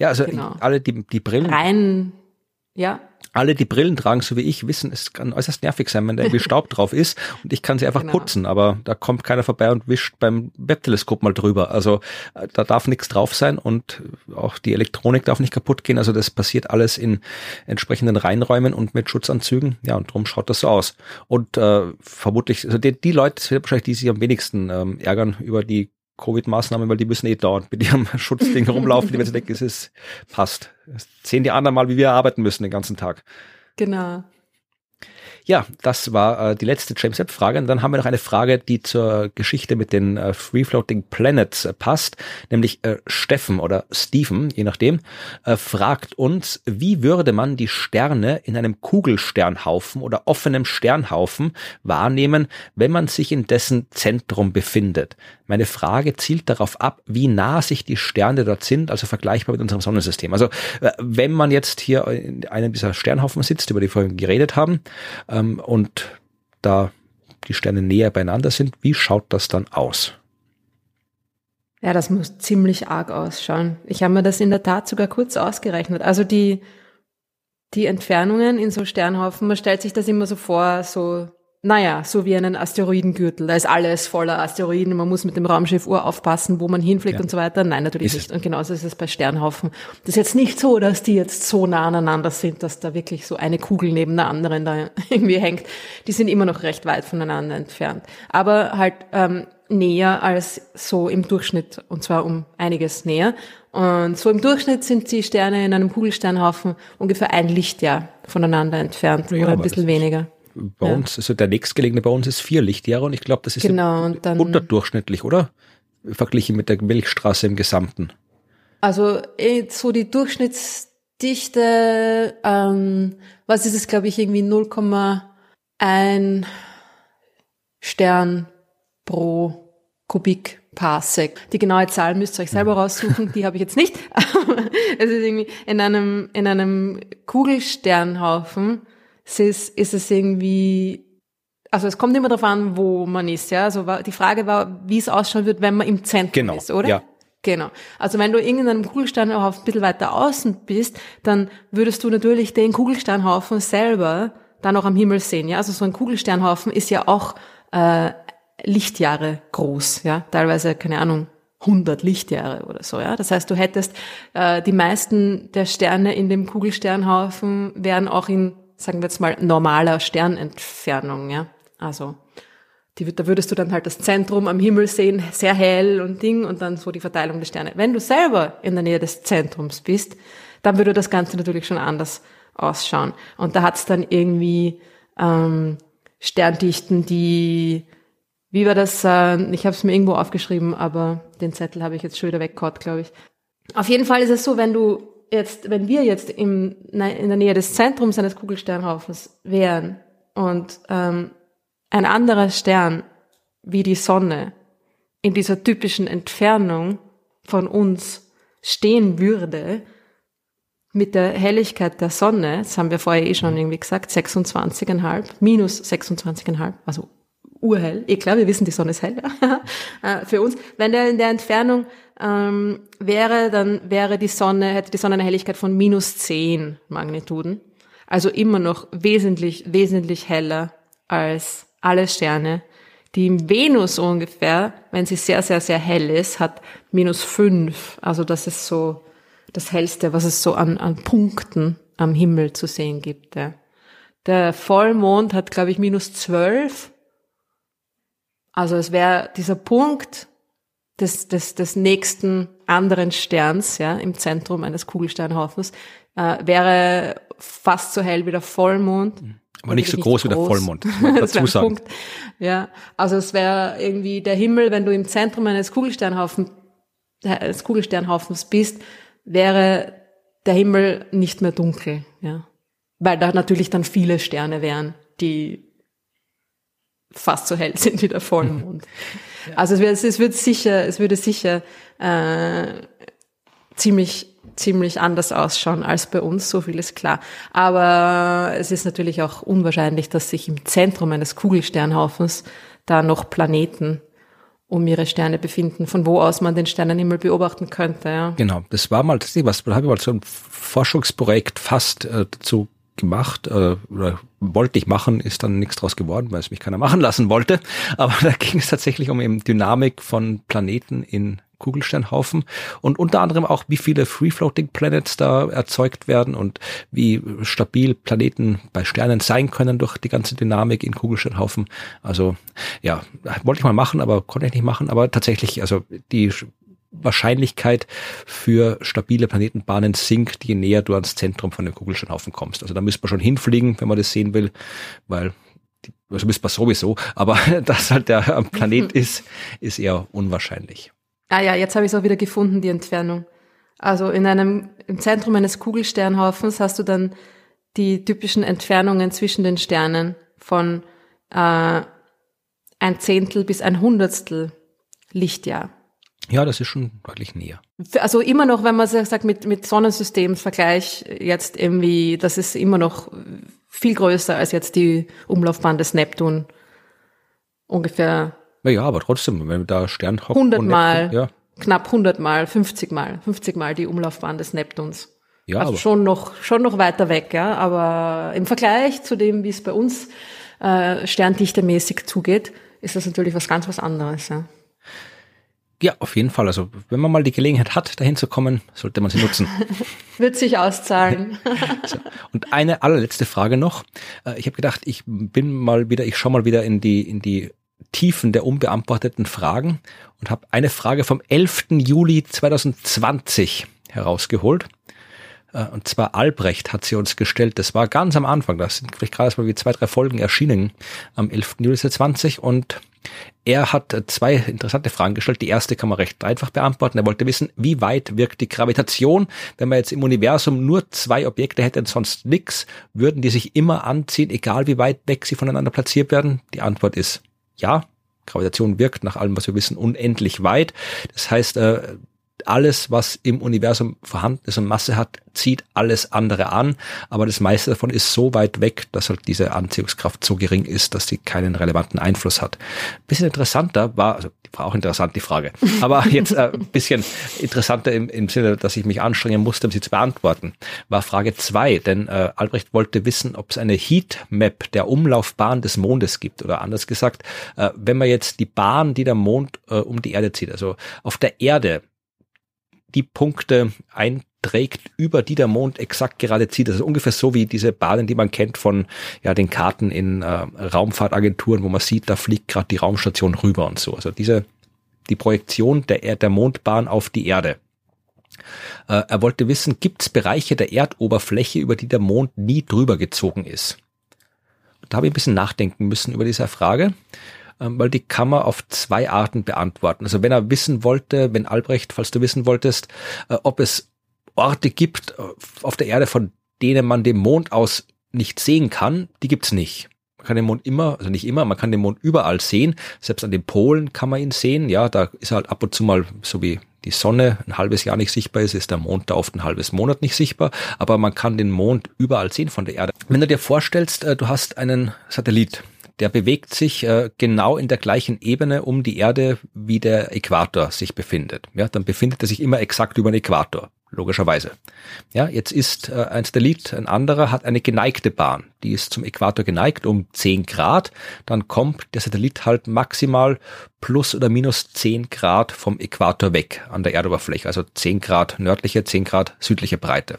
ja, also genau. alle die, die Brillen. Rein, ja alle, die Brillen tragen, so wie ich, wissen, es kann äußerst nervig sein, wenn da irgendwie [laughs] Staub drauf ist und ich kann sie einfach genau. putzen, aber da kommt keiner vorbei und wischt beim Webteleskop mal drüber. Also äh, da darf nichts drauf sein und auch die Elektronik darf nicht kaputt gehen. Also das passiert alles in entsprechenden Reinräumen und mit Schutzanzügen. Ja, und drum schaut das so aus. Und äh, vermutlich, also die, die Leute, wahrscheinlich die sich am wenigsten ähm, ärgern über die Covid-Maßnahmen, weil die müssen eh dauernd mit ihrem [laughs] Schutzding rumlaufen, die wenn sie denken, es ist, passt. Das sehen die anderen mal, wie wir arbeiten müssen den ganzen Tag. Genau. Ja, das war äh, die letzte James Webb Frage. Und dann haben wir noch eine Frage, die zur Geschichte mit den äh, Free Floating Planets äh, passt, nämlich äh, Steffen oder Stephen, je nachdem, äh, fragt uns, wie würde man die Sterne in einem Kugelsternhaufen oder offenem Sternhaufen wahrnehmen, wenn man sich in dessen Zentrum befindet? Meine Frage zielt darauf ab, wie nah sich die Sterne dort sind, also vergleichbar mit unserem Sonnensystem. Also äh, wenn man jetzt hier in einem dieser Sternhaufen sitzt, über die wir vorhin geredet haben, ähm, und da die Sterne näher beieinander sind, wie schaut das dann aus? Ja, das muss ziemlich arg ausschauen. Ich habe mir das in der Tat sogar kurz ausgerechnet. Also die, die Entfernungen in so Sternhaufen, man stellt sich das immer so vor, so naja, so wie einen Asteroidengürtel. Da ist alles voller Asteroiden. Man muss mit dem Raumschiff Uhr aufpassen, wo man hinfliegt ja. und so weiter. Nein, natürlich ist nicht. Und genauso ist es bei Sternhaufen. Das ist jetzt nicht so, dass die jetzt so nah aneinander sind, dass da wirklich so eine Kugel neben der anderen da [laughs] irgendwie hängt. Die sind immer noch recht weit voneinander entfernt. Aber halt ähm, näher als so im Durchschnitt. Und zwar um einiges näher. Und so im Durchschnitt sind die Sterne in einem Kugelsternhaufen ungefähr ein Lichtjahr voneinander entfernt. Ja, oder ein bisschen weniger bei ja. uns, also der nächstgelegene bei uns ist vier Lichtjahre und ich glaube, das ist genau, und dann, unterdurchschnittlich, oder? Verglichen mit der Milchstraße im Gesamten. Also eh, so die Durchschnittsdichte, ähm, was ist es, glaube ich, irgendwie 0,1 Stern pro Kubikparsec. Die genaue Zahl müsst ihr euch selber raussuchen, die habe ich jetzt nicht. [laughs] es ist irgendwie in einem, in einem Kugelsternhaufen es ist, ist es irgendwie, also es kommt immer darauf an, wo man ist, ja. Also die Frage war, wie es ausschauen wird, wenn man im Zentrum genau, ist, oder? Ja. Genau. Also wenn du irgendeinem Kugelsternhaufen ein bisschen weiter außen bist, dann würdest du natürlich den Kugelsternhaufen selber dann auch am Himmel sehen, ja. Also so ein Kugelsternhaufen ist ja auch äh, Lichtjahre groß, ja. Teilweise, keine Ahnung, 100 Lichtjahre oder so, ja. Das heißt, du hättest äh, die meisten der Sterne in dem Kugelsternhaufen wären auch in sagen wir jetzt mal, normaler Sternentfernung, ja. Also, die, da würdest du dann halt das Zentrum am Himmel sehen, sehr hell und Ding und dann so die Verteilung der Sterne. Wenn du selber in der Nähe des Zentrums bist, dann würde das Ganze natürlich schon anders ausschauen. Und da hat's dann irgendwie ähm, Sterndichten, die, wie war das, äh, ich habe es mir irgendwo aufgeschrieben, aber den Zettel habe ich jetzt schon wieder weggehauen, glaube ich. Auf jeden Fall ist es so, wenn du jetzt, wenn wir jetzt im, in der Nähe des Zentrums eines Kugelsternhaufens wären und ähm, ein anderer Stern wie die Sonne in dieser typischen Entfernung von uns stehen würde, mit der Helligkeit der Sonne, das haben wir vorher eh schon irgendwie gesagt, 26,5, minus 26,5, also urhell. Eh klar, wir wissen, die Sonne ist hell [laughs] äh, für uns. Wenn der in der Entfernung ähm, wäre, dann wäre die Sonne, hätte die Sonne eine Helligkeit von minus 10 Magnituden. Also immer noch wesentlich, wesentlich heller als alle Sterne. Die Venus ungefähr, wenn sie sehr, sehr, sehr hell ist, hat minus 5. Also das ist so das Hellste, was es so an, an Punkten am Himmel zu sehen gibt. Ja. Der Vollmond hat, glaube ich, minus 12 also es wäre dieser Punkt des, des, des nächsten anderen Sterns, ja, im Zentrum eines Kugelsternhaufens, äh, wäre fast so hell wie der Vollmond. Mhm. Aber nicht so nicht groß, wie der Vollmond, [laughs] man dazu sagen. Punkt. Ja, also es wäre irgendwie der Himmel, wenn du im Zentrum eines Kugelsternhaufen, eines Kugelsternhaufens bist, wäre der Himmel nicht mehr dunkel, ja. weil da natürlich dann viele Sterne wären, die fast so hell [laughs] sind wie der Vollmond. [laughs] ja. Also es, wird, es wird sicher, es würde sicher äh, ziemlich ziemlich anders ausschauen als bei uns, so viel ist klar. Aber es ist natürlich auch unwahrscheinlich, dass sich im Zentrum eines Kugelsternhaufens da noch Planeten um ihre Sterne befinden, von wo aus man den Sternenhimmel beobachten könnte. Ja. Genau, das war mal, das habe ich mal so ein Forschungsprojekt fast äh, dazu gemacht äh, oder wollte ich machen, ist dann nichts draus geworden, weil es mich keiner machen lassen wollte. Aber [laughs] da ging es tatsächlich um eben Dynamik von Planeten in Kugelsternhaufen und unter anderem auch, wie viele Free-Floating Planets da erzeugt werden und wie stabil Planeten bei Sternen sein können durch die ganze Dynamik in Kugelsternhaufen. Also ja, wollte ich mal machen, aber konnte ich nicht machen. Aber tatsächlich, also die Wahrscheinlichkeit für stabile Planetenbahnen sinkt, je näher du ans Zentrum von dem Kugelsternhaufen kommst. Also da müsste man schon hinfliegen, wenn man das sehen will, weil also müsste man sowieso, aber [laughs] dass halt der Planet ist, ist eher unwahrscheinlich. Ah ja, jetzt habe ich es auch wieder gefunden, die Entfernung. Also in einem, im Zentrum eines Kugelsternhaufens hast du dann die typischen Entfernungen zwischen den Sternen von äh, ein Zehntel bis ein Hundertstel Lichtjahr. Ja, das ist schon deutlich näher. Also immer noch, wenn man sagt, mit, mit Sonnensystemsvergleich jetzt irgendwie, das ist immer noch viel größer als jetzt die Umlaufbahn des Neptun. Ungefähr naja, aber trotzdem, wenn da Stern 100 Mal, ja. knapp 100 Mal, 50 Mal, 50 Mal die Umlaufbahn des Neptuns. Ja, also schon noch, schon noch weiter weg, ja. Aber im Vergleich zu dem, wie es bei uns äh, sterndichtemäßig zugeht, ist das natürlich was ganz was anderes, ja. Ja, auf jeden Fall. Also wenn man mal die Gelegenheit hat, dahin zu kommen, sollte man sie nutzen. [laughs] Wird sich auszahlen. [laughs] so. Und eine allerletzte Frage noch. Äh, ich habe gedacht, ich bin mal wieder, ich schaue mal wieder in die in die Tiefen der unbeantworteten Fragen und habe eine Frage vom 11. Juli 2020 herausgeholt. Äh, und zwar Albrecht hat sie uns gestellt. Das war ganz am Anfang. Das sind vielleicht gerade mal wie zwei, drei Folgen erschienen am 11. Juli 2020 und er hat zwei interessante Fragen gestellt. Die erste kann man recht einfach beantworten. Er wollte wissen, wie weit wirkt die Gravitation? Wenn man jetzt im Universum nur zwei Objekte hätte und sonst nichts, würden die sich immer anziehen, egal wie weit weg sie voneinander platziert werden? Die Antwort ist ja, Gravitation wirkt nach allem, was wir wissen, unendlich weit. Das heißt, äh, alles, was im Universum vorhanden ist und Masse hat, zieht alles andere an, aber das meiste davon ist so weit weg, dass halt diese Anziehungskraft so gering ist, dass sie keinen relevanten Einfluss hat. bisschen interessanter war, also war auch interessant die Frage, [laughs] aber jetzt äh, ein bisschen interessanter im, im Sinne, dass ich mich anstrengen musste, um sie zu beantworten, war Frage zwei, denn äh, Albrecht wollte wissen, ob es eine Heatmap der Umlaufbahn des Mondes gibt. Oder anders gesagt, äh, wenn man jetzt die Bahn, die der Mond äh, um die Erde zieht, also auf der Erde die Punkte einträgt, über die der Mond exakt gerade zieht. Das ist ungefähr so wie diese Bahnen, die man kennt von ja den Karten in äh, Raumfahrtagenturen, wo man sieht, da fliegt gerade die Raumstation rüber und so. Also diese die Projektion der, der Mondbahn auf die Erde. Äh, er wollte wissen, gibt es Bereiche der Erdoberfläche, über die der Mond nie drüber gezogen ist? da habe ich ein bisschen nachdenken müssen über diese Frage. Ähm, weil die kann man auf zwei Arten beantworten. Also wenn er wissen wollte, wenn Albrecht, falls du wissen wolltest, äh, ob es Orte gibt äh, auf der Erde, von denen man den Mond aus nicht sehen kann, die gibt's nicht. Man kann den Mond immer, also nicht immer, man kann den Mond überall sehen. Selbst an den Polen kann man ihn sehen. Ja, da ist halt ab und zu mal so wie die Sonne ein halbes Jahr nicht sichtbar ist, ist der Mond da oft ein halbes Monat nicht sichtbar, aber man kann den Mond überall sehen von der Erde. Wenn du dir vorstellst, äh, du hast einen Satellit, der bewegt sich äh, genau in der gleichen Ebene um die Erde, wie der Äquator sich befindet. Ja, dann befindet er sich immer exakt über den Äquator, logischerweise. Ja, jetzt ist äh, ein Satellit, ein anderer hat eine geneigte Bahn. Die ist zum Äquator geneigt um 10 Grad. Dann kommt der Satellit halt maximal plus oder minus 10 Grad vom Äquator weg an der Erdoberfläche. Also 10 Grad nördliche, 10 Grad südliche Breite.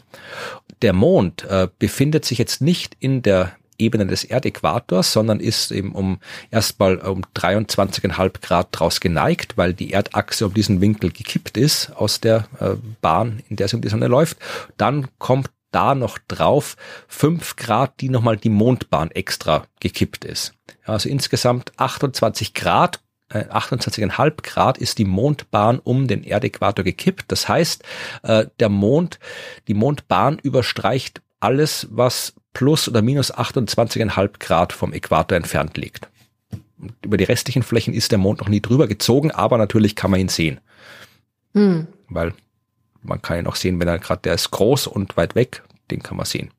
Der Mond äh, befindet sich jetzt nicht in der Ebene des Erdäquators, sondern ist eben um erstmal um 23,5 Grad draus geneigt, weil die Erdachse um diesen Winkel gekippt ist aus der äh, Bahn, in der sie um die Sonne läuft. Dann kommt da noch drauf fünf Grad, die nochmal die Mondbahn extra gekippt ist. Also insgesamt 28 Grad 28,5 äh, Grad ist die Mondbahn um den Erdäquator gekippt. Das heißt, äh, der Mond, die Mondbahn überstreicht alles, was plus oder minus 28,5 Grad vom Äquator entfernt liegt. Und über die restlichen Flächen ist der Mond noch nie drüber gezogen, aber natürlich kann man ihn sehen. Hm. Weil man kann ihn auch sehen, wenn er gerade, der ist groß und weit weg, den kann man sehen.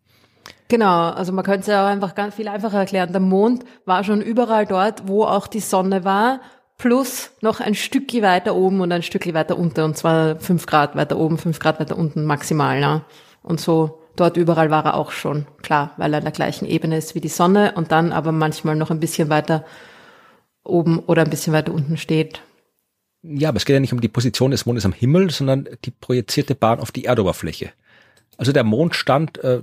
Genau, also man könnte es ja auch einfach ganz viel einfacher erklären. Der Mond war schon überall dort, wo auch die Sonne war, plus noch ein Stückchen weiter oben und ein Stückchen weiter unten, und zwar fünf Grad weiter oben, fünf Grad weiter unten maximal. Ne? Und so dort überall war er auch schon, klar, weil er an der gleichen Ebene ist wie die Sonne und dann aber manchmal noch ein bisschen weiter oben oder ein bisschen weiter unten steht. Ja, aber es geht ja nicht um die Position des Mondes am Himmel, sondern die projizierte Bahn auf die Erdoberfläche. Also der Mond stand äh,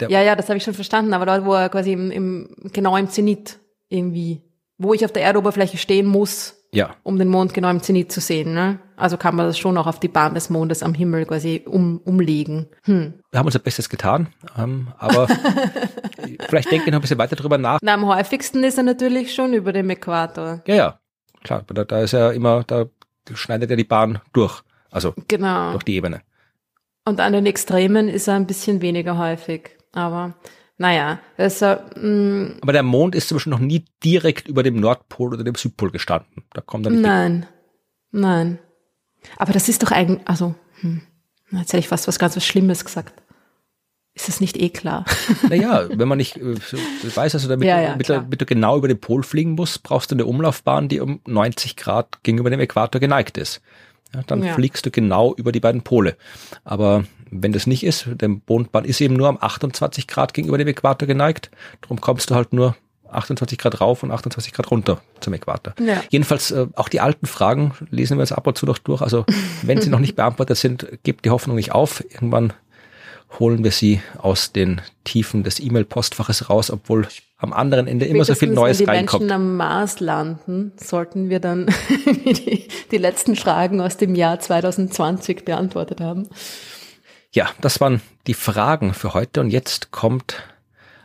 ja, ja, das habe ich schon verstanden, aber dort, wo er quasi im, im, genau im Zenit irgendwie, wo ich auf der Erdoberfläche stehen muss, ja. um den Mond genau im Zenit zu sehen. Ne? Also kann man das schon auch auf die Bahn des Mondes am Himmel quasi um, umlegen. Hm. Wir haben unser Bestes getan, ähm, aber [laughs] vielleicht denken wir noch ein bisschen weiter drüber nach. Na, am häufigsten ist er natürlich schon über dem Äquator. Ja, ja, klar. Da, da ist er immer, da schneidet er die Bahn durch, also genau. durch die Ebene. Und an den Extremen ist er ein bisschen weniger häufig. Aber naja, also, mh, Aber der Mond ist zum Beispiel noch nie direkt über dem Nordpol oder dem Südpol gestanden. Da kommt er nicht. Nein, hin. nein. Aber das ist doch eigentlich, also, hm, jetzt hätte ich fast was ganz was Schlimmes gesagt. Ist das nicht eh klar? [laughs] Naja, [laughs] wenn man nicht äh, weiß, also damit, ja, ja, damit, damit, du genau über den Pol fliegen musst, brauchst du eine Umlaufbahn, die um 90 Grad gegenüber dem Äquator geneigt ist. Ja, dann ja. fliegst du genau über die beiden Pole. Aber wenn das nicht ist, der Mondbahn ist eben nur am 28 Grad gegenüber dem Äquator geneigt, darum kommst du halt nur 28 Grad rauf und 28 Grad runter zum Äquator. Ja. Jedenfalls äh, auch die alten Fragen lesen wir uns ab und zu noch durch. Also wenn sie noch nicht beantwortet sind, gebt die Hoffnung nicht auf. Irgendwann holen wir sie aus den Tiefen des E-Mail-Postfaches raus, obwohl am anderen Ende immer so viel Neues wenn die reinkommt. Menschen am Mars landen, sollten wir dann [laughs] die, die letzten Fragen aus dem Jahr 2020 beantwortet haben. Ja, das waren die Fragen für heute und jetzt kommt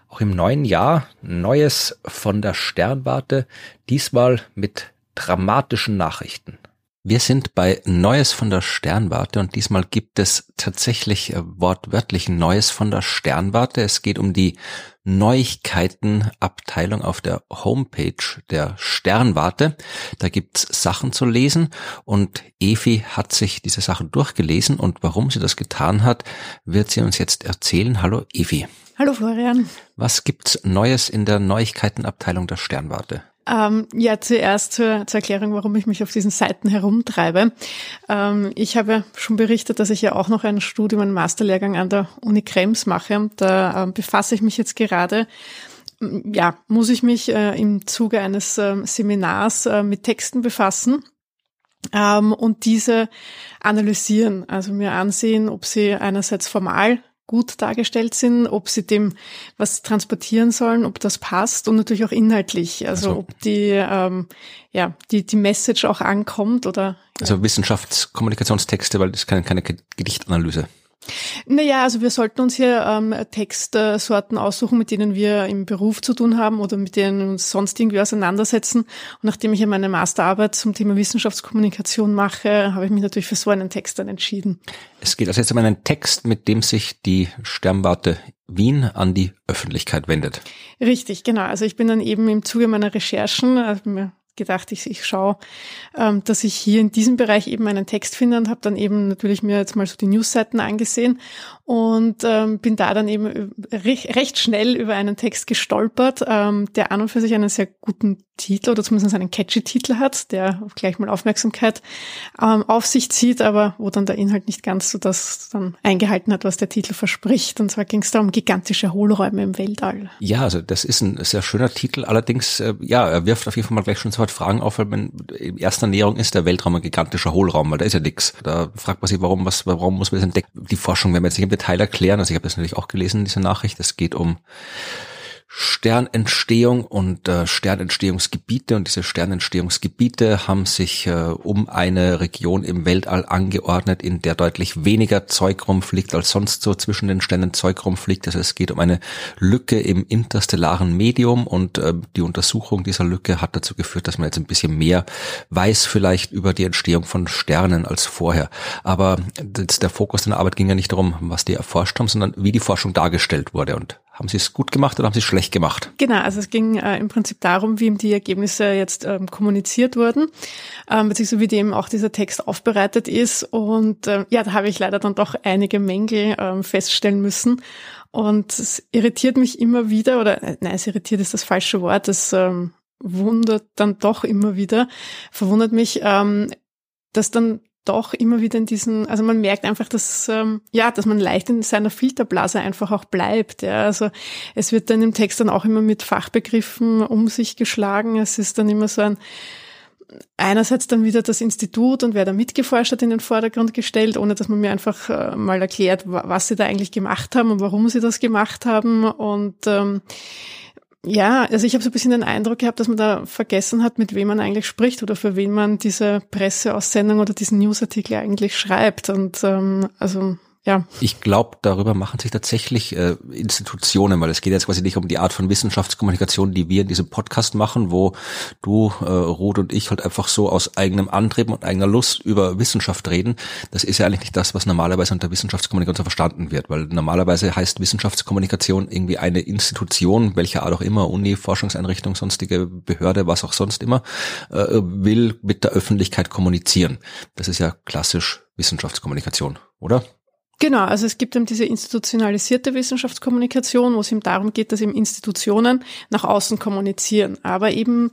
auch im neuen Jahr Neues von der Sternwarte, diesmal mit dramatischen Nachrichten. Wir sind bei Neues von der Sternwarte und diesmal gibt es tatsächlich äh, wortwörtlich Neues von der Sternwarte. Es geht um die Neuigkeitenabteilung auf der Homepage der Sternwarte. Da gibt's Sachen zu lesen und Evi hat sich diese Sachen durchgelesen und warum sie das getan hat, wird sie uns jetzt erzählen. Hallo Evi. Hallo Florian. Was gibt's Neues in der Neuigkeitenabteilung der Sternwarte? Ähm, ja, zuerst zur, zur, Erklärung, warum ich mich auf diesen Seiten herumtreibe. Ähm, ich habe schon berichtet, dass ich ja auch noch ein Studium, einen Masterlehrgang an der Uni Krems mache. Da ähm, befasse ich mich jetzt gerade ja, muss ich mich äh, im Zuge eines äh, Seminars äh, mit Texten befassen ähm, und diese analysieren, also mir ansehen, ob sie einerseits formal gut dargestellt sind, ob sie dem was transportieren sollen, ob das passt und natürlich auch inhaltlich, also, also ob die ähm, ja die die Message auch ankommt oder ja. also Wissenschaftskommunikationstexte, weil das ist keine, keine Gedichtanalyse. Naja, also wir sollten uns hier ähm, Textsorten aussuchen, mit denen wir im Beruf zu tun haben oder mit denen wir uns sonst irgendwie auseinandersetzen. Und nachdem ich ja meine Masterarbeit zum Thema Wissenschaftskommunikation mache, habe ich mich natürlich für so einen Text dann entschieden. Es geht also jetzt um einen Text, mit dem sich die Sternwarte Wien an die Öffentlichkeit wendet. Richtig, genau. Also ich bin dann eben im Zuge meiner Recherchen, also gedacht, ich, ich schaue, ähm, dass ich hier in diesem Bereich eben einen Text finde und habe dann eben natürlich mir jetzt mal so die Newsseiten angesehen und ähm, bin da dann eben recht, recht schnell über einen Text gestolpert, ähm, der an und für sich einen sehr guten Titel oder zumindest einen catchy Titel hat, der gleich mal Aufmerksamkeit ähm, auf sich zieht, aber wo dann der Inhalt nicht ganz so das dann eingehalten hat, was der Titel verspricht. Und zwar ging es da um gigantische Hohlräume im Weltall. Ja, also das ist ein sehr schöner Titel. Allerdings, äh, ja, er wirft auf jeden Fall mal gleich schon sofort Fragen auf, weil man in erster Näherung ist der Weltraum ein gigantischer Hohlraum, weil da ist ja nichts. Da fragt man sich, warum, was, warum muss man das entdecken? Die Forschung werden wir jetzt nicht im Detail erklären. Also ich habe das natürlich auch gelesen, diese Nachricht. Es geht um Sternentstehung und äh, Sternentstehungsgebiete und diese Sternentstehungsgebiete haben sich äh, um eine Region im Weltall angeordnet, in der deutlich weniger Zeug rumfliegt als sonst so zwischen den Sternen Zeug rumfliegt. Also es geht um eine Lücke im interstellaren Medium und äh, die Untersuchung dieser Lücke hat dazu geführt, dass man jetzt ein bisschen mehr weiß vielleicht über die Entstehung von Sternen als vorher. Aber der Fokus der Arbeit ging ja nicht darum, was die erforscht haben, sondern wie die Forschung dargestellt wurde und Haben Sie es gut gemacht oder haben Sie es schlecht gemacht? Genau, also es ging äh, im Prinzip darum, wie ihm die Ergebnisse jetzt ähm, kommuniziert wurden, ähm, beziehungsweise wie dem auch dieser Text aufbereitet ist. Und äh, ja, da habe ich leider dann doch einige Mängel ähm, feststellen müssen. Und es irritiert mich immer wieder, oder äh, nein, es irritiert ist das falsche Wort, es ähm, wundert dann doch immer wieder, verwundert mich, ähm, dass dann doch immer wieder in diesen, also man merkt einfach, dass ähm, ja, dass man leicht in seiner Filterblase einfach auch bleibt. Ja. Also es wird dann im Text dann auch immer mit Fachbegriffen um sich geschlagen. Es ist dann immer so ein einerseits dann wieder das Institut und wer da mitgeforscht hat in den Vordergrund gestellt, ohne dass man mir einfach äh, mal erklärt, was sie da eigentlich gemacht haben und warum sie das gemacht haben. Und ähm, ja, also ich habe so ein bisschen den Eindruck gehabt, dass man da vergessen hat, mit wem man eigentlich spricht oder für wen man diese Presseaussendung oder diesen Newsartikel eigentlich schreibt. Und ähm, also ja. Ich glaube, darüber machen sich tatsächlich äh, Institutionen, weil es geht jetzt quasi nicht um die Art von Wissenschaftskommunikation, die wir in diesem Podcast machen, wo du, äh, Ruth und ich halt einfach so aus eigenem Antrieb und eigener Lust über Wissenschaft reden. Das ist ja eigentlich nicht das, was normalerweise unter Wissenschaftskommunikation verstanden wird, weil normalerweise heißt Wissenschaftskommunikation irgendwie eine Institution, welcher Art auch immer, Uni, Forschungseinrichtung, sonstige Behörde, was auch sonst immer, äh, will mit der Öffentlichkeit kommunizieren. Das ist ja klassisch Wissenschaftskommunikation, oder? Genau, also es gibt eben diese institutionalisierte Wissenschaftskommunikation, wo es eben darum geht, dass eben Institutionen nach außen kommunizieren, aber eben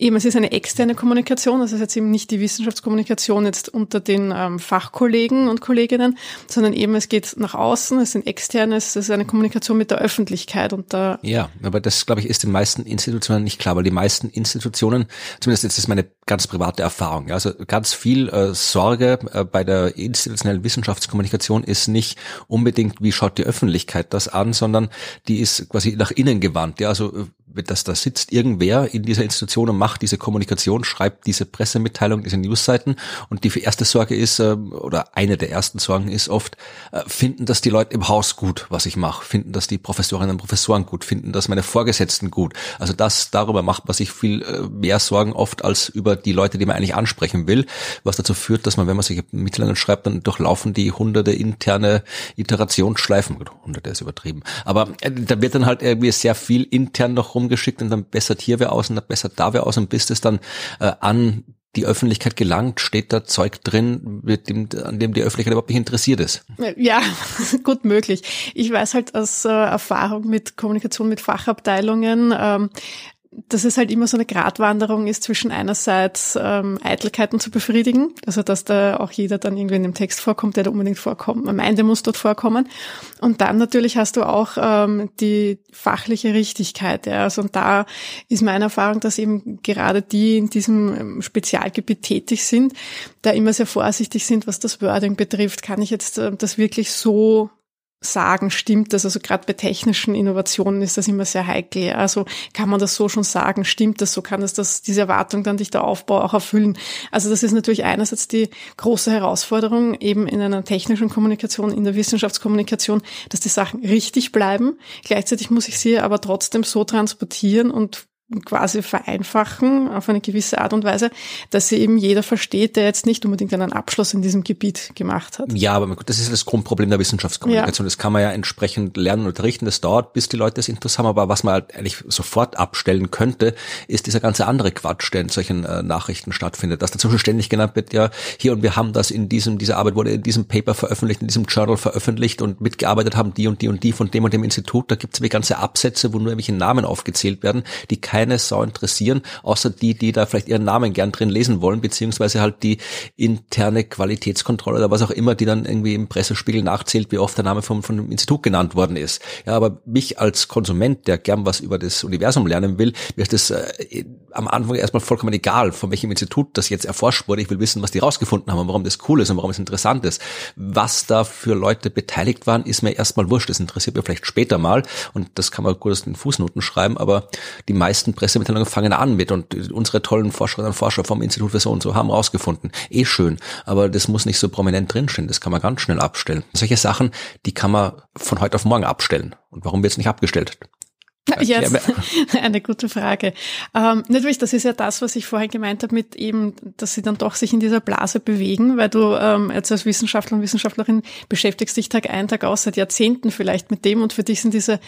Eben, es ist eine externe Kommunikation, das ist jetzt eben nicht die Wissenschaftskommunikation jetzt unter den ähm, Fachkollegen und Kolleginnen, sondern eben es geht nach außen, es sind externe, es ist eine Kommunikation mit der Öffentlichkeit und da. Ja, aber das, glaube ich, ist den meisten Institutionen nicht klar, weil die meisten Institutionen, zumindest jetzt ist meine ganz private Erfahrung, ja, also ganz viel äh, Sorge äh, bei der institutionellen Wissenschaftskommunikation ist nicht unbedingt, wie schaut die Öffentlichkeit das an, sondern die ist quasi nach innen gewandt, ja, also äh, dass da sitzt irgendwer in dieser Institution und macht diese Kommunikation, schreibt diese Pressemitteilung, diese Newsseiten. Und die erste Sorge ist, äh, oder eine der ersten Sorgen ist oft, äh, finden das die Leute im Haus gut, was ich mache, finden das die Professorinnen und Professoren gut, finden das meine Vorgesetzten gut. Also das, darüber macht man sich viel äh, mehr Sorgen oft als über die Leute, die man eigentlich ansprechen will, was dazu führt, dass man, wenn man sich Mitteilungen schreibt, dann durchlaufen die hunderte interne Iterationsschleifen, hunderte ist übertrieben, aber da wird dann halt irgendwie sehr viel intern noch rumgeschickt und dann bessert hier wer aus und dann bessert da wer aus und bis es dann äh, an die Öffentlichkeit gelangt, steht da Zeug drin, mit dem, an dem die Öffentlichkeit überhaupt nicht interessiert ist. Ja, [laughs] gut möglich. Ich weiß halt aus äh, Erfahrung mit Kommunikation mit Fachabteilungen, ähm, dass es halt immer so eine Gratwanderung ist zwischen einerseits ähm, Eitelkeiten zu befriedigen, also dass da auch jeder dann irgendwie in dem Text vorkommt, der da unbedingt vorkommt. Am Ende muss dort vorkommen. Und dann natürlich hast du auch ähm, die fachliche Richtigkeit. Ja. Also und da ist meine Erfahrung, dass eben gerade die in diesem ähm, Spezialgebiet tätig sind, da immer sehr vorsichtig sind, was das Wording betrifft. Kann ich jetzt äh, das wirklich so sagen, stimmt das? Also gerade bei technischen Innovationen ist das immer sehr heikel. Also kann man das so schon sagen, stimmt das so? Kann das, das diese Erwartung dann dich der Aufbau auch erfüllen? Also das ist natürlich einerseits die große Herausforderung eben in einer technischen Kommunikation, in der Wissenschaftskommunikation, dass die Sachen richtig bleiben. Gleichzeitig muss ich sie aber trotzdem so transportieren und quasi vereinfachen auf eine gewisse Art und Weise, dass sie eben jeder versteht, der jetzt nicht unbedingt einen Abschluss in diesem Gebiet gemacht hat. Ja, aber das ist das Grundproblem der Wissenschaftskommunikation. Ja. Das kann man ja entsprechend lernen und unterrichten. Das dauert, bis die Leute das Interesse haben. Aber was man halt eigentlich sofort abstellen könnte, ist dieser ganze andere Quatsch, der in solchen äh, Nachrichten stattfindet. Dass dazu ständig genannt wird, ja, hier und wir haben das in diesem, diese Arbeit wurde in diesem Paper veröffentlicht, in diesem Journal veröffentlicht und mitgearbeitet haben die und die und die von dem und dem Institut. Da gibt es ganze Absätze, wo nur irgendwelche Namen aufgezählt werden, die kein keine Sau interessieren, außer die, die da vielleicht ihren Namen gern drin lesen wollen, beziehungsweise halt die interne Qualitätskontrolle oder was auch immer, die dann irgendwie im Pressespiegel nachzählt, wie oft der Name vom, von Institut genannt worden ist. Ja, aber mich als Konsument, der gern was über das Universum lernen will, mir ist das äh, am Anfang erstmal vollkommen egal, von welchem Institut das jetzt erforscht wurde. Ich will wissen, was die rausgefunden haben und warum das cool ist und warum es interessant ist. Was da für Leute beteiligt waren, ist mir erstmal wurscht. Das interessiert mir vielleicht später mal und das kann man aus den Fußnoten schreiben, aber die meisten ersten Pressemitteilungen fangen an mit und unsere tollen Forscherinnen und Forscher vom Institut für so und so haben rausgefunden. Eh schön, aber das muss nicht so prominent drinstehen. Das kann man ganz schnell abstellen. Solche Sachen, die kann man von heute auf morgen abstellen. Und warum wird es nicht abgestellt? Jetzt [laughs] eine gute Frage. Ähm, natürlich, das ist ja das, was ich vorhin gemeint habe, mit eben, dass sie dann doch sich in dieser Blase bewegen, weil du ähm, jetzt als Wissenschaftler und Wissenschaftlerin beschäftigst dich Tag ein, Tag aus, seit Jahrzehnten vielleicht mit dem und für dich sind diese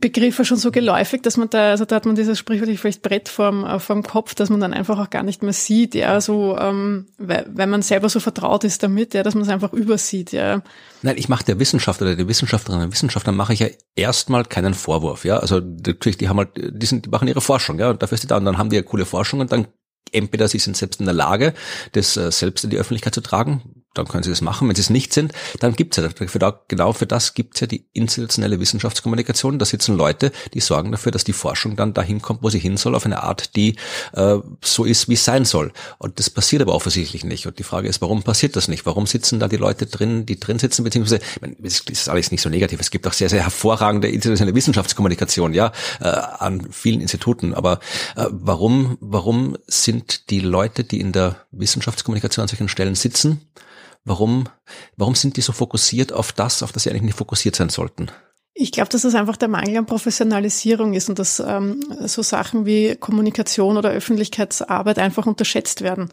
Begriffe schon so geläufig, dass man da, also da hat man dieses sprichwörtlich vielleicht Brett vorm, äh, vorm Kopf, dass man dann einfach auch gar nicht mehr sieht, ja, so, ähm, weil, weil man selber so vertraut ist damit, ja, dass man es einfach übersieht, ja. Nein, ich mache der Wissenschaftler oder der Wissenschaftlerin und Wissenschaftler mache ich ja erstmal keinen Vorwurf, ja. Also natürlich, die haben halt, die sind, die machen ihre Forschung, ja, und dafür ist die da und dann haben die ja coole Forschung und dann entweder sie sind selbst in der Lage, das äh, selbst in die Öffentlichkeit zu tragen, dann können sie das machen. Wenn sie es nicht sind, dann gibt's ja da, genau für das gibt's ja die institutionelle Wissenschaftskommunikation. Da sitzen Leute, die sorgen dafür, dass die Forschung dann dahin kommt, wo sie hin soll, auf eine Art, die äh, so ist, wie es sein soll. Und das passiert aber offensichtlich nicht. Und die Frage ist, warum passiert das nicht? Warum sitzen da die Leute drin, die drin sitzen, beziehungsweise, ich meine, das ist alles nicht so negativ. Es gibt auch sehr, sehr hervorragende institutionelle Wissenschaftskommunikation, ja, äh, an vielen Instituten. Aber äh, warum, warum sind die Leute, die in der Wissenschaftskommunikation an solchen Stellen sitzen, Warum, warum sind die so fokussiert auf das, auf das sie eigentlich nicht fokussiert sein sollten? Ich glaube, dass es einfach der Mangel an Professionalisierung ist und dass ähm, so Sachen wie Kommunikation oder Öffentlichkeitsarbeit einfach unterschätzt werden.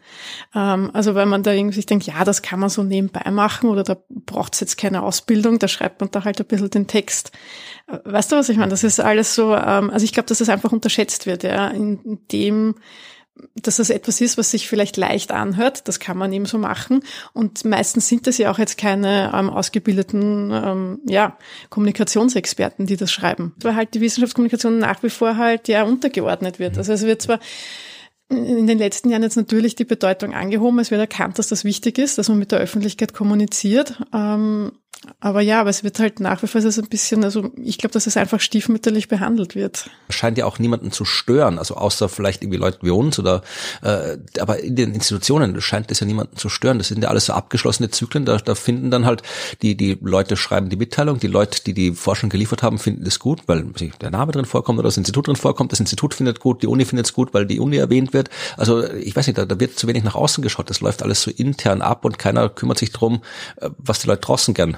Ähm, also weil man da irgendwie sich denkt, ja, das kann man so nebenbei machen oder da braucht es jetzt keine Ausbildung, da schreibt man da halt ein bisschen den Text. Weißt du, was ich meine? Das ist alles so, ähm, also ich glaube, dass das einfach unterschätzt wird, ja, in dem dass das etwas ist, was sich vielleicht leicht anhört. Das kann man eben so machen. Und meistens sind das ja auch jetzt keine ähm, ausgebildeten ähm, ja, Kommunikationsexperten, die das schreiben. Weil halt die Wissenschaftskommunikation nach wie vor halt ja untergeordnet wird. Also es wird zwar in den letzten Jahren jetzt natürlich die Bedeutung angehoben. Es wird erkannt, dass das wichtig ist, dass man mit der Öffentlichkeit kommuniziert. Ähm, aber ja, aber es wird halt nach wie vor so ein bisschen, also ich glaube, dass es einfach stiefmütterlich behandelt wird. Scheint ja auch niemanden zu stören, also außer vielleicht irgendwie Leute wie uns oder äh, aber in den Institutionen scheint es ja niemanden zu stören. Das sind ja alles so abgeschlossene Zyklen, da, da finden dann halt die, die Leute schreiben die Mitteilung, die Leute, die die Forschung geliefert haben, finden es gut, weil der Name drin vorkommt oder das Institut drin vorkommt, das Institut findet gut, die Uni findet es gut, weil die Uni erwähnt wird. Also ich weiß nicht, da, da wird zu wenig nach außen geschaut, das läuft alles so intern ab und keiner kümmert sich drum, äh, was die Leute draußen gern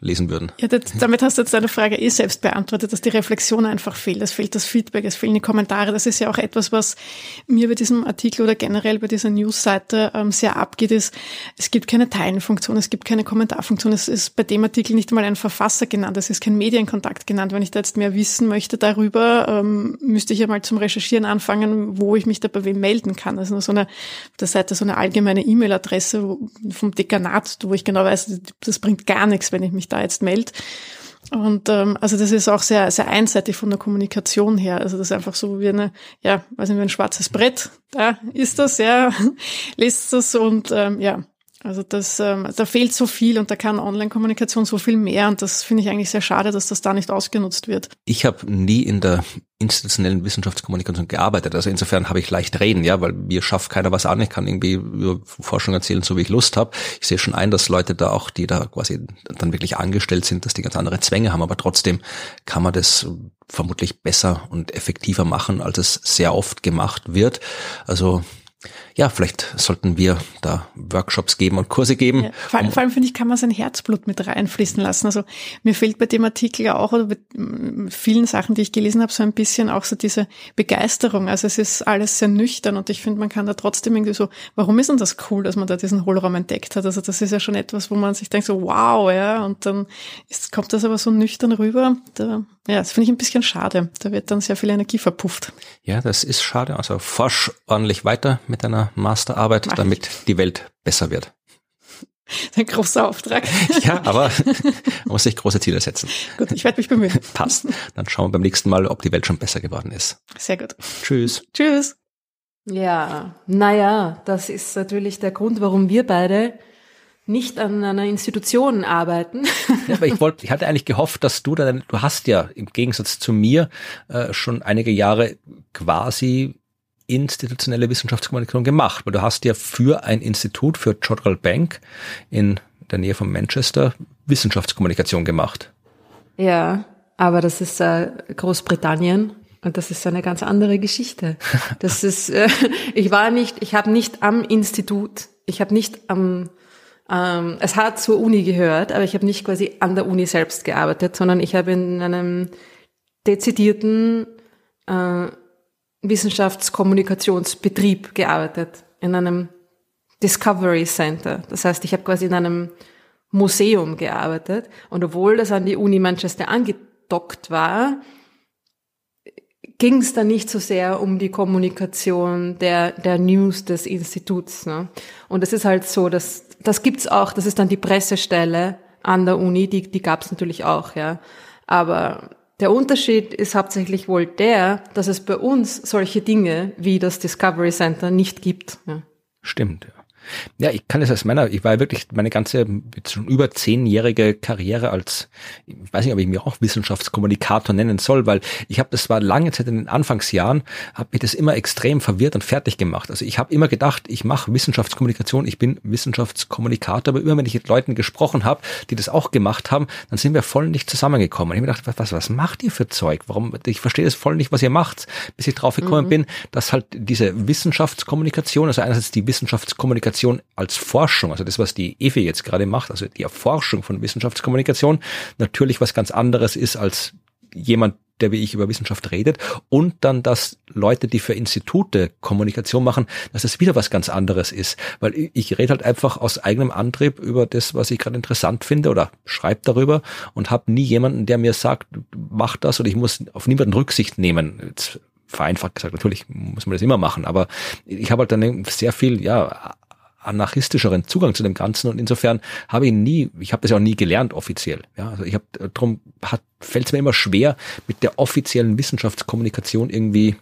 lesen würden. Ja, das, damit hast du jetzt deine Frage eh selbst beantwortet, dass die Reflexion einfach fehlt. Es fehlt das Feedback, es fehlen die Kommentare. Das ist ja auch etwas, was mir bei diesem Artikel oder generell bei dieser Newsseite ähm, sehr abgeht, ist, es gibt keine Teilenfunktion, es gibt keine Kommentarfunktion. Es ist bei dem Artikel nicht einmal ein Verfasser genannt, es ist kein Medienkontakt genannt. Wenn ich da jetzt mehr wissen möchte darüber, ähm, müsste ich ja mal zum Recherchieren anfangen, wo ich mich da bei wem melden kann. Also nur so eine, der Seite so eine allgemeine E-Mail-Adresse vom Dekanat, wo ich genau weiß, das bringt gar nichts, wenn ich mich da jetzt melde. Und ähm, also das ist auch sehr, sehr einseitig von der Kommunikation her. Also das ist einfach so wie eine, ja, weiß nicht, wie ein schwarzes Brett. Da ist das, ja, [laughs] lest das und ähm, ja, also das, ähm, da fehlt so viel und da kann Online-Kommunikation so viel mehr und das finde ich eigentlich sehr schade, dass das da nicht ausgenutzt wird. Ich habe nie in der institutionellen Wissenschaftskommunikation gearbeitet, also insofern habe ich leicht reden, ja, weil mir schafft keiner was an, ich kann irgendwie über Forschung erzählen, so wie ich Lust habe. Ich sehe schon ein, dass Leute da auch, die da quasi dann wirklich angestellt sind, dass die ganz andere Zwänge haben, aber trotzdem kann man das vermutlich besser und effektiver machen, als es sehr oft gemacht wird. Also ja, vielleicht sollten wir da Workshops geben und Kurse geben. Ja, vor, allem, vor allem finde ich, kann man sein Herzblut mit reinfließen lassen. Also mir fehlt bei dem Artikel ja auch oder bei vielen Sachen, die ich gelesen habe, so ein bisschen auch so diese Begeisterung. Also es ist alles sehr nüchtern und ich finde, man kann da trotzdem irgendwie so, warum ist denn das cool, dass man da diesen Hohlraum entdeckt hat? Also das ist ja schon etwas, wo man sich denkt so, wow, ja, und dann ist, kommt das aber so nüchtern rüber. Da, ja, das finde ich ein bisschen schade. Da wird dann sehr viel Energie verpufft. Ja, das ist schade. Also forsch ordentlich weiter mit deiner Masterarbeit, Mach damit ich. die Welt besser wird. [laughs] Ein großer Auftrag. [laughs] Ja, aber [laughs] man muss sich große Ziele setzen. Gut, ich werde mich bemühen. Passt. Dann schauen wir beim nächsten Mal, ob die Welt schon besser geworden ist. Sehr gut. Tschüss. Tschüss. Ja, naja, das ist natürlich der Grund, warum wir beide nicht an einer Institution arbeiten. [laughs] Ja, aber ich wollte, ich hatte eigentlich gehofft, dass du dann, du hast ja im Gegensatz zu mir äh, schon einige Jahre quasi institutionelle Wissenschaftskommunikation gemacht, weil du hast ja für ein Institut, für Jodrell Bank in der Nähe von Manchester Wissenschaftskommunikation gemacht. Ja, aber das ist äh, Großbritannien und das ist eine ganz andere Geschichte. [laughs] Das ist, äh, ich war nicht, ich habe nicht am Institut, ich habe nicht am, ähm, es hat zur Uni gehört, aber ich habe nicht quasi an der Uni selbst gearbeitet, sondern ich habe in einem dezidierten äh, Wissenschaftskommunikationsbetrieb gearbeitet, in einem Discovery Center. Das heißt, ich habe quasi in einem Museum gearbeitet und obwohl das an die Uni Manchester angedockt war, ging es dann nicht so sehr um die Kommunikation der, der News des Instituts. Ne? Und es ist halt so, dass das gibt's auch, das ist dann die Pressestelle an der Uni, die, die gab's natürlich auch, ja. Aber der Unterschied ist hauptsächlich wohl der, dass es bei uns solche Dinge wie das Discovery Center nicht gibt. Ja. Stimmt, ja. Ja, ich kann es als meiner, ich war wirklich meine ganze jetzt schon über zehnjährige Karriere als, ich weiß nicht, ob ich mich auch Wissenschaftskommunikator nennen soll, weil ich habe das war lange Zeit in den Anfangsjahren, habe mich das immer extrem verwirrt und fertig gemacht. Also ich habe immer gedacht, ich mache Wissenschaftskommunikation, ich bin Wissenschaftskommunikator, aber immer wenn ich mit Leuten gesprochen habe, die das auch gemacht haben, dann sind wir voll nicht zusammengekommen. Ich habe mir gedacht, was, was macht ihr für Zeug? Warum? Ich verstehe das voll nicht, was ihr macht, bis ich drauf gekommen mhm. bin, dass halt diese Wissenschaftskommunikation, also einerseits die Wissenschaftskommunikation Kommunikation als Forschung, also das, was die EFE jetzt gerade macht, also die Erforschung von Wissenschaftskommunikation, natürlich was ganz anderes ist als jemand, der wie ich über Wissenschaft redet und dann, dass Leute, die für Institute Kommunikation machen, dass es wieder was ganz anderes ist, weil ich rede halt einfach aus eigenem Antrieb über das, was ich gerade interessant finde oder schreibe darüber und habe nie jemanden, der mir sagt, mach das oder ich muss auf niemanden Rücksicht nehmen. Jetzt vereinfacht gesagt, natürlich muss man das immer machen, aber ich habe halt dann sehr viel, ja, anarchistischeren Zugang zu dem Ganzen und insofern habe ich nie, ich habe das ja auch nie gelernt offiziell. Ja, also ich habe darum hat fällt es mir immer schwer mit der offiziellen Wissenschaftskommunikation irgendwie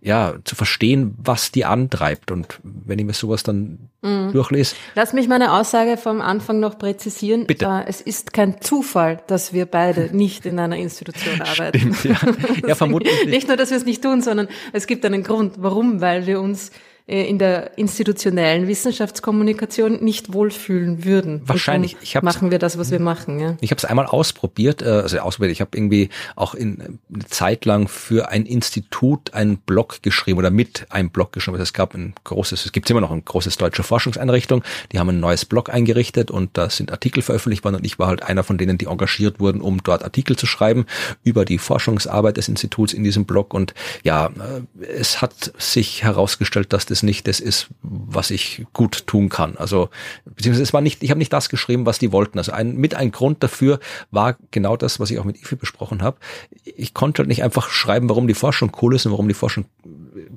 ja zu verstehen, was die antreibt und wenn ich mir sowas dann mhm. durchlese. Lass mich meine Aussage vom Anfang noch präzisieren. Bitte. Äh, es ist kein Zufall, dass wir beide [laughs] nicht in einer Institution arbeiten. Stimmt, ja. ja [laughs] vermutlich nicht. nicht nur, dass wir es nicht tun, sondern es gibt einen Grund, warum, weil wir uns äh, in der institutionellen Wissenschaftskommunikation nicht wohlfühlen würden. Wahrscheinlich. Ich machen wir das, was wir machen. Ja. Ich habe es einmal ausprobiert, äh, also ausprobiert. Ich habe irgendwie auch in eine Zeit lang für ein Institut einen Blog geschrieben oder mit einem Blog geschrieben. Also es gab ein großes, es gibt immer noch ein großes deutsche Forschungseinrichtung. Die haben ein neues Blog eingerichtet und da sind Artikel veröffentlicht worden und ich war halt einer von denen, die engagiert wurden, um dort Artikel zu schreiben über die Forschungsarbeit des Instituts in diesem Blog. Und ja, äh, es hat sich herausgestellt, dass das es nicht das ist, was ich gut tun kann. Also beziehungsweise es war nicht, ich habe nicht das geschrieben, was die wollten. Also ein, mit ein Grund dafür war genau das, was ich auch mit Ifi besprochen habe. Ich konnte halt nicht einfach schreiben, warum die Forschung cool ist und warum die Forschung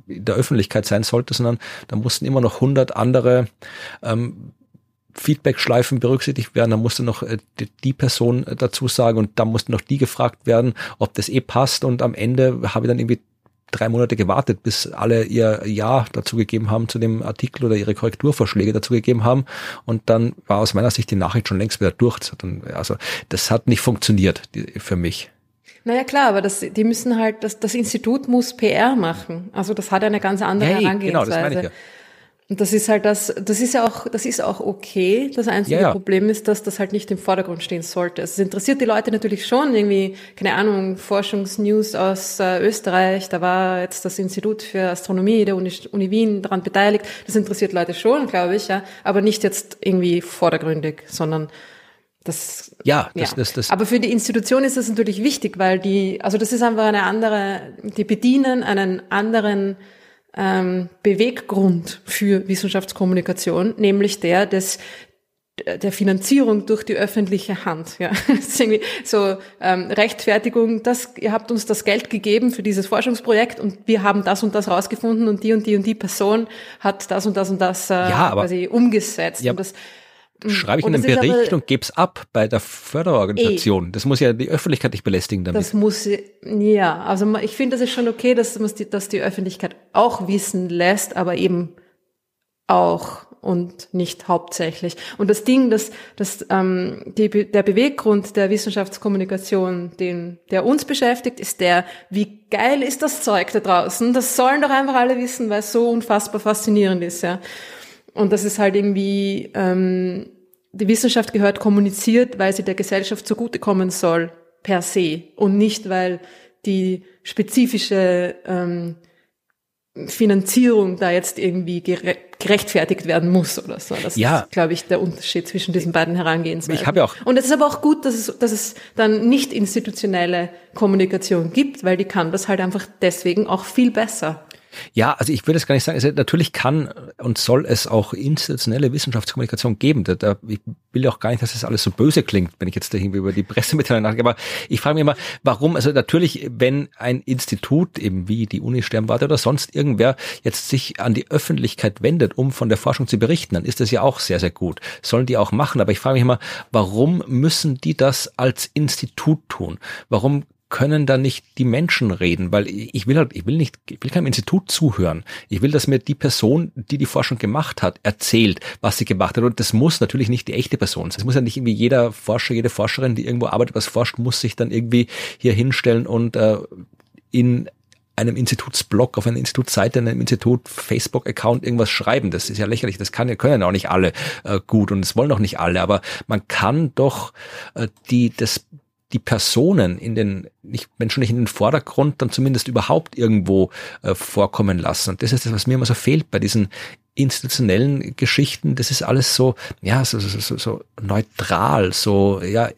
in der Öffentlichkeit sein sollte, sondern da mussten immer noch hundert andere ähm, Feedback-Schleifen berücksichtigt werden, da musste noch äh, die, Person dazu sagen und da mussten noch die gefragt werden, ob das eh passt und am Ende habe ich dann irgendwie drei Monate gewartet, bis alle ihr Ja dazu gegeben haben zu dem Artikel oder ihre Korrekturvorschläge dazu gegeben haben. Und dann war aus meiner Sicht die Nachricht schon längst wieder durch. Also das hat nicht funktioniert für mich. Naja klar, aber das, die müssen halt, das, das Institut muss PR machen. Also das hat eine ganz andere hey, Herangehensweise. Genau, das meine ich ja. Und das ist halt das, das ist ja auch, das ist auch okay. Das einzige ja, ja. Problem ist, dass das halt nicht im Vordergrund stehen sollte. Es interessiert die Leute natürlich schon irgendwie, keine Ahnung, Forschungsnews aus äh, Österreich. Da war jetzt das Institut für Astronomie der Uni, Uni Wien daran beteiligt. Das interessiert Leute schon, glaube ich, ja. Aber nicht jetzt irgendwie vordergründig, sondern das, ja, das, ja. Das, das, aber für die Institution ist das natürlich wichtig, weil die, also das ist einfach eine andere, die bedienen einen anderen ähm, Beweggrund für Wissenschaftskommunikation, nämlich der des der Finanzierung durch die öffentliche Hand. Ja. [laughs] Das so ähm, Rechtfertigung, dass ihr habt uns das Geld gegeben für dieses Forschungsprojekt und wir haben das und das rausgefunden und die und die und die Person hat das und das und das äh, ja, aber, quasi umgesetzt. Ja, und das. Schreibe ich und einen Bericht und gebe es ab bei der Förderorganisation. Ey, das muss ja die Öffentlichkeit nicht belästigen damit. Das muss, ja, also ich finde, das ist schon okay, dass, die, dass die Öffentlichkeit auch wissen lässt, aber eben auch und nicht hauptsächlich. Und das Ding, dass, dass ähm, die, der Beweggrund der Wissenschaftskommunikation, den, der uns beschäftigt, ist der, wie geil ist das Zeug da draußen? Das sollen doch einfach alle wissen, weil es so unfassbar faszinierend ist, ja. Und das ist halt irgendwie, ähm, die Wissenschaft gehört kommuniziert, weil sie der Gesellschaft zugutekommen soll, per se. Und nicht, weil die spezifische ähm, Finanzierung da jetzt irgendwie gerechtfertigt werden muss oder so. Das ja. ist, glaube ich, der Unterschied zwischen diesen beiden Herangehensweisen. Ich habe ja auch. Und es ist aber auch gut, dass es, dass es dann nicht institutionelle Kommunikation gibt, weil die kann das halt einfach deswegen auch viel besser. Ja, also ich würde es gar nicht sagen. Also natürlich kann und soll es auch institutionelle Wissenschaftskommunikation geben. Da, da, ich will auch gar nicht, dass das alles so böse klingt, wenn ich jetzt da irgendwie über die Pressemitteilung [laughs] nachdenke. Aber ich frage mich immer, warum, also natürlich, wenn ein Institut, eben wie die Uni Sternwarte oder sonst irgendwer, jetzt sich an die Öffentlichkeit wendet, um von der Forschung zu berichten, dann ist das ja auch sehr, sehr gut. Sollen die auch machen. Aber ich frage mich immer, warum müssen die das als Institut tun? Warum können da nicht die Menschen reden, weil ich will halt, ich will nicht, ich will keinem Institut zuhören. Ich will, dass mir die Person, die die Forschung gemacht hat, erzählt, was sie gemacht hat. Und das muss natürlich nicht die echte Person sein. Es muss ja nicht irgendwie jeder Forscher, jede Forscherin, die irgendwo arbeitet, was forscht, muss sich dann irgendwie hier hinstellen und äh, in einem Institutsblog, auf einer Institutsseite, einem Institut Facebook-Account irgendwas schreiben. Das ist ja lächerlich. Das kann, können ja auch nicht alle äh, gut und das wollen auch nicht alle. Aber man kann doch äh, die das die Personen in den, nicht, wenn schon nicht in den Vordergrund, dann zumindest überhaupt irgendwo äh, vorkommen lassen. Und das ist das, was mir immer so fehlt bei diesen institutionellen Geschichten. Das ist alles so, ja, so, so, so, so neutral, so, ja,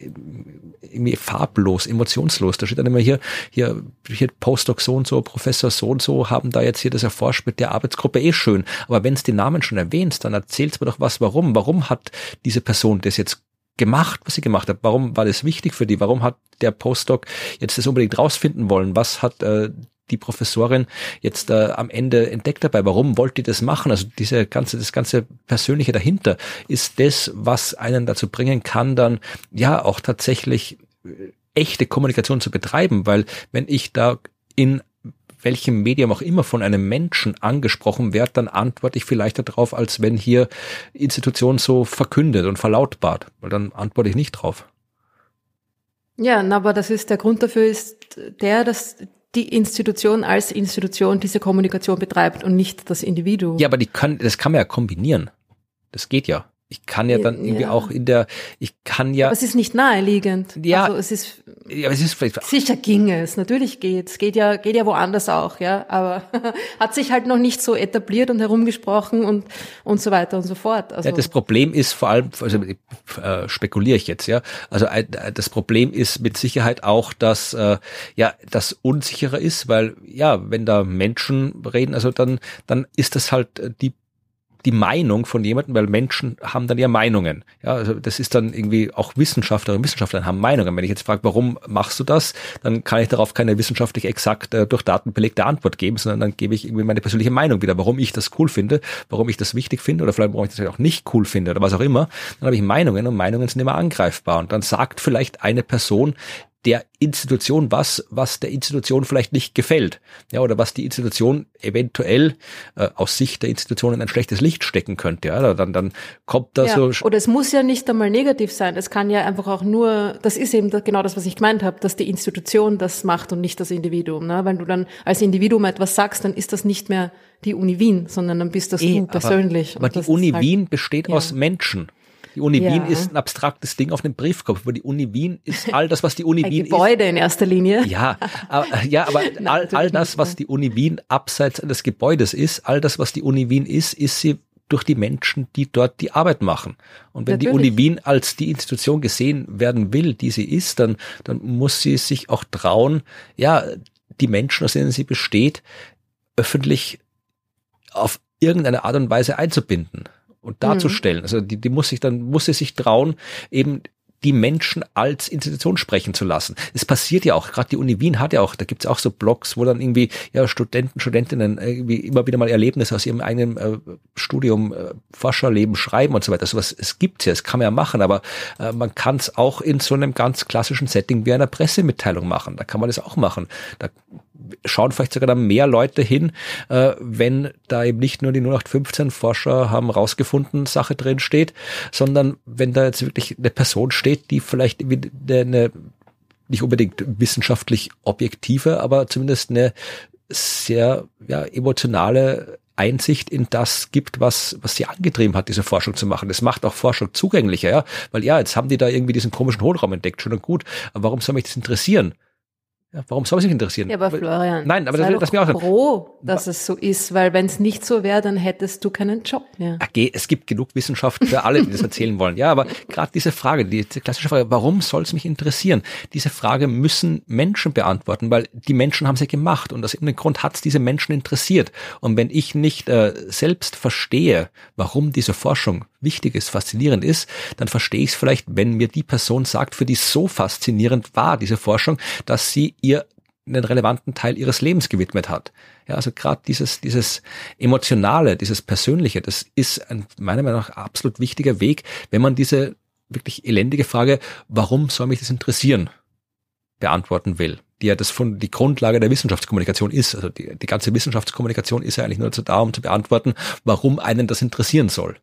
irgendwie farblos, emotionslos. Da steht dann immer hier, hier, hier Postdoc so und so, Professor so und so haben da jetzt hier das erforscht mit der Arbeitsgruppe eh schön. Aber wenn es die Namen schon erwähnst, dann erzählst mir doch was, warum. Warum hat diese Person das jetzt gemacht, was sie gemacht hat? Warum war das wichtig für die? Warum hat der Postdoc jetzt das unbedingt rausfinden wollen? Was hat äh, die Professorin jetzt äh, am Ende entdeckt dabei? Warum wollte die das machen? Also diese ganze, das ganze Persönliche dahinter ist das, was einen dazu bringen kann, dann ja auch tatsächlich äh, echte Kommunikation zu betreiben, weil wenn ich da in welchem Medium auch immer von einem Menschen angesprochen wird, dann antworte ich vielleicht darauf, als wenn hier Institution so verkündet und verlautbart, weil dann antworte ich nicht drauf. Ja, aber das ist der Grund dafür ist der, dass die Institution als Institution diese Kommunikation betreibt und nicht das Individuum. Ja, aber die können, das kann man ja kombinieren. Das geht ja. Ich kann ja dann irgendwie ja. auch in der, ich kann ja. Aber es ist nicht naheliegend. Ja. Also es ist. Ja, es ist vielleicht. Sicher ging es, natürlich geht es. Geht ja, geht ja woanders auch, ja. Aber [laughs] hat sich halt noch nicht so etabliert und herumgesprochen und, und so weiter und so fort. Also ja, das Problem ist vor allem, also äh, spekuliere ich jetzt, ja. Also äh, das Problem ist mit Sicherheit auch, dass, äh, ja, das unsicherer ist, weil, ja, wenn da Menschen reden, also dann, dann ist das halt äh, die die Meinung von jemandem, weil Menschen haben dann ja Meinungen. Ja, also das ist dann irgendwie auch Wissenschaftler und Wissenschaftler haben Meinungen. Wenn ich jetzt frage, warum machst du das, dann kann ich darauf keine wissenschaftlich exakt äh, durch Daten belegte Antwort geben, sondern dann gebe ich irgendwie meine persönliche Meinung wieder, warum ich das cool finde, warum ich das wichtig finde oder vielleicht warum ich das auch nicht cool finde oder was auch immer. Dann habe ich Meinungen und Meinungen sind immer angreifbar. Und dann sagt vielleicht eine Person, der Institution was, was der Institution vielleicht nicht gefällt. Ja, oder was die Institution eventuell äh, aus Sicht der Institution in ein schlechtes Licht stecken könnte. Ja, dann, dann kommt da ja. so. Oder es muss ja nicht einmal negativ sein. Es kann ja einfach auch nur, das ist eben genau das, was ich gemeint habe, dass die Institution das macht und nicht das Individuum. Ne? Wenn du dann als Individuum etwas sagst, dann ist das nicht mehr die Uni Wien, sondern dann bist das e, du persönlich. Aber, aber die Uni halt, Wien besteht ja. aus Menschen. Die Uni ja. Wien ist ein abstraktes Ding auf einem Briefkopf, aber die Uni Wien ist all das, was die Uni ein Wien Gebäude ist. Gebäude in erster Linie. Ja, aber, ja, aber [laughs] Nein, all, all das, was die Uni Wien abseits eines Gebäudes ist, all das, was die Uni Wien ist, ist sie durch die Menschen, die dort die Arbeit machen. Und wenn Natürlich. die Uni Wien als die Institution gesehen werden will, die sie ist, dann, dann muss sie sich auch trauen, ja, die Menschen, aus denen sie besteht, öffentlich auf irgendeine Art und Weise einzubinden und darzustellen. Mhm. Also die, die muss sich dann, muss sie sich trauen, eben die Menschen als Institution sprechen zu lassen. Es passiert ja auch, gerade die Uni Wien hat ja auch, da gibt's auch so Blogs, wo dann irgendwie ja Studenten, Studentinnen irgendwie immer wieder mal Erlebnisse aus ihrem eigenen äh, Studium, äh, Forscherleben schreiben und so weiter. Sowas, es gibt's ja, es kann man ja machen, aber äh, man kann es auch in so einem ganz klassischen Setting wie einer Pressemitteilung machen. Da kann man das auch machen. Da schauen vielleicht sogar da mehr Leute hin, äh, wenn da eben nicht nur die 0815 Forscher haben rausgefunden, Sache drin steht, sondern wenn da jetzt wirklich eine Person steht, die vielleicht eine nicht unbedingt wissenschaftlich objektive, aber zumindest eine sehr ja, emotionale Einsicht in das gibt, was, was sie angetrieben hat, diese Forschung zu machen. Das macht auch Forschung zugänglicher, ja, weil ja, jetzt haben die da irgendwie diesen komischen Hohlraum entdeckt, schon und gut, aber warum soll mich das interessieren? Ja, warum soll es mich interessieren? Ja, aber Florian, nein, aber sei das, das mir auch froh, dass es so ist, weil wenn es nicht so wäre, dann hättest du keinen Job mehr. Okay, es gibt genug Wissenschaft für alle, die das erzählen wollen. Ja, aber gerade diese Frage, die, die klassische Frage, warum soll es mich interessieren? Diese Frage müssen Menschen beantworten, weil die Menschen haben sie gemacht und aus irgendeinem Grund hat es diese Menschen interessiert. Und wenn ich nicht äh, selbst verstehe, warum diese Forschung wichtig ist, faszinierend ist, dann verstehe ich es vielleicht, wenn mir die Person sagt, für die so faszinierend war diese Forschung, dass sie ihr einen relevanten Teil ihres Lebens gewidmet hat. Ja, also gerade dieses, dieses emotionale, dieses persönliche, das ist ein, meiner Meinung nach absolut wichtiger Weg, wenn man diese wirklich elendige Frage, warum soll mich das interessieren, beantworten will, die ja das von die Grundlage der Wissenschaftskommunikation ist. Also die, die ganze Wissenschaftskommunikation ist ja eigentlich nur dazu da, um zu beantworten, warum einen das interessieren soll.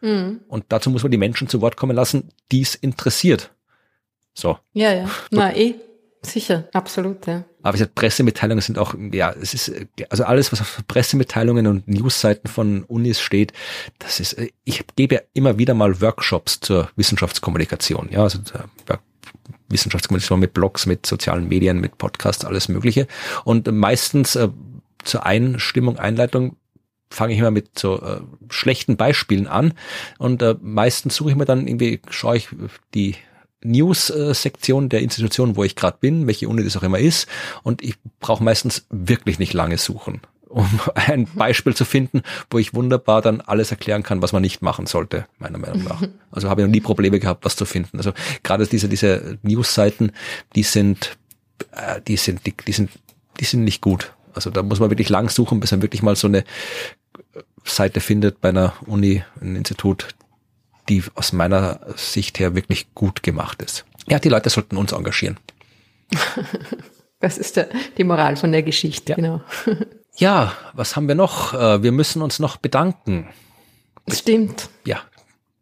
Mhm. Und dazu muss man die Menschen zu Wort kommen lassen, die es interessiert. So. Ja, ja. Na eh. Sicher, absolut, ja. Aber wie gesagt, Pressemitteilungen sind auch, ja, es ist, also alles, was auf Pressemitteilungen und Newsseiten von Unis steht, das ist, ich gebe ja immer wieder mal Workshops zur Wissenschaftskommunikation, ja, also Wissenschaftskommunikation mit Blogs, mit sozialen Medien, mit Podcasts, alles Mögliche. Und meistens äh, zur Einstimmung, Einleitung fange ich immer mit so äh, schlechten Beispielen an und äh, meistens suche ich mir dann irgendwie, schaue ich die News-Sektion der Institution, wo ich gerade bin, welche Uni das auch immer ist. Und ich brauche meistens wirklich nicht lange suchen, um [laughs] ein Beispiel zu finden, wo ich wunderbar dann alles erklären kann, was man nicht machen sollte, meiner Meinung nach. [laughs] Also habe ich noch nie Probleme gehabt, was zu finden. Also gerade diese, diese News-Seiten, die sind, äh, die sind, die, die sind, die sind nicht gut. Also da muss man wirklich lang suchen, bis man wirklich mal so eine Seite findet bei einer Uni, ein Institut, die aus meiner Sicht her wirklich gut gemacht ist. Ja, die Leute sollten uns engagieren. [laughs] Das ist der, die Moral von der Geschichte, ja. genau. [laughs] Ja, was haben wir noch? Äh, wir müssen uns noch bedanken. Stimmt. Ja,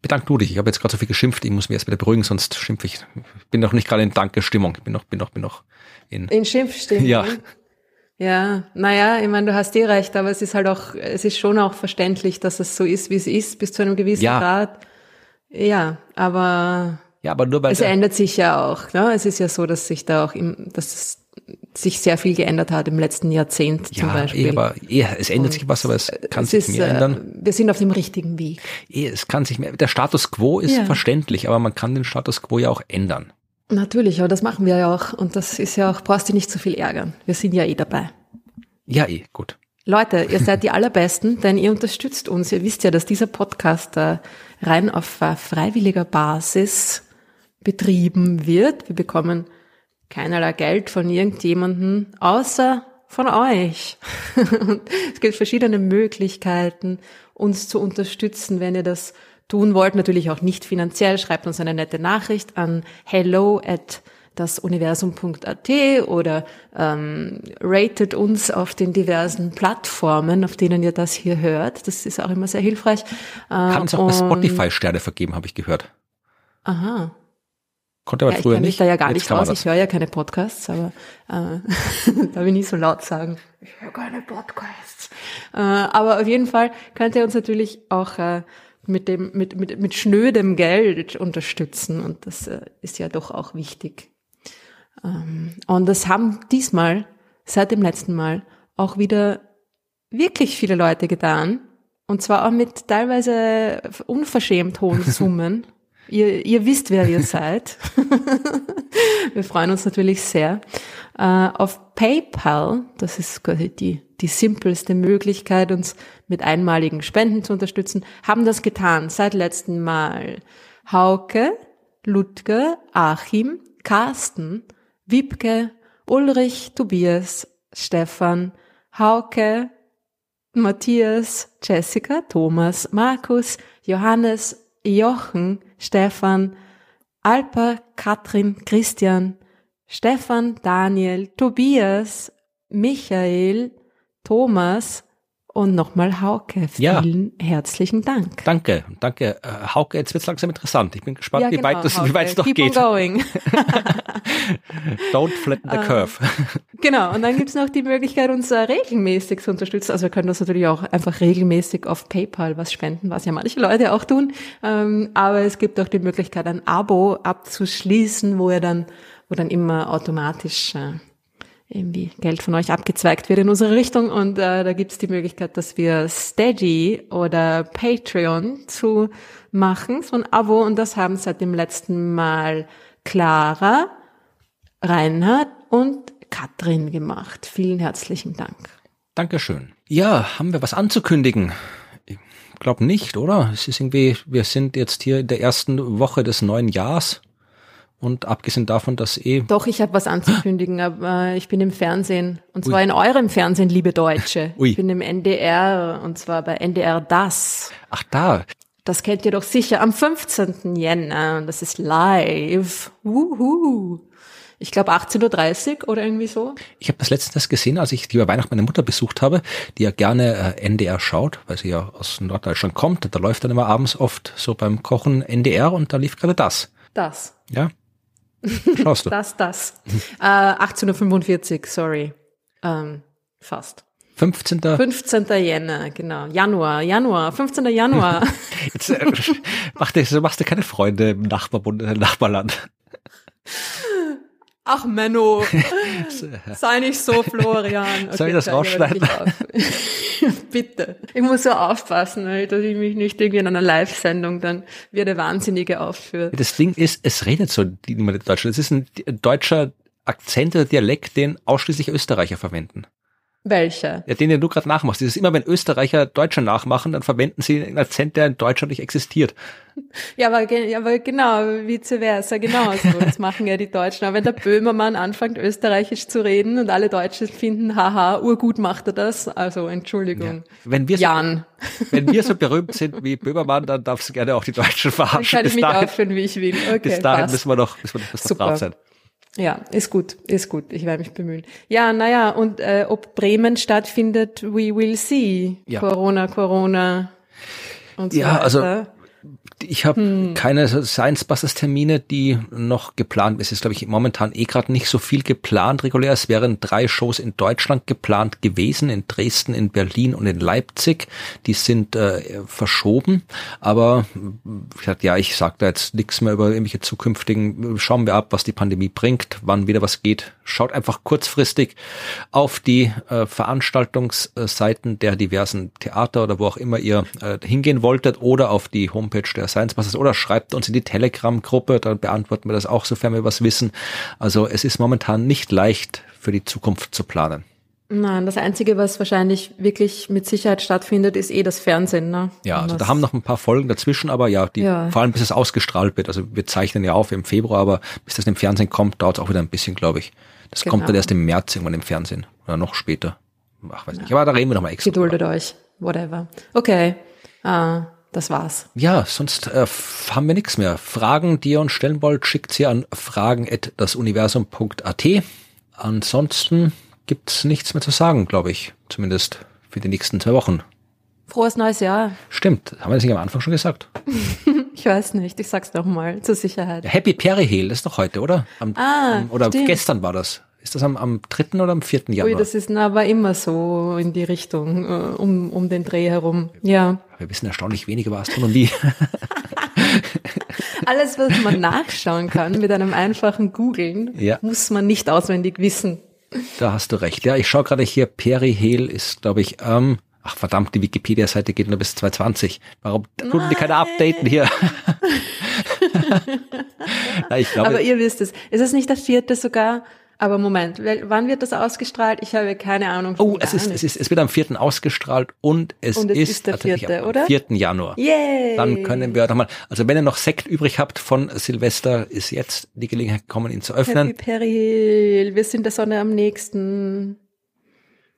bedank du dich. Ich habe jetzt gerade so viel geschimpft, ich muss mich erst wieder beruhigen, sonst schimpfe ich. Ich bin noch nicht gerade in Dankestimmung. Ich bin noch, bin noch, bin noch in. In Schimpfstimmung. Ja. Ja, naja, ich meine, du hast eh recht, aber es ist halt auch, es ist schon auch verständlich, dass es so ist, wie es ist, bis zu einem gewissen Ja. Grad. Ja, aber Ja, aber nur weil es der- ändert sich ja auch. Ne? Es ist ja so, dass sich da auch, im, dass es sich sehr viel geändert hat im letzten Jahrzehnt zum ja, Beispiel. eh, aber eh, es ändert sich was, aber es kann es sich ist, mehr äh, ändern. wir sind auf dem richtigen Weg. Eh, es kann sich mehr. Der Status quo ist Ja. verständlich, aber man kann den Status quo ja auch ändern. Natürlich, aber das machen wir ja auch. Und das ist ja auch, brauchst du nicht so viel ärgern. Wir sind ja eh dabei. Ja, eh, gut. Leute, ihr seid die [laughs] Allerbesten, denn ihr unterstützt uns. Ihr wisst ja, dass dieser Podcast äh, rein auf äh, freiwilliger Basis betrieben wird. Wir bekommen keinerlei Geld von irgendjemandem, außer von euch. [laughs] Es gibt verschiedene Möglichkeiten, uns zu unterstützen, wenn ihr das tun wollt. Natürlich auch nicht finanziell. Schreibt uns eine nette Nachricht an hello at dasuniversum.at oder ähm, ratet uns auf den diversen Plattformen, auf denen ihr das hier hört. Das ist auch immer sehr hilfreich. Äh, Kann uns auch bei Spotify Sterne vergeben, habe ich gehört. Aha. Konnte aber Ja, ich früher mich nicht. da ja gar Jetzt nicht kann man aus. das. Ich höre ja keine Podcasts, aber äh, [laughs] darf ich nicht so laut sagen. Ich höre keine Podcasts. Äh, aber auf jeden Fall könnt ihr uns natürlich auch äh, mit dem mit mit mit schnödem Geld unterstützen und das äh, ist ja doch auch wichtig. Ähm, und das haben diesmal seit dem letzten Mal auch wieder wirklich viele Leute getan und zwar auch mit teilweise unverschämt hohen [laughs] Summen. Ihr, ihr wisst, wer ihr seid. [laughs] Wir freuen uns natürlich sehr. Äh, auf PayPal, das ist quasi die, die simpelste Möglichkeit, uns mit einmaligen Spenden zu unterstützen, haben das getan seit letztem Mal. Hauke, Ludger, Achim, Carsten, Wiebke, Ulrich, Tobias, Stefan, Hauke, Matthias, Jessica, Thomas, Markus, Johannes, Jochen, Stefan, Alper, Katrin, Christian, Stefan, Daniel, Tobias, Michael, Thomas und nochmal Hauke. Ja. Vielen herzlichen Dank. Danke, danke. Äh, Hauke, jetzt wird's langsam interessant. Ich bin gespannt, wie weit das, wie weit es noch Keep geht. On going. [laughs] Don't flatten the curve. [laughs] Genau, und dann gibt's noch die Möglichkeit, uns äh, regelmäßig zu unterstützen. Also wir können das natürlich auch einfach regelmäßig auf PayPal was spenden, was ja manche Leute auch tun. Ähm, aber es gibt auch die Möglichkeit, ein Abo abzuschließen, wo ihr dann, wo dann immer automatisch äh, irgendwie Geld von euch abgezweigt wird in unsere Richtung. Und äh, da gibt's die Möglichkeit, dass wir Steady oder Patreon zu machen, so ein Abo. Und das haben seit dem letzten Mal Clara, Reinhard und Katrin gemacht. Vielen herzlichen Dank. Dankeschön. Ja, haben wir was anzukündigen? Ich glaube nicht, oder? Es ist irgendwie, wir sind jetzt hier in der ersten Woche des neuen Jahres. Und abgesehen davon, dass eh. Doch, ich habe was anzukündigen, aber ich bin im Fernsehen. Und zwar Ui. in eurem Fernsehen, liebe Deutsche. [laughs] Ui. Ich bin im NDR und zwar bei NDR Das. Ach da. Das kennt ihr doch sicher am 15. Jänner. Und das ist live. Wuhu. Ich glaube 18.30 Uhr oder irgendwie so. Ich habe das letztens gesehen, als ich über Weihnachten meine Mutter besucht habe, die ja gerne äh, NDR schaut, weil sie ja aus Norddeutschland kommt. Da läuft dann immer abends oft so beim Kochen NDR und da lief gerade das. Das. Ja. Schaust du. das, das. äh, 18.45 Uhr, sorry. Ähm, fast. 15. 15. Jänner, genau. Januar, Januar, 15. Januar. [laughs] Jetzt äh, mach dir, machst du keine Freunde im Nachbarbund, im Nachbarland. [laughs] Ach Menno, [laughs] sei nicht so, Florian. Okay, Soll ich das rausschneiden? [laughs] Bitte. Ich muss so aufpassen, dass ich mich nicht irgendwie in einer Live-Sendung dann wie der Wahnsinnige aufführe. Das Ding ist, es redet so niemand in Deutschland. Es ist ein deutscher Akzent oder Dialekt, den ausschließlich Österreicher verwenden. Welcher? Ja, den, den du gerade nachmachst. Dieses immer, wenn Österreicher Deutsche nachmachen, dann verwenden sie einen Akzent, der in Deutschland nicht existiert. [laughs] Ja, aber, ja, aber genau, vice versa, genau so. [laughs] Das machen ja die Deutschen. Aber wenn der Böhmermann anfängt, österreichisch zu reden und alle Deutschen finden, haha, urgut macht er das, also Entschuldigung. Ja. Wenn wir so, Jan. [laughs] Wenn wir so berühmt sind wie Böhmermann, dann darfst du gerne auch die Deutschen verarschen. Dann kann ich bis mich dahin, aufführen, wie ich will. Okay, bis dahin passt. müssen wir noch, müssen wir noch brav sein. Ja, ist gut, ist gut. Ich werde mich bemühen. Ja, naja, und äh, ob Bremen stattfindet, we will see. Ja. Corona, Corona und so ja, also weiter. Also ich habe hm. keine Science Busters Termine, die noch geplant. Es ist, glaube ich, momentan eh gerade nicht so viel geplant regulär. Es wären drei Shows in Deutschland geplant gewesen, in Dresden, in Berlin und in Leipzig. Die sind äh, verschoben. Aber ich hatte, ja, ich sage da jetzt nichts mehr über irgendwelche zukünftigen. Schauen wir ab, was die Pandemie bringt, wann wieder was geht. Schaut einfach kurzfristig auf die äh, Veranstaltungsseiten der diversen Theater oder wo auch immer ihr äh, hingehen wolltet oder auf die Homepage der Science Busters oder schreibt uns in die Telegram-Gruppe, dann beantworten wir das auch, sofern wir was wissen. Also es ist momentan nicht leicht für die Zukunft zu planen. Nein, das Einzige, was wahrscheinlich wirklich mit Sicherheit stattfindet, ist eh das Fernsehen. Ne? Ja, also da haben noch ein paar Folgen dazwischen, aber ja, die, ja. vor allem bis es ausgestrahlt wird. Also wir zeichnen ja auf im Februar, aber bis das im Fernsehen kommt, dauert es auch wieder ein bisschen, glaube ich. Das genau. kommt dann erst im März irgendwann im Fernsehen oder noch später. Ach, weiß ja. nicht. Aber da reden wir nochmal extra. Geduldet drüber. euch, whatever. Okay. Uh, das war's. Ja, sonst äh, haben wir nichts mehr. Fragen, die ihr uns stellen wollt, schickt sie an fragen.dasuniversum.at. Ansonsten gibt's nichts mehr zu sagen, glaube ich. Zumindest für die nächsten zwei Wochen. Frohes neues Jahr. Stimmt, haben wir das nicht am Anfang schon gesagt? [laughs] ich weiß nicht, ich sag's doch mal zur Sicherheit. Happy Perihel, ist doch heute, oder? Am, ah, am, oder stimmt. gestern war das. Ist das am, am 3. oder am 4. Januar? Ui, das ist aber immer so in die Richtung, äh, um, um den Dreh herum. Ja. Wir wissen erstaunlich wenig über Astronomie. [laughs] Alles, was man nachschauen kann mit einem einfachen Googlen, ja. muss man nicht auswendig wissen. Da hast du recht. Ja, ich schaue gerade hier, Perihel ist, glaube ich, ähm, ach verdammt, die Wikipedia-Seite geht nur bis 2020. Warum tun die keine updaten hier? [laughs] [laughs] ja, ich glaube, Aber ihr wisst es. Ist es nicht der vierte sogar? Aber Moment, wann wird das ausgestrahlt? Ich habe keine Ahnung. Oh, es ist, es ist, es wird am 4. ausgestrahlt und es, und es ist, ist der 4., oder? 4. Januar. Yay! Dann können wir nochmal, also wenn ihr noch Sekt übrig habt von Silvester, ist jetzt die Gelegenheit gekommen, ihn zu öffnen. Happy Perihel, wir sind der Sonne am nächsten.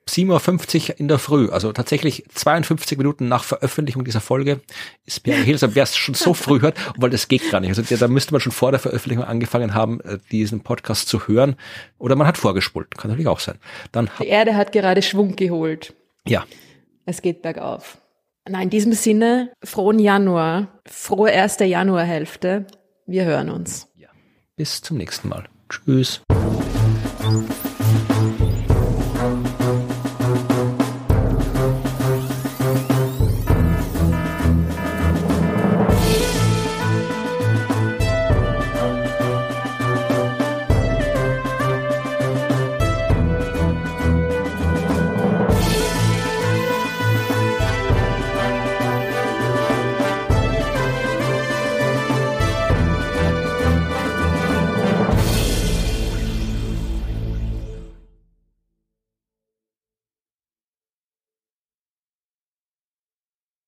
7.50 Uhr in der Früh, also tatsächlich 52 Minuten nach Veröffentlichung dieser Folge ist Perry Hills, wer es schon so früh hört, [laughs] weil das geht gar nicht. Also da müsste man schon vor der Veröffentlichung angefangen haben, äh, diesen Podcast zu hören. Oder man hat vorgespult, kann natürlich auch sein. Dann Die Erde hat gerade Schwung geholt. Ja. Es geht bergauf. Na, in diesem Sinne, frohen Januar, frohe erste Januarhälfte. Wir hören uns. Ja. Bis zum nächsten Mal. Tschüss.